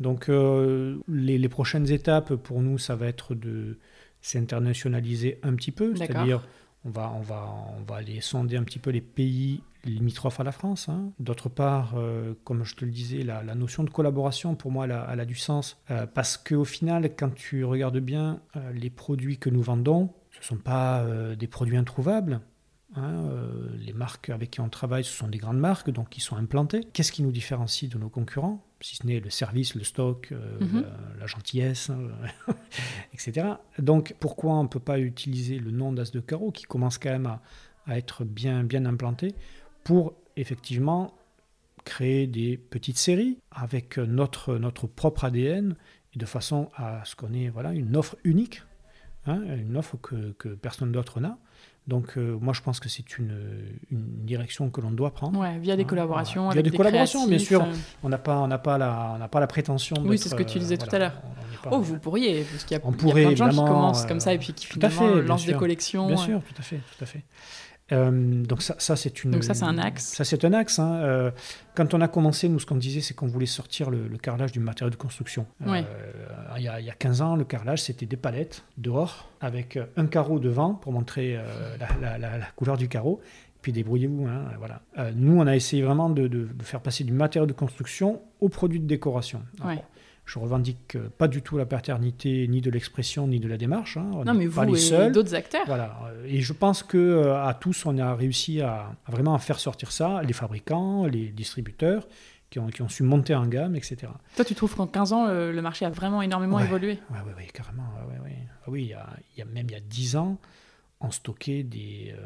donc les, les, prochaines étapes pour nous, ça va être de s'internationaliser un petit peu, c'est-à-dire on va, on, va, on va aller sonder un petit peu les pays limitrophes à la France. Hein. D'autre part, euh, comme je te le disais, la, notion de collaboration, pour moi, elle a, du sens. Euh, parce qu'au final, quand tu regardes bien euh, les produits que nous vendons, ce ne sont pas des produits introuvables. Hein, les marques avec qui on travaille, ce sont des grandes marques, donc qui sont implantées. Qu'est-ce qui nous différencie de nos concurrents si ce n'est le service, le stock, euh, mhm. la, gentillesse, hein, etc. Donc pourquoi on ne peut pas utiliser le nom d'As de Carreau qui commence quand même à, être bien, bien implanté pour effectivement créer des petites séries avec notre, notre propre ADN et de façon à ce qu'on ait voilà, une offre unique, hein, une offre que, que personne d'autre n'a. Donc euh, moi je pense que c'est une, une, direction que l'on doit prendre. Ouais, via des hein, collaborations. Via des, collaborations, bien sûr. Euh. On n'a pas, on n'a pas la, on n'a pas la prétention. Oui, c'est ce que tu disais tout à l'heure. Oh, vous pourriez, parce qu'il y a, on pourrait, plein de gens qui commencent comme ça et puis qui finalement lancent des collections. Bien sûr, tout à fait, tout à fait. Euh, donc ça, ça c'est une. Donc ça c'est un axe. Ça c'est un axe. Hein. Euh, quand on a commencé, nous ce qu'on disait, c'est qu'on voulait sortir le, carrelage du matériau de construction. Euh, il, y a, il, y a, 15 ans, le carrelage c'était des palettes dehors avec un carreau devant pour montrer la, la, la, couleur du carreau. Puis débrouillez-vous. Hein, voilà. nous, on a essayé vraiment de, de, faire passer du matériau de construction au produit de décoration. Je revendique pas du tout la paternité ni de l'expression ni de la démarche. Hein. non, mais vous et d'autres acteurs. Voilà. Et je pense que euh, à tous, on a réussi à, vraiment faire sortir ça, les fabricants, les distributeurs. Qui ont, qui ont, su monter en gamme, etc. Toi, tu trouves qu'en 15 ans, le, marché a vraiment énormément évolué? Oui, oui, oui, carrément. Ah oui, il y, a, il y, a, même il y a 10 ans, on stockait des, euh,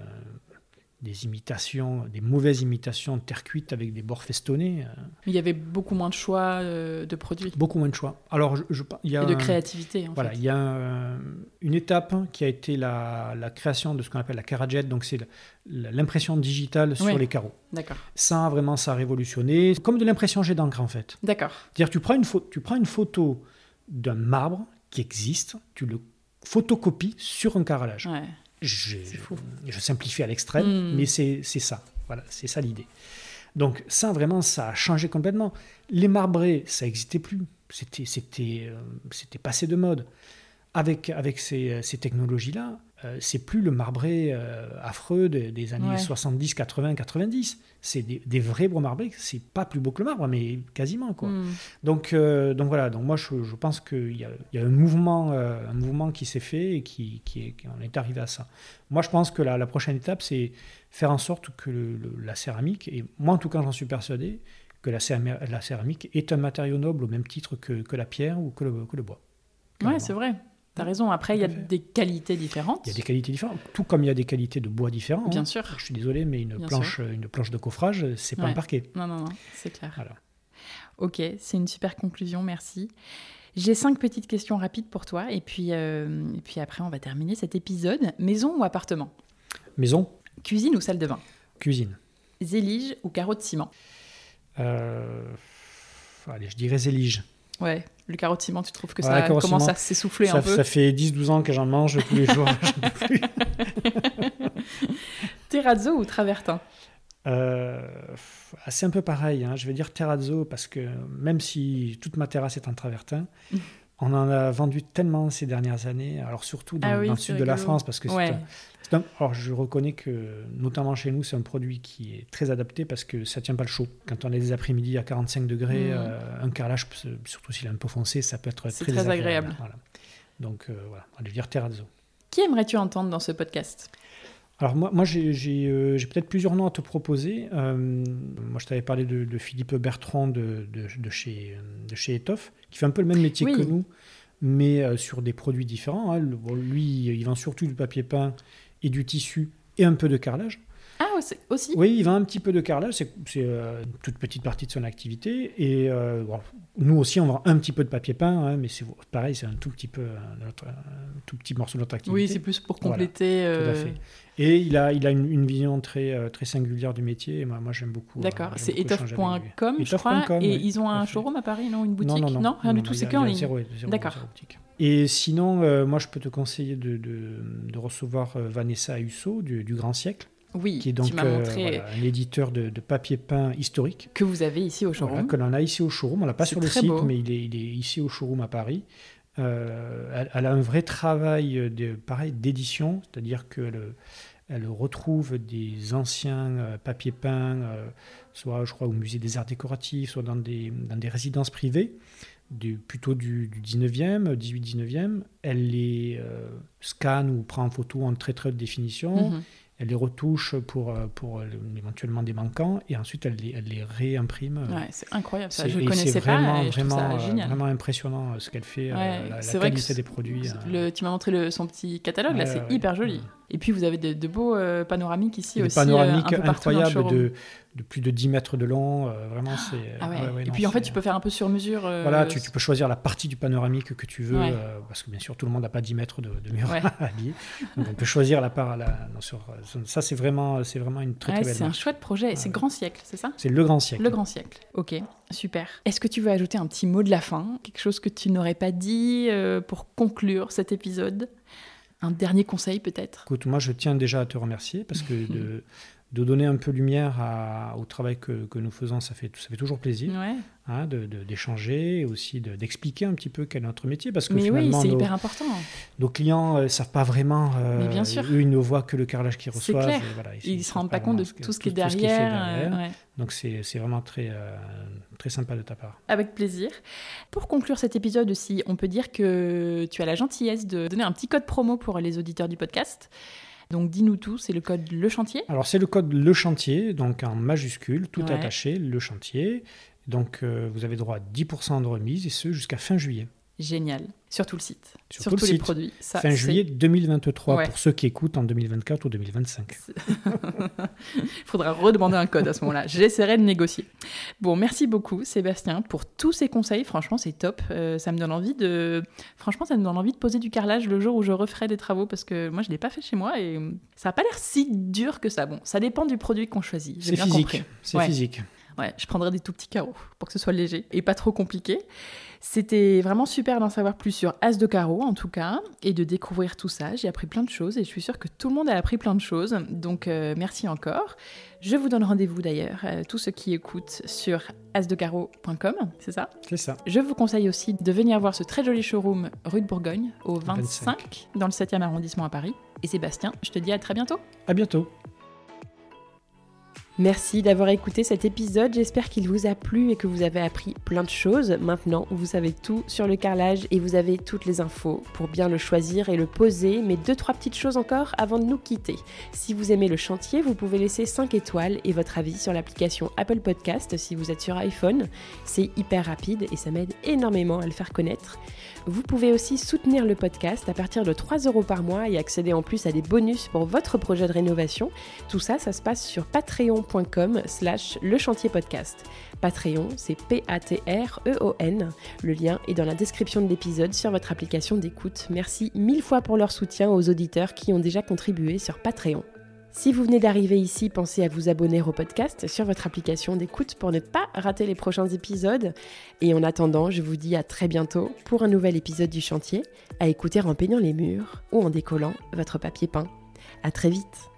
des imitations, des mauvaises imitations de terre cuite avec des bords festonnés. Euh. Il y avait beaucoup moins de choix euh, de produits. Beaucoup moins de choix. Alors, je, il y a Et de créativité. En voilà, il y a une étape qui a été la, création de ce qu'on appelle la Carajet, donc c'est l'impression digitale sur les carreaux. D'accord. Ça, vraiment, ça a révolutionné. Comme de l'impression jet d'encre, en fait. D'accord. C'est-à-dire, tu prends une, tu prends une photo d'un marbre qui existe, tu le photocopies sur un carrelage. Ouais je, je simplifie à l'extrême, hmm. mais c'est ça. Voilà, c'est ça l'idée. Donc ça, vraiment, ça a changé complètement. Les marbrés, ça n'existait plus. C'était, euh, passé de mode. Avec, avec ces, ces technologies-là, euh, c'est plus le marbré euh, affreux des, des années Ouais. 70, 80, 90. C'est des, des vrais beaux marbrés. C'est pas plus beau que le marbre, mais quasiment. Quoi. Hmm. Donc, euh, donc voilà, donc moi je, je pense qu'il y a, il y a un, mouvement, un mouvement qui s'est fait et qui, qui est, qu'on est arrivé à ça. Moi je pense que la, la prochaine étape c'est faire en sorte que le- le- la céramique, et moi en tout cas j'en suis persuadé, que la, céram- la céramique est un matériau noble au même titre que, que la pierre ou que le, que le bois. Carrément. c'est vrai. T'as raison. Après, il y a des qualités différentes. Il y a des qualités différentes, tout comme il y a des qualités de bois différentes. Bien hein. sûr. Je suis désolé, mais une Bien planche, une planche de coffrage, c'est pas Ouais. un parquet. Non, non, non, c'est clair. Voilà. Ok, c'est une super conclusion, merci. J'ai cinq petites questions rapides pour toi, et puis, euh, et puis après, on va terminer cet épisode. Maison ou appartement? Maison, Cuisine ou salle de bain? Cuisine. Zélige ou carreau de ciment? Euh, allez, je dirais zélige. Ouais, le ciment, tu trouves que Ouais, ça commence à s'essouffler un peu ça fait 10-12 ans que j'en mange tous les jours. plus. Terrazzo ou travertin? Euh, c'est un peu pareil. hein. Je vais dire terrazzo parce que même si toute ma terrasse est en travertin, Mm. On en a vendu tellement ces dernières années. Alors surtout dans, Ah oui, dans le sud de la. France parce que Ouais. un- alors je reconnais que notamment chez nous c'est un produit qui est très adapté parce que ça tient pas le chaud. Quand on est des après-midi à 45 degrés, Mm. euh, un carrelage, surtout s'il est un peu foncé, ça peut être C'est très, très agréable. Voilà. Donc euh, voilà, on va dire terrazzo. Qui aimerais-tu entendre dans ce podcast? Alors moi, moi j'ai euh, j'ai peut-être plusieurs noms à te proposer. Euh, moi, je t'avais parlé de, de Philippe Bertrand de, de, de chez, de chez Étoffe, qui fait un peu le même métier Oui. que nous, mais euh, sur des produits différents. hein. Bon, lui, il vend surtout du papier peint et du tissu et un peu de carrelage. Ah, aussi- aussi Oui, il vend un petit peu de carrelage, c'est euh, une toute petite partie de son activité. Et euh, bon, nous aussi, on vend un petit peu de papier peint, hein, mais c'est pareil, c'est un tout petit peu, un, un tout petit morceau de notre activité. Oui, c'est plus pour Voilà, compléter. Tout à euh, fait. Et il a, il a une, une vision très, euh, très singulière du métier. Et moi, moi j'aime beaucoup. D'accord, euh, c'est etoffe.com, je crois. Etoffe.com, Et oui, ils ont un showroom à Paris, non Une boutique non, non, non, rien du tout, c'est que en ligne. D'accord. Et sinon, euh, moi, je peux te conseiller de, de, de recevoir euh, Vanessa Husso du, du Grand Siècle, Oui, qui est donc tu euh, montré voilà, un éditeur de, de papier peint historique. que vous avez ici au Voilà, showroom. que l'on a ici au showroom. On l'a pas sur le site, beau. mais il est, il est ici au showroom à Paris. Euh, elle, elle a un vrai travail de, pareil, d'édition, c'est-à-dire qu'elle elle retrouve des anciens euh, papiers peints, euh, soit je crois au musée des arts décoratifs, soit dans des, dans des résidences privées, du, plutôt du, du 19e, 18-19e. Elle les euh, scanne ou prend en photo en très très haute définition. Mhm. Elle les retouche pour, euh, pour euh, éventuellement des manquants et ensuite elle les, elle les réimprime. Ouais, c'est incroyable ça. Je ne connaissais pas et je vraiment, ça euh, génial. vraiment impressionnant ce qu'elle fait, Ouais, la, la c'est vrai que qualité des produits. Le, tu m'as montré le, son petit catalogue, là, c'est hyper joli. Et puis vous avez de, de beaux euh, panoramiques ici Des aussi. euh, un panoramiques peu le incroyables de, de plus de 10 mètres de long. euh, vraiment, c'est. Ah ouais. ouais, ouais, Et non, puis en fait, tu peux faire un peu sur mesure. euh, Voilà, tu, tu peux choisir la partie du panoramique que tu veux, euh, parce que bien sûr, tout le monde n'a pas 10 mètres de, de mur à lier. Donc on peut choisir la part. La, non, sur, ça, c'est vraiment, c'est vraiment une très, Ouais, très belle c'est un chouette projet. C'est. Grand Siècle, c'est ça? C'est le grand siècle. Le Grand Siècle. Ok, super. Est-ce que tu veux ajouter un petit mot de la fin? Quelque chose que tu n'aurais pas dit euh, pour conclure cet épisode? Un dernier conseil peut-être? Écoute, moi, je tiens déjà à te remercier parce que de, de donner un peu lumière à- au travail que, que nous faisons, ça fait, ça fait toujours plaisir. Ouais. hein, de- de- d'échanger aussi de- d'expliquer un petit peu quel est notre métier parce que Mais oui, finalement c'est nos, hyper important. nos clients ne savent pas vraiment euh, Mais bien sûr. eux ils ne voient que le carrelage qu'ils reçoivent clair. et voilà, Ils ne se rendent pas compte de tout ce qui est derrière. euh, derrière. ouais. donc c'est c'est vraiment très euh, très sympa de ta part Avec plaisir. Pour conclure cet épisode aussi, on peut dire que tu as la gentillesse de donner un petit code promo pour les auditeurs du podcast. Donc dis-nous tout, c'est le code Le Chantier. alors c'est le code le chantier donc en majuscule tout Ouais. attaché le chantier donc euh, vous avez droit à 10% de remise et ce jusqu'à fin juillet Génial. Sur tout le site. Sur Sur, tout le tous les produits. Ça, fin juillet 2023 Ouais. pour ceux qui écoutent en 2024 ou 2025 Il faudra redemander un code à ce moment-là. J'essaierai de négocier. Bon, merci beaucoup Sébastien pour tous ces conseils. Franchement, c'est top. Euh, ça me donne envie de. Franchement, ça me donne envie de poser du carrelage le jour où je referai des travaux parce que moi, je l'ai pas fait chez moi et ça n'a pas l'air si dur que ça. Bon, ça dépend du produit qu'on choisit. C'est physique c'est Ouais. physique Ouais, je prendrai des tout petits carreaux pour que ce soit léger et pas trop compliqué. C'était vraiment super d'en savoir plus sur As de carreau en tout cas et de découvrir tout ça. J'ai appris plein de choses et je suis sûre que tout le monde a appris plein de choses. Donc euh, merci encore. Je vous donne rendez-vous d'ailleurs, euh, tous ceux qui écoutent sur asdecarreau.com, c'est ça? C'est ça. Je vous conseille aussi de venir voir ce très joli showroom rue de Bourgogne au 25, dans le 7e arrondissement à Paris. Et Sébastien, je te dis à très bientôt. À bientôt. Merci d'avoir écouté cet épisode, j'espère qu'il vous a plu et que vous avez appris plein de choses. Maintenant, vous savez tout sur le carrelage et vous avez toutes les infos pour bien le choisir et le poser, mais deux trois petites choses encore avant de nous quitter. Si vous aimez le chantier, vous pouvez laisser 5 étoiles et votre avis sur l'application Apple Podcast si vous êtes sur iPhone. C'est hyper rapide et ça m'aide énormément à le faire connaître. Vous pouvez aussi soutenir le podcast à partir de 3 euros par mois et accéder en plus à des bonus pour votre projet de rénovation. Tout ça, ça se passe sur patreon.com slash le chantier podcast. Patreon, c'est P-A-T-R-E-O-N. Le lien est dans la description de l'épisode sur votre application d'écoute. Merci mille fois pour leur soutien aux auditeurs qui ont déjà contribué sur Patreon. Si vous venez d'arriver ici, pensez à vous abonner au podcast sur votre application d'écoute pour ne pas rater les prochains épisodes. Et en attendant, je vous dis à très bientôt pour un nouvel épisode du chantier, à écouter en peignant les murs ou en décollant votre papier peint. À très vite